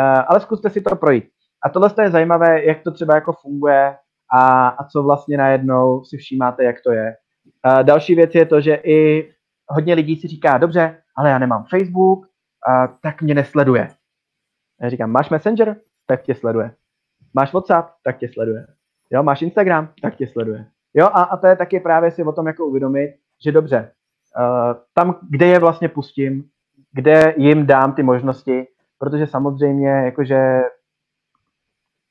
e, ale zkuste si to projít. A tohle je zajímavé, jak to třeba jako funguje a, a co vlastně najednou si všímáte, jak to je. A další věc je to, že i hodně lidí si říká, dobře, ale já nemám Facebook, a tak mě nesleduje. Já říkám, máš Messenger? Tak tě sleduje. Máš WhatsApp? Tak tě sleduje. Jo, máš Instagram? Tak tě sleduje. Jo, a, a to je taky právě si o tom jako uvědomit, že dobře, uh, tam, kde je vlastně pustím, kde jim dám ty možnosti, protože samozřejmě jakože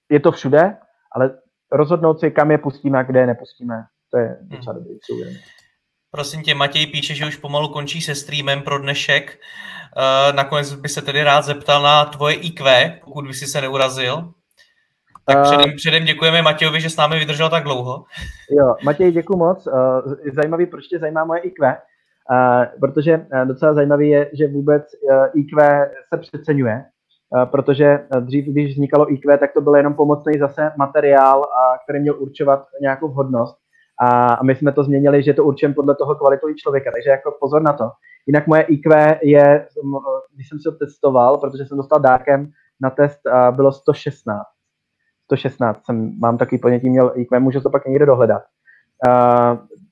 je to všude, ale rozhodnout si, kam je pustíme a kde je nepustíme. To je docela hmm. dobrý. Prosím tě, Matěj píše, že už pomalu končí se streamem pro dnešek. Uh, nakonec by se tedy rád zeptal na tvoje IQ, pokud by si se neurazil. Tak uh, předem, předem děkujeme Matějovi, že s námi vydržel tak dlouho. Jo, Matěj, děkuji moc. Uh, zajímavý, proč tě zajímá moje IQ? Protože docela zajímavý je, že vůbec IQ se přeceňuje, protože dřív, když vznikalo IQ, tak to byl jenom pomocný zase materiál, který měl určovat nějakou vhodnost. A my jsme to změnili, že to určujeme podle toho kvalitu člověka, takže jako pozor na to. Jinak moje IQ je, když jsem si ho testoval, protože jsem dostal dárkem na test, bylo 116. 116 jsem, mám takový ponětí, měl IQ, můžu to pak někde dohledat.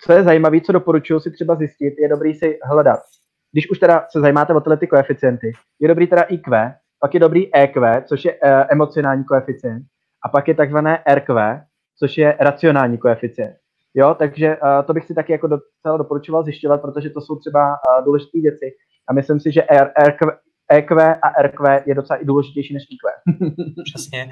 co je zajímavé, co doporučuji si třeba zjistit, je dobrý si hledat. Když už teda se zajímáte o tyhle ty koeficienty, je dobrý teda IQ, pak je dobrý EQ, což je e, emocionální koeficient, a pak je takzvané RQ, což je racionální koeficient. Jo, takže uh, to bych si taky jako docela doporučoval zjišťovat, protože to jsou třeba uh, důležité věci. A myslím si, že R, RQ, EQ a RQ je docela i důležitější než IQ. Přesně.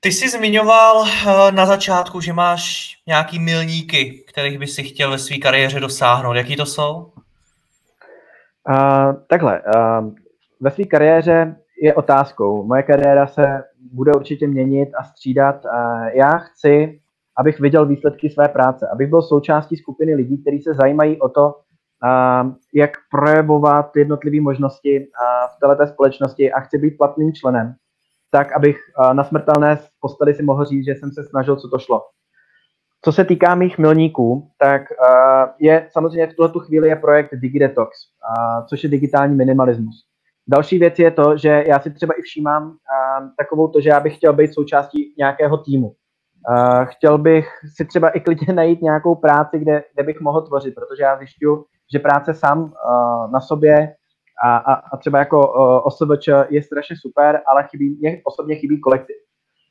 Ty jsi zmiňoval uh, na začátku, že máš nějaký milníky, kterých by si chtěl ve své kariéře dosáhnout. Jaký to jsou? Uh, takhle, uh, ve své kariéře je otázkou. Moje kariéra se bude určitě měnit a střídat. Uh, já chci abych viděl výsledky své práce, abych byl součástí skupiny lidí, kteří se zajímají o to, jak projevovat jednotlivé možnosti v této společnosti a chci být platným členem, tak abych na smrtelné posteli si mohl říct, že jsem se snažil, co to šlo. Co se týká mých milníků, tak je samozřejmě v tuhle chvíli je projekt DigiDetox, což je digitální minimalismus. Další věc je to, že já si třeba i všímám takovou to, že já bych chtěl být součástí nějakého týmu. Uh, chtěl bych si třeba i klidně najít nějakou práci, kde, kde bych mohl tvořit, protože já zjišťuju, že práce sám uh, na sobě a, a, a třeba jako uh, OSVČ je strašně super, ale chybí, mě osobně chybí kolektiv.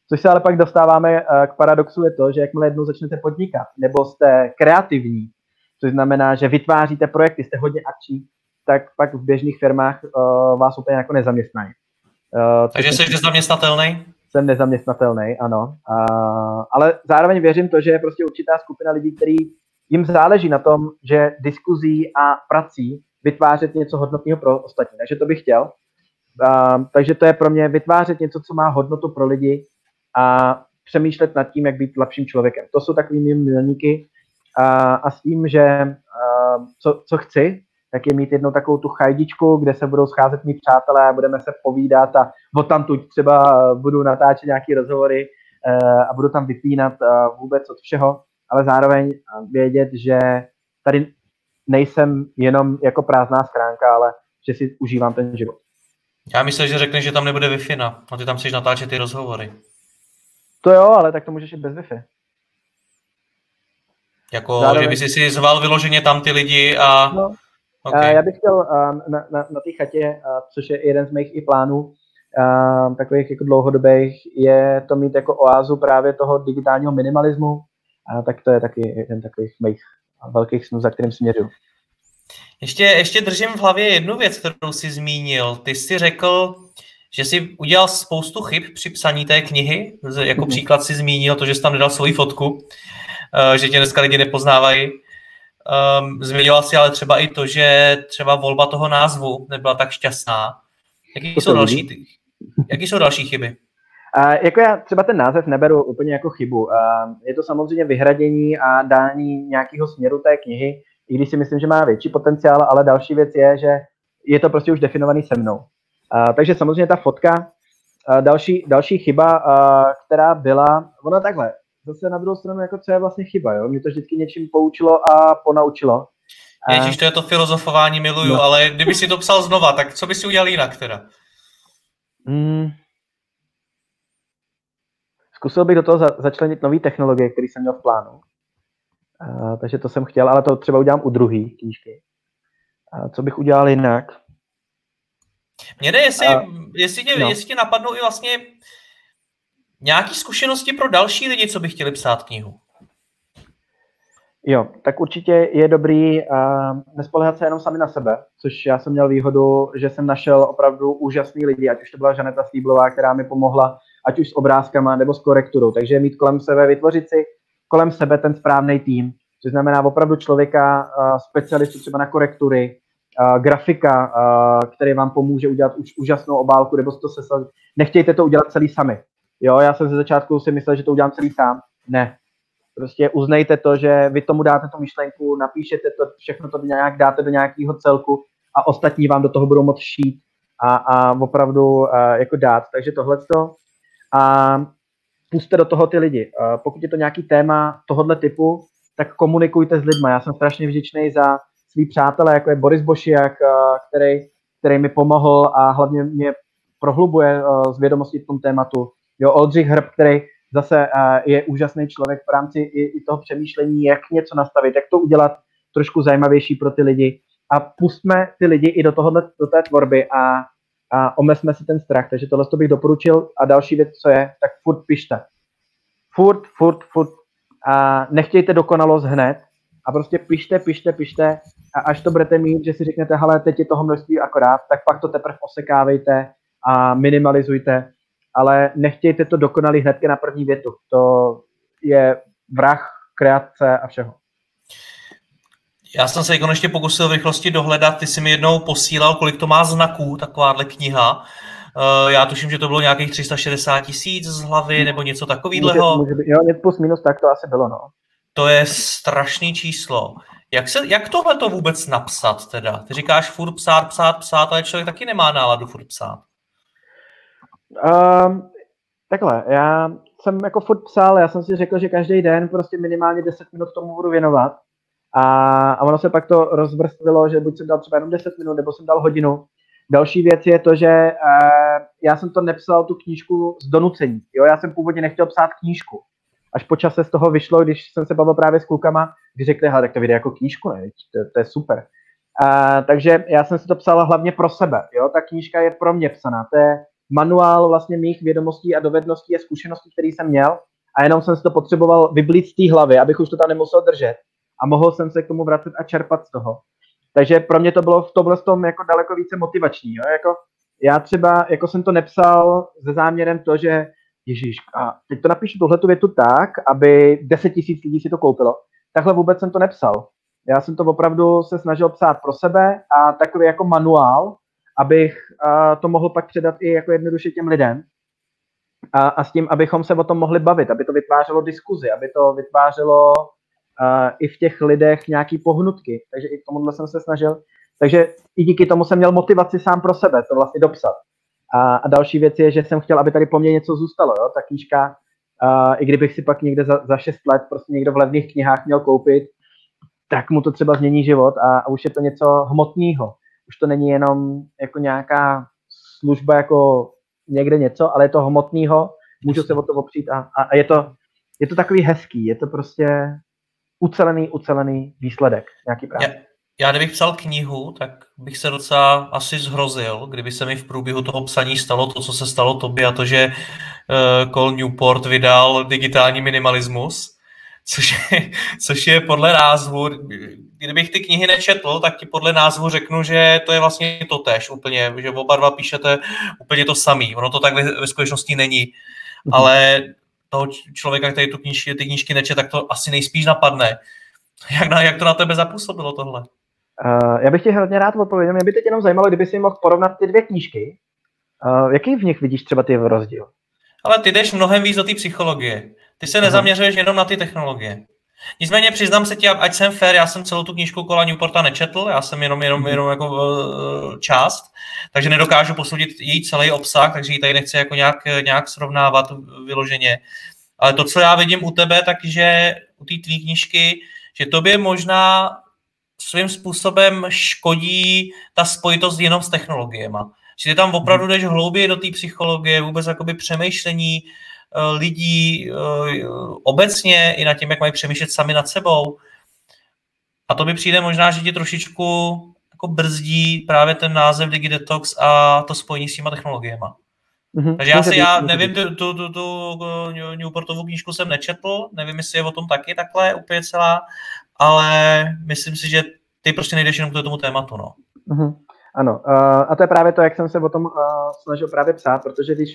Což se ale pak dostáváme uh, k paradoxu je to, že jakmile jednou začnete podnikat, nebo jste kreativní, což znamená, že vytváříte projekty, jste hodně akční, tak pak v běžných firmách uh, vás úplně jako nezaměstnají. Uh, Takže jsi nezaměstnatelný? jsem nezaměstnatelný, ano. A, ale zároveň věřím to, že je prostě určitá skupina lidí, který jim záleží na tom, že diskuzí a prací vytvářet něco hodnotného pro ostatní. Takže to bych chtěl. A, takže to je pro mě vytvářet něco, co má hodnotu pro lidi a přemýšlet nad tím, jak být lepším člověkem. To jsou takový milníky a, a s tím, že a, co, co chci, tak je mít jednou takovou tu chajdičku, kde se budou scházet mý přátelé a budeme se povídat a o tamtuť třeba budu natáčet nějaké rozhovory eh, a budu tam vypínat eh, vůbec od všeho, ale zároveň vědět, že tady nejsem jenom jako prázdná schránka, ale že si užívám ten život. Já myslím, že řekneš, že tam nebude wi no. a ty tam chceš natáčet ty rozhovory. To jo, ale tak to můžeš i bez Wi-Fi. Jako, Zároveň... že by si si zval vyloženě tam ty lidi a... No Okay. Já bych chtěl na, na, na té chatě, což je jeden z mých i plánů, takových jako dlouhodobých, je to mít jako oázu právě toho digitálního minimalismu, a tak to je taky jeden takových mých velkých snů, za kterým směřuju. Ještě, ještě držím v hlavě jednu věc, kterou jsi zmínil. Ty jsi řekl, že jsi udělal spoustu chyb při psaní té knihy. Jako mm-hmm. příklad si zmínil to, že jsi tam nedal svoji fotku, eh, že tě dneska lidi nepoznávají. Um, zmiňoval si ale třeba i to, že třeba volba toho názvu nebyla tak šťastná. Jaký jsou další, jaký jsou další chyby? Uh, jako já třeba ten název neberu úplně jako chybu. Uh, je to samozřejmě vyhradění a dání nějakého směru té knihy, i když si myslím, že má větší potenciál, ale další věc je, že je to prostě už definovaný se mnou. Uh, takže samozřejmě ta fotka, uh, další, další chyba, uh, která byla, ona takhle, zase na druhou stranu, jako co je vlastně chyba, jo? Mě to vždycky něčím poučilo a ponaučilo. Ježíš, to je to filozofování, miluju, no. ale kdyby si to psal znova, tak co bys si udělal jinak teda? Hmm. Zkusil bych do toho za- začlenit nové technologie, které jsem měl v plánu. Uh, takže to jsem chtěl, ale to třeba udělám u druhý knížky. Uh, co bych udělal jinak? Mně jde, jestli, uh, jestli, tě, no. jestli tě napadnou i vlastně Nějaké zkušenosti pro další lidi, co by chtěli psát knihu? Jo, tak určitě je dobrý uh, nespolehat se jenom sami na sebe, což já jsem měl výhodu, že jsem našel opravdu úžasný lidi, ať už to byla Žaneta Slíblová, která mi pomohla ať už s obrázkama nebo s korekturou. Takže mít kolem sebe, vytvořit si kolem sebe ten správný tým, což znamená opravdu člověka, specialistu třeba na korektury, grafika, který vám pomůže udělat už úžasnou obálku, nebo to se Nechtějte to udělat celý sami. Jo, já jsem ze začátku si myslel, že to udělám celý sám. Ne. Prostě uznejte to, že vy tomu dáte tu myšlenku, napíšete to, všechno to nějak dáte do nějakého celku a ostatní vám do toho budou moct šít a, a opravdu uh, jako dát. Takže tohle a puste do toho ty lidi. Uh, pokud je to nějaký téma tohohle typu, tak komunikujte s lidmi. Já jsem strašně vděčný za svý přátelé, jako je Boris Bošiak, uh, který, který mi pomohl a hlavně mě prohlubuje z vědomosti v tom tématu. Jo, Oldřich Hrb, který zase uh, je úžasný člověk v rámci i, toho přemýšlení, jak něco nastavit, jak to udělat trošku zajímavější pro ty lidi a pustme ty lidi i do, tohohle, do té tvorby a, a omezme si ten strach. Takže tohle bych doporučil. A další věc, co je, tak furt pište. Furt, furt, furt. A nechtějte dokonalost hned. A prostě pište, pište, pište. A až to budete mít, že si řeknete, hele, teď je toho množství akorát, tak pak to teprve osekávejte a minimalizujte. Ale nechtějte to dokonalý hnedka na první větu. To je vrah kreace a všeho. Já jsem se konečně pokusil v rychlosti dohledat, ty jsi mi jednou posílal, kolik to má znaků, takováhle kniha. Uh, já tuším, že to bylo nějakých 360 tisíc z hlavy nebo něco takového. Jo, něco plus minus, tak to asi bylo, no. To je strašný číslo. Jak, se, jak tohle to vůbec napsat teda? Ty říkáš furt psát, psát, psát, ale člověk taky nemá náladu furt psát. Um, takhle, já jsem jako furt psal, já jsem si řekl, že každý den prostě minimálně 10 minut tomu budu věnovat. A, a ono se pak to rozvrstvilo, že buď jsem dal třeba jenom 10 minut, nebo jsem dal hodinu. Další věc je to, že uh, já jsem to nepsal tu knížku z donucení. Jo? Já jsem původně nechtěl psát knížku. Až po čase z toho vyšlo, když jsem se bavil právě s klukama, kdy řekli, tak to vyjde jako knížku, ne? To, to je super. Uh, takže já jsem si to psal hlavně pro sebe. Jo? Ta knížka je pro mě psaná. To je manuál vlastně mých vědomostí a dovedností a zkušeností, které jsem měl. A jenom jsem si to potřeboval vyblít z té hlavy, abych už to tam nemusel držet a mohl jsem se k tomu vracet a čerpat z toho. Takže pro mě to bylo v tomhle tom jako daleko více motivační. Jo? Jako, já třeba, jako jsem to nepsal se záměrem to, že Ježíš, a teď to napíšu tuhle větu tak, aby 10 tisíc lidí si to koupilo. Takhle vůbec jsem to nepsal. Já jsem to opravdu se snažil psát pro sebe a takový jako manuál, abych to mohl pak předat i jako jednoduše těm lidem. A, a s tím, abychom se o tom mohli bavit, aby to vytvářelo diskuzi, aby to vytvářelo uh, i v těch lidech nějaký pohnutky. Takže i tomuhle jsem se snažil. Takže i díky tomu jsem měl motivaci sám pro sebe to vlastně dopsat. A, a další věc je, že jsem chtěl, aby tady po mně něco zůstalo. Jo? Ta knížka, uh, i kdybych si pak někde za, za 6 let prostě někdo v levných knihách měl koupit, tak mu to třeba změní život a, a už je to něco hmotného. Už to není jenom jako nějaká služba jako někde něco, ale je to hmotného, můžu se o to opřít a, a, a je, to, je to takový hezký, je to prostě ucelený, ucelený výsledek, nějaký právě. Já, já kdybych psal knihu, tak bych se docela asi zhrozil, kdyby se mi v průběhu toho psaní stalo to, co se stalo tobě a to, že uh, Cole Newport vydal digitální minimalismus, což je, což je podle názvu, kdybych ty knihy nečetl, tak ti podle názvu řeknu, že to je vlastně to tež úplně, že oba dva píšete úplně to samý. Ono to tak ve, ve skutečnosti není, mm-hmm. ale toho člověka, který tu knížky, ty knížky neče, tak to asi nejspíš napadne. Jak, na, jak to na tebe zapůsobilo tohle? Uh, já bych ti hodně rád odpověděl. Mě by teď jenom zajímalo, kdyby si mohl porovnat ty dvě knížky. Uh, jaký v nich vidíš třeba ty rozdíl? Ale ty jdeš mnohem víc do té psychologie. Ty se nezaměřuješ jenom na ty technologie. Nicméně přiznám se ti, ať jsem fair, já jsem celou tu knížku kola Newporta nečetl, já jsem jenom, jenom, mhm. jenom jako uh, část, takže nedokážu posoudit její celý obsah, takže ji tady nechci jako nějak, nějak srovnávat vyloženě. Ale to, co já vidím u tebe, takže u té tvý knížky, že tobě možná svým způsobem škodí ta spojitost jenom s technologiemi. Že ty tam opravdu mhm. jdeš hlouběji do té psychologie, vůbec jakoby přemýšlení, lidí eh, obecně i na tím, jak mají přemýšlet sami nad sebou. A to by přijde možná, že ti trošičku jako brzdí právě ten název DigiDetox a to spojení s těma technologiemi. Mm-hmm. Takže já si, já nevím, tu, tu, tu, tu Newportovu knížku jsem nečetl, nevím, jestli je o tom taky takhle úplně celá, ale myslím si, že ty prostě nejdeš jenom k tomu tématu, no. Mm-hmm. Ano, a to je právě to, jak jsem se o tom snažil právě psát, protože když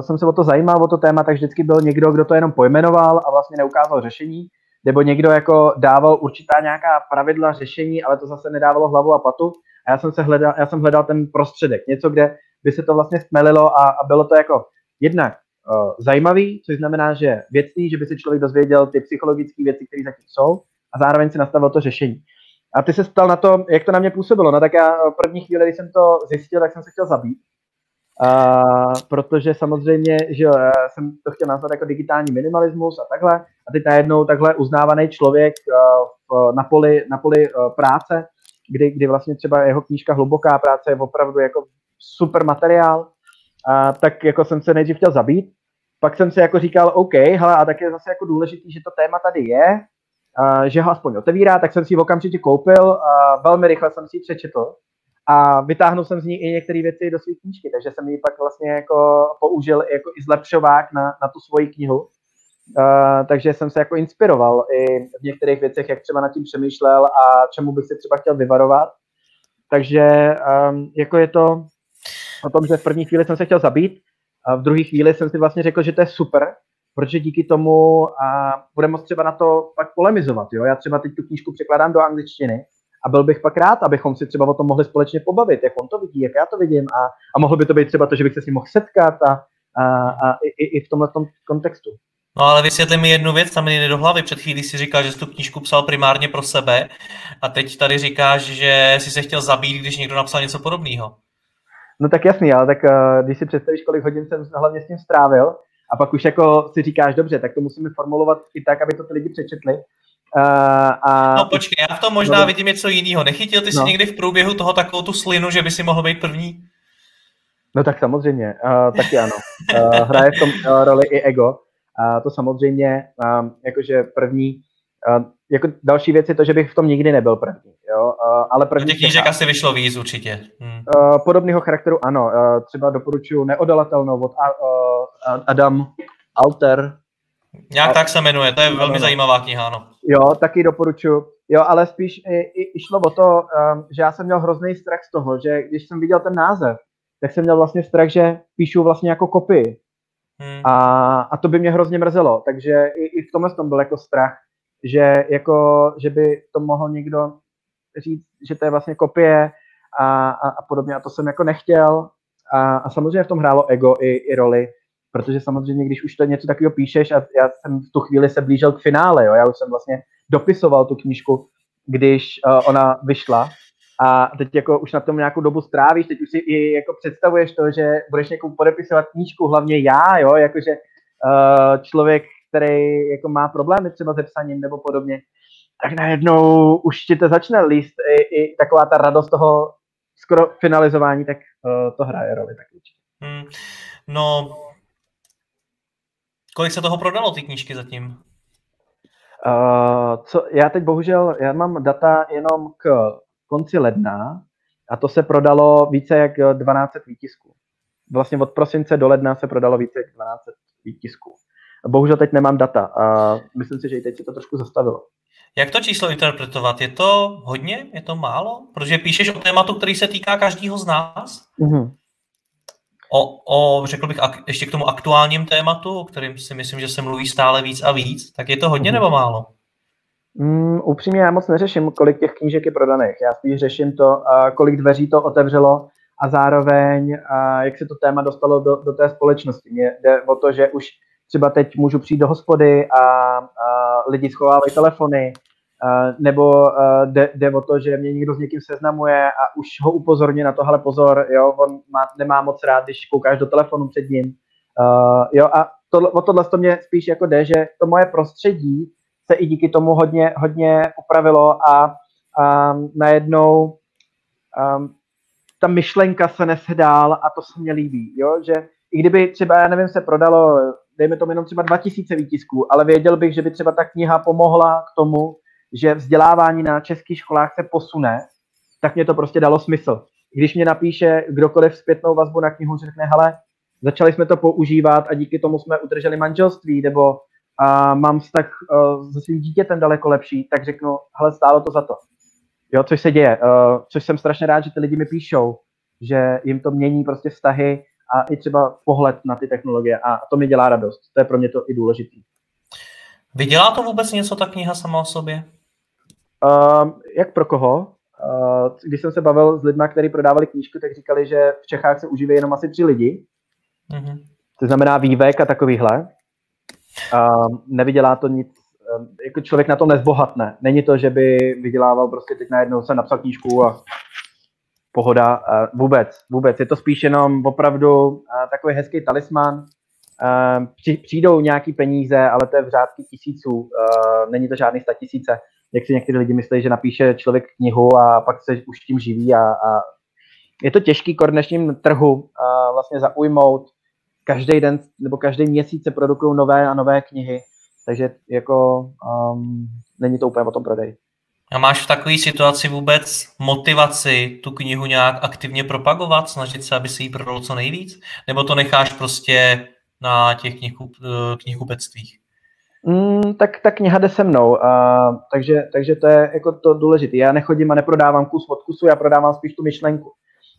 jsem se o to zajímal, o to téma, tak vždycky byl někdo, kdo to jenom pojmenoval a vlastně neukázal řešení, nebo někdo jako dával určitá nějaká pravidla řešení, ale to zase nedávalo hlavu a patu. A já jsem, se hledal, já jsem hledal ten prostředek, něco, kde by se to vlastně stmelilo a, a bylo to jako jednak uh, zajímavý, což znamená, že věcný, že by si člověk dozvěděl ty psychologické věci, které zatím jsou a zároveň si nastavil to řešení. A ty se ptal na to, jak to na mě působilo. No tak já v první chvíli, když jsem to zjistil, tak jsem se chtěl zabít. Uh, protože samozřejmě, že jo, já jsem to chtěl nazvat jako digitální minimalismus a takhle. A teď najednou takhle uznávaný člověk uh, na poli, na poli uh, práce, kdy, kdy vlastně třeba jeho knížka Hluboká práce je opravdu jako super materiál, a tak jako jsem se nejdřív chtěl zabít. Pak jsem si jako říkal, OK, hele, a tak je zase jako důležitý, že to téma tady je, a, že ho aspoň otevírá, tak jsem si ji okamžitě koupil, a velmi rychle jsem si ji přečetl a vytáhnul jsem z ní i některé věci do své knížky, takže jsem ji pak vlastně jako použil jako i zlepšovák na, na tu svoji knihu. Uh, takže jsem se jako inspiroval i v některých věcech, jak třeba nad tím přemýšlel a čemu bych se třeba chtěl vyvarovat. Takže um, jako je to o tom, že v první chvíli jsem se chtěl zabít a v druhé chvíli jsem si vlastně řekl, že to je super, protože díky tomu a bude moct třeba na to pak polemizovat. Jo? Já třeba teď tu knížku překládám do angličtiny a byl bych pak rád, abychom si třeba o tom mohli společně pobavit, jak on to vidí, jak já to vidím a, a mohlo by to být třeba to, že bych se s ním mohl setkat a, a, a i, i v tomhle kontextu. No ale vysvětli mi jednu věc, tam mi jde do hlavy. Před chvílí si říkal, že jsi tu knížku psal primárně pro sebe a teď tady říkáš, že jsi se chtěl zabít, když někdo napsal něco podobného. No tak jasný, ale tak uh, když si představíš, kolik hodin jsem hlavně s tím strávil, a pak už jako si říkáš, dobře, tak to musíme formulovat i tak, aby to ty lidi přečetli. Uh, a... No počkej, já v tom možná no, vidím něco jiného. Nechytil ty no. si někdy v průběhu toho takovou tu slinu, že by si mohl být první? No tak samozřejmě, uh, taky ano. Uh, hraje v tom uh, roli i ego. Uh, to samozřejmě, um, jakože první, uh, jako další věc je to, že bych v tom nikdy nebyl první. Jo? Uh, ale první těch knížek asi vyšlo víc určitě. Hmm. Uh, podobného charakteru ano. Uh, třeba doporučuji Neodolatelnou od uh, Adam Alter. Nějak a, tak se jmenuje, to je velmi no, zajímavá kniha, ano. Jo, taky doporučuji. Jo, ale spíš i, i, i šlo o to, um, že já jsem měl hrozný strach z toho, že když jsem viděl ten název, tak jsem měl vlastně strach, že píšu vlastně jako kopii. Hmm. A, a to by mě hrozně mrzelo. Takže i, i v tomhle tom byl jako strach, že, jako, že by to mohl někdo říct, že to je vlastně kopie a, a, a podobně. A to jsem jako nechtěl. A, a samozřejmě v tom hrálo ego i, i roli, protože samozřejmě, když už to něco takového píšeš a já jsem v tu chvíli se blížil k finále, jo, já už jsem vlastně dopisoval tu knížku, když uh, ona vyšla a teď jako už na tom nějakou dobu strávíš, teď už si i jako představuješ to, že budeš někomu podepisovat knížku, hlavně já, jo, jakože uh, člověk, který jako má problémy třeba se psaním nebo podobně, tak najednou už ti to začne líst i, i taková ta radost toho skoro finalizování, tak uh, to hraje roli tak určitě. Hmm. No, kolik se toho prodalo, ty knížky zatím? Uh, co, já teď bohužel, já mám data jenom k konci ledna a to se prodalo více jak 12 výtisků. Vlastně od prosince do ledna se prodalo více jak 12 výtisků. Bohužel teď nemám data a myslím si, že i teď se to trošku zastavilo. Jak to číslo interpretovat? Je to hodně? Je to málo? Protože píšeš o tématu, který se týká každého z nás? Mm-hmm. O, o, řekl bych, ak, ještě k tomu aktuálním tématu, o kterým si myslím, že se mluví stále víc a víc, tak je to hodně mm-hmm. nebo málo? Mm, upřímně já moc neřeším, kolik těch knížek je prodaných. Já spíš řeším to, kolik dveří to otevřelo a zároveň, jak se to téma dostalo do, do té společnosti. Mně jde o to, že už třeba teď můžu přijít do hospody a, a lidi schovávají telefony, nebo a, jde, jde o to, že mě někdo s někým seznamuje a už ho upozorní na to, hele pozor, jo, on má, nemá moc rád, když koukáš do telefonu před ním. A, jo, a to, o tohle to mě spíš jako jde, že to moje prostředí se i díky tomu hodně, hodně upravilo a, a najednou a, ta myšlenka se nese dál a to se mně líbí, jo, že i kdyby třeba, já nevím, se prodalo dejme tomu jenom třeba 2000 výtisků, ale věděl bych, že by třeba ta kniha pomohla k tomu, že vzdělávání na českých školách se posune, tak mě to prostě dalo smysl. Když mě napíše kdokoliv zpětnou vazbu na knihu, řekne, hele, začali jsme to používat a díky tomu jsme udrželi manželství, nebo a mám vztah uh, se svým dítětem daleko lepší, tak řeknu, hele, stálo to za to. Jo, což se děje, uh, což jsem strašně rád, že ty lidi mi píšou, že jim to mění prostě vztahy a i třeba pohled na ty technologie a to mi dělá radost. To je pro mě to i důležitý. Vydělá to vůbec něco ta kniha sama o sobě? Uh, jak pro koho? Uh, když jsem se bavil s lidmi, kteří prodávali knížku, tak říkali, že v Čechách se užívají jenom asi tři lidi. Mm-hmm. To znamená vývek a takovýhle. Uh, nevydělá to nic, uh, jako člověk na tom nezbohatne. Není to, že by vydělával prostě teď najednou se napsal knížku a pohoda. Uh, vůbec, vůbec. Je to spíš jenom opravdu uh, takový hezký talisman. Uh, přijdou nějaký peníze, ale to je v řádky tisíců. Uh, není to žádný sta tisíce. Jak si někteří lidi myslí, že napíše člověk knihu a pak se už tím živí a, a je to těžký k dnešním trhu uh, vlastně zaujmout. Každý den nebo každý měsíc se produkují nové a nové knihy, takže jako um, není to úplně o tom prodej. A máš v takové situaci vůbec motivaci tu knihu nějak aktivně propagovat, snažit se, aby si ji prodal co nejvíc? Nebo to necháš prostě na těch knihu, eh, knihkupectvích? Mm, tak ta kniha jde se mnou, uh, takže, takže to je jako to důležité. Já nechodím a neprodávám kus od kusu, já prodávám spíš tu myšlenku.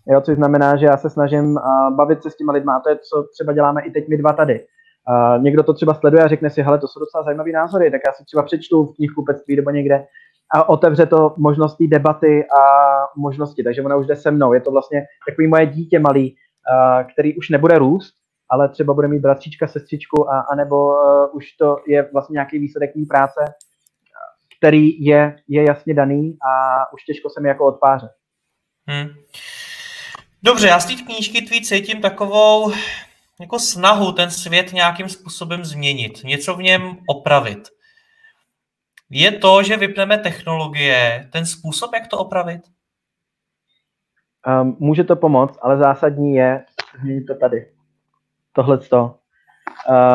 Jo, což znamená, že já se snažím uh, bavit se s těma lidma a to je, co třeba děláme i teď my dva tady. Uh, někdo to třeba sleduje a řekne si, hele, to jsou docela zajímavé názory, tak já si třeba přečtu v knihkupectví nebo někde a otevře to možnosti debaty a možnosti, takže ona už jde se mnou. Je to vlastně takový moje dítě malý, který už nebude růst, ale třeba bude mít bratříčka, sestřičku, a, anebo uh, už to je vlastně nějaký výsledek mý práce, který je, je jasně daný a už těžko se mi jako odpáře. Hmm. Dobře, já z té knížky tvý cítím takovou jako snahu ten svět nějakým způsobem změnit, něco v něm opravit je to, že vypneme technologie, ten způsob, jak to opravit? Um, může to pomoct, ale zásadní je změnit to tady. Tohle to.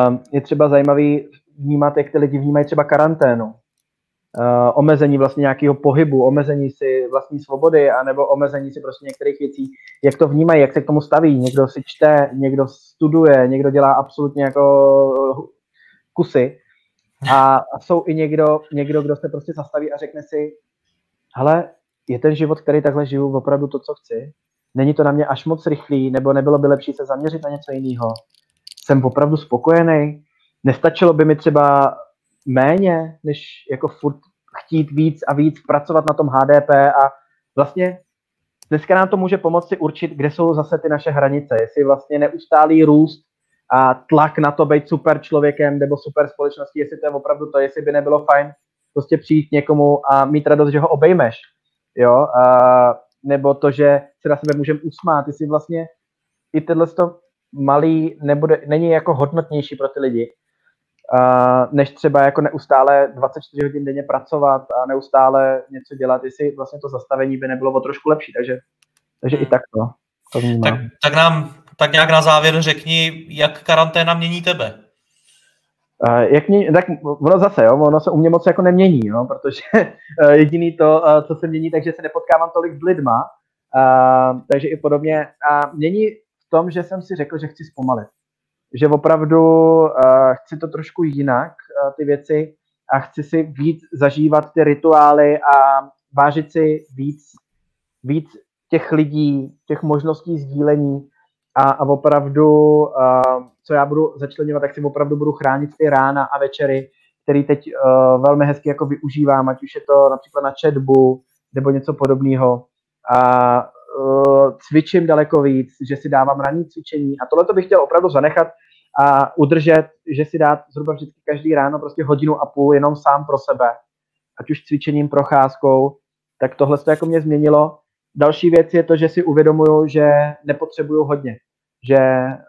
Um, je třeba zajímavý vnímat, jak ty lidi vnímají třeba karanténu. Uh, omezení vlastně nějakého pohybu, omezení si vlastní svobody, anebo omezení si prostě některých věcí, jak to vnímají, jak se k tomu staví. Někdo si čte, někdo studuje, někdo dělá absolutně jako kusy. A, a jsou i někdo, někdo, kdo se prostě zastaví a řekne si, hele, je ten život, který takhle žiju, opravdu to, co chci? Není to na mě až moc rychlý, nebo nebylo by lepší se zaměřit na něco jiného? Jsem opravdu spokojený? Nestačilo by mi třeba méně, než jako furt chtít víc a víc pracovat na tom HDP a vlastně dneska nám to může pomoci určit, kde jsou zase ty naše hranice. Jestli vlastně neustálý růst a tlak na to být super člověkem nebo super společností, jestli to je opravdu to, jestli by nebylo fajn prostě přijít někomu a mít radost, že ho obejmeš, jo, a, nebo to, že se na sebe můžeme usmát, jestli vlastně i tenhle to malý nebude, není jako hodnotnější pro ty lidi, a, než třeba jako neustále 24 hodin denně pracovat a neustále něco dělat, jestli vlastně to zastavení by nebylo o trošku lepší, takže, takže hmm. i tak to, to vnímám. Tak, tak nám tak nějak na závěr řekni, jak karanténa mění tebe. Uh, jak mě, tak ono zase, jo, ono se u mě moc jako nemění, jo, protože uh, jediný to, uh, co se mění, takže se nepotkávám tolik s lidma, uh, takže i podobně. A mění v tom, že jsem si řekl, že chci zpomalit. Že opravdu uh, chci to trošku jinak, uh, ty věci, a chci si víc zažívat ty rituály a vážit si víc, víc těch lidí, těch možností sdílení, a, a opravdu, a, co já budu začlenovat, tak si opravdu budu chránit ty rána a večery, který teď uh, velmi hezky jako využívám, ať už je to například na chatbu nebo něco podobného. A uh, cvičím daleko víc, že si dávám ranní cvičení a tohle bych chtěl opravdu zanechat a udržet, že si dát zhruba vždycky každý ráno prostě hodinu a půl jenom sám pro sebe, ať už cvičením, procházkou, tak tohle to jako mě změnilo Další věc je to, že si uvědomuju, že nepotřebuju hodně. Že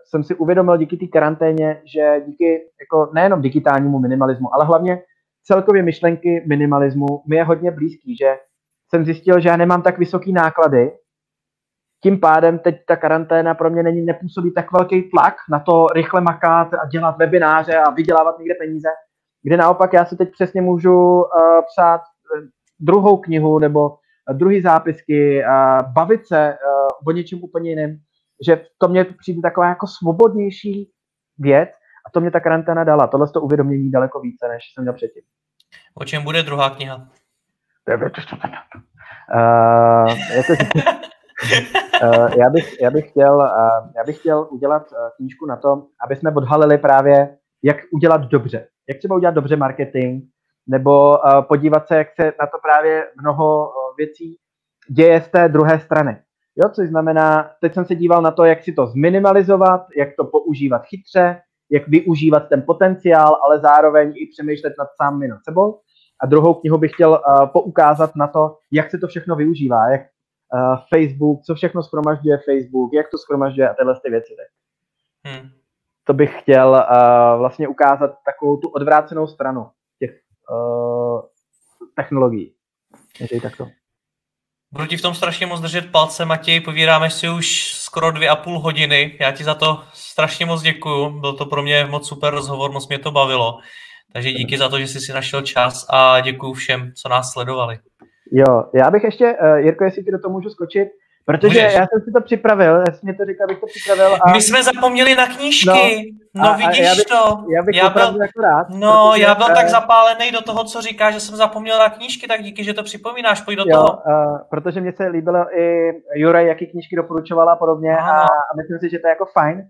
jsem si uvědomil díky té karanténě, že díky jako nejenom digitálnímu minimalismu, ale hlavně celkově myšlenky minimalismu mi je hodně blízký, že jsem zjistil, že já nemám tak vysoký náklady, tím pádem teď ta karanténa pro mě není, nepůsobí tak velký tlak na to rychle makat a dělat webináře a vydělávat někde peníze, kde naopak já si teď přesně můžu uh, psát uh, druhou knihu nebo druhý zápisky, bavit se o něčem úplně jiném, že to mě přijde taková jako svobodnější věc a to mě ta karanténa dala. Tohle to uvědomění daleko více, než jsem měl předtím. O čem bude druhá kniha? Uh, Uh, já, bych, já, bych chtěl, uh, já bych chtěl udělat knížku na to, aby jsme odhalili právě, jak udělat dobře. Jak třeba udělat dobře marketing, nebo podívat se, jak se na to právě mnoho věcí děje z té druhé strany. Jo, což znamená, teď jsem se díval na to, jak si to zminimalizovat, jak to používat chytře, jak využívat ten potenciál, ale zároveň i přemýšlet nad sám nad sebou. A druhou knihu bych chtěl uh, poukázat na to, jak se to všechno využívá, jak uh, Facebook, co všechno schromažďuje Facebook, jak to schromažďuje a tyhle ty věci. Hmm. To bych chtěl uh, vlastně ukázat takovou tu odvrácenou stranu těch uh, technologií. Měřej takto. Budu ti v tom strašně moc držet palce, Matěj, povídáme si už skoro dvě a půl hodiny. Já ti za to strašně moc děkuju, byl to pro mě moc super rozhovor, moc mě to bavilo. Takže díky za to, že jsi si našel čas a děkuji všem, co nás sledovali. Jo, já bych ještě, uh, Jirko, jestli ti do toho můžu skočit, Protože Můžeš. já jsem si to připravil, já jsem to říkal, abych to připravil. A... My jsme zapomněli na knížky. No, no a, vidíš a já bych, to. Já bych já byl, jako rád. No, já byl tak zapálený do toho, co říká, že jsem zapomněl na knížky, tak díky, že to připomínáš, pojď do jo, toho. Uh, protože mě se líbilo i Juraj, jaký knížky doporučovala a podobně a, a myslím si, že to je jako fajn. Uh,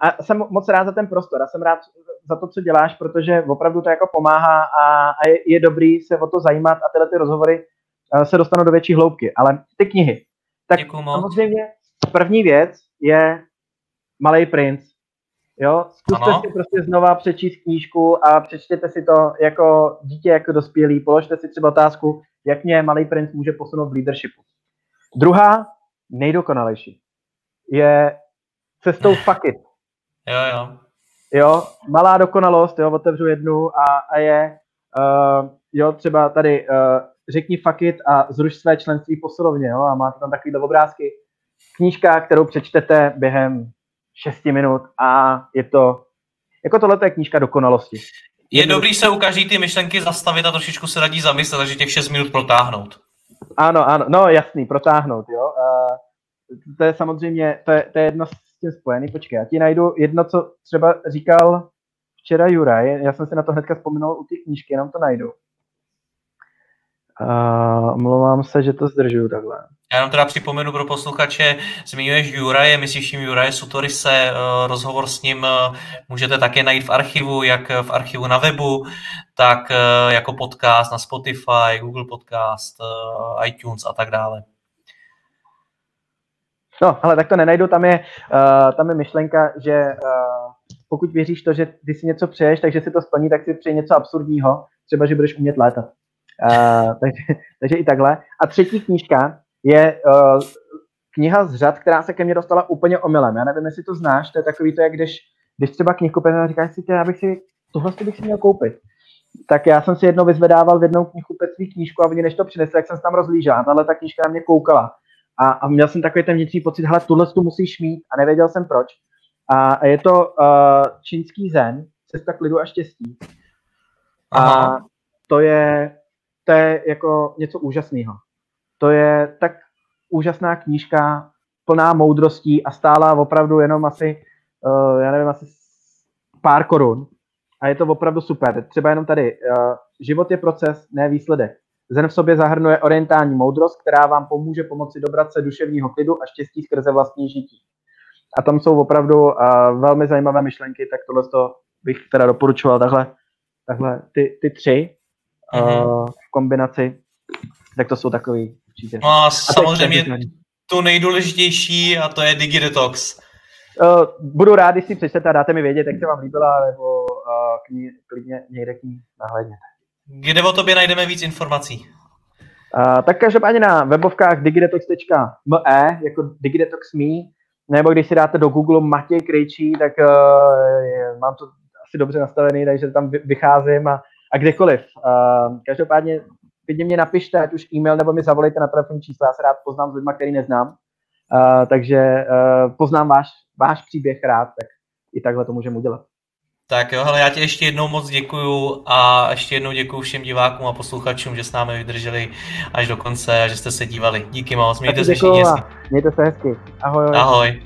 a jsem moc rád za ten prostor a jsem rád za to, co děláš, protože opravdu to jako pomáhá a, a je, je dobrý se o to zajímat a tyhle ty rozhovory uh, se dostanou do větší hloubky. Ale ty knihy, tak Děkuju samozřejmě první věc je Malý princ. Jo, zkuste ano. si prostě znova přečíst knížku a přečtěte si to jako dítě, jako dospělý. Položte si třeba otázku, jak mě Malý princ může posunout v leadershipu. Druhá, nejdokonalejší, je cestou fuck it. Jo, jo. Jo, malá dokonalost, jo, otevřu jednu a, a je, uh, jo, třeba tady uh, řekni fuck it a zruš své členství posilovně, jo, a máte tam takovýhle obrázky. Knížka, kterou přečtete během 6 minut a je to, jako tohle je knížka dokonalosti. Je Jednou... dobrý se u každý ty myšlenky zastavit a trošičku se radí zamyslet, takže těch 6 minut protáhnout. Ano, ano, no jasný, protáhnout, jo. Uh, to je samozřejmě, to je, to je jedno s tím spojený. Počkej, já ti najdu jedno, co třeba říkal včera Juraj, já jsem si na to hnedka vzpomínal u té knížky, jenom to najdu. Uh, omlouvám se, že to zdržuju takhle. Já jenom teda připomenu pro posluchače, zmiňuješ Juraje, myslíš tím Juraje Sutorise, uh, rozhovor s ním uh, můžete také najít v archivu, jak v archivu na webu, tak jako podcast na Spotify, Google Podcast, iTunes a tak dále. No, ale tak to nenajdu, tam je, uh, tam je myšlenka, že uh, pokud věříš to, že ty si něco přeješ, takže si to splní, tak si přeji něco absurdního, třeba, že budeš umět létat. Uh, takže, takže i takhle. A třetí knížka je uh, kniha z řad, která se ke mně dostala úplně omylem. Já nevím, jestli to znáš, to je takový to, jak když, když třeba knihku a říkáš si, já bych si, tohle bych si měl koupit. Tak já jsem si jednou vyzvedával v jednou knihkupectví knížku a oni než to přinesli, jak jsem se tam rozlížel. Tahle ta knížka na mě koukala. A, a měl jsem takový ten vnitřní pocit, hele, tuhle tu musíš mít a nevěděl jsem proč. A je to uh, čínský zen, cesta k lidu a štěstí. A to je to je jako něco úžasného. To je tak úžasná knížka, plná moudrostí a stála opravdu jenom asi, uh, já nevím, asi pár korun. A je to opravdu super. Třeba jenom tady, uh, život je proces, ne výsledek. Zen v sobě zahrnuje orientální moudrost, která vám pomůže pomoci dobrat se duševního klidu a štěstí skrze vlastní žití. A tam jsou opravdu uh, velmi zajímavé myšlenky, tak tohle to bych teda doporučoval takhle, takhle ty, ty tři mm-hmm. uh, v kombinaci, tak to jsou takový určitě. No a, a samozřejmě tu nejdůležitější a to je DigiDetox. Uh, budu rád, když si přečtete a dáte mi vědět, jak se vám líbila, nebo uh, kni, klidně někde k ní nahlédněte. Kde o tobě najdeme víc informací? Uh, tak každopádně na webovkách digidetox.me, jako digidetox.me, nebo když si dáte do Google Matěj Krejčí, tak uh, mám to asi dobře nastavený, takže tam vycházím a a kdekoliv. Uh, každopádně klidně mě napište, ať už e-mail, nebo mi zavolejte na telefonní číslo, já se rád poznám s lidmi, který neznám. Uh, takže uh, poznám váš, váš příběh rád, tak i takhle to můžeme udělat. Tak jo, hele, já ti ještě jednou moc děkuju a ještě jednou děkuju všem divákům a posluchačům, že s námi vydrželi až do konce a že jste se dívali. Díky moc, mějte se všichni Mějte se hezky. Ahoj. Ahoj.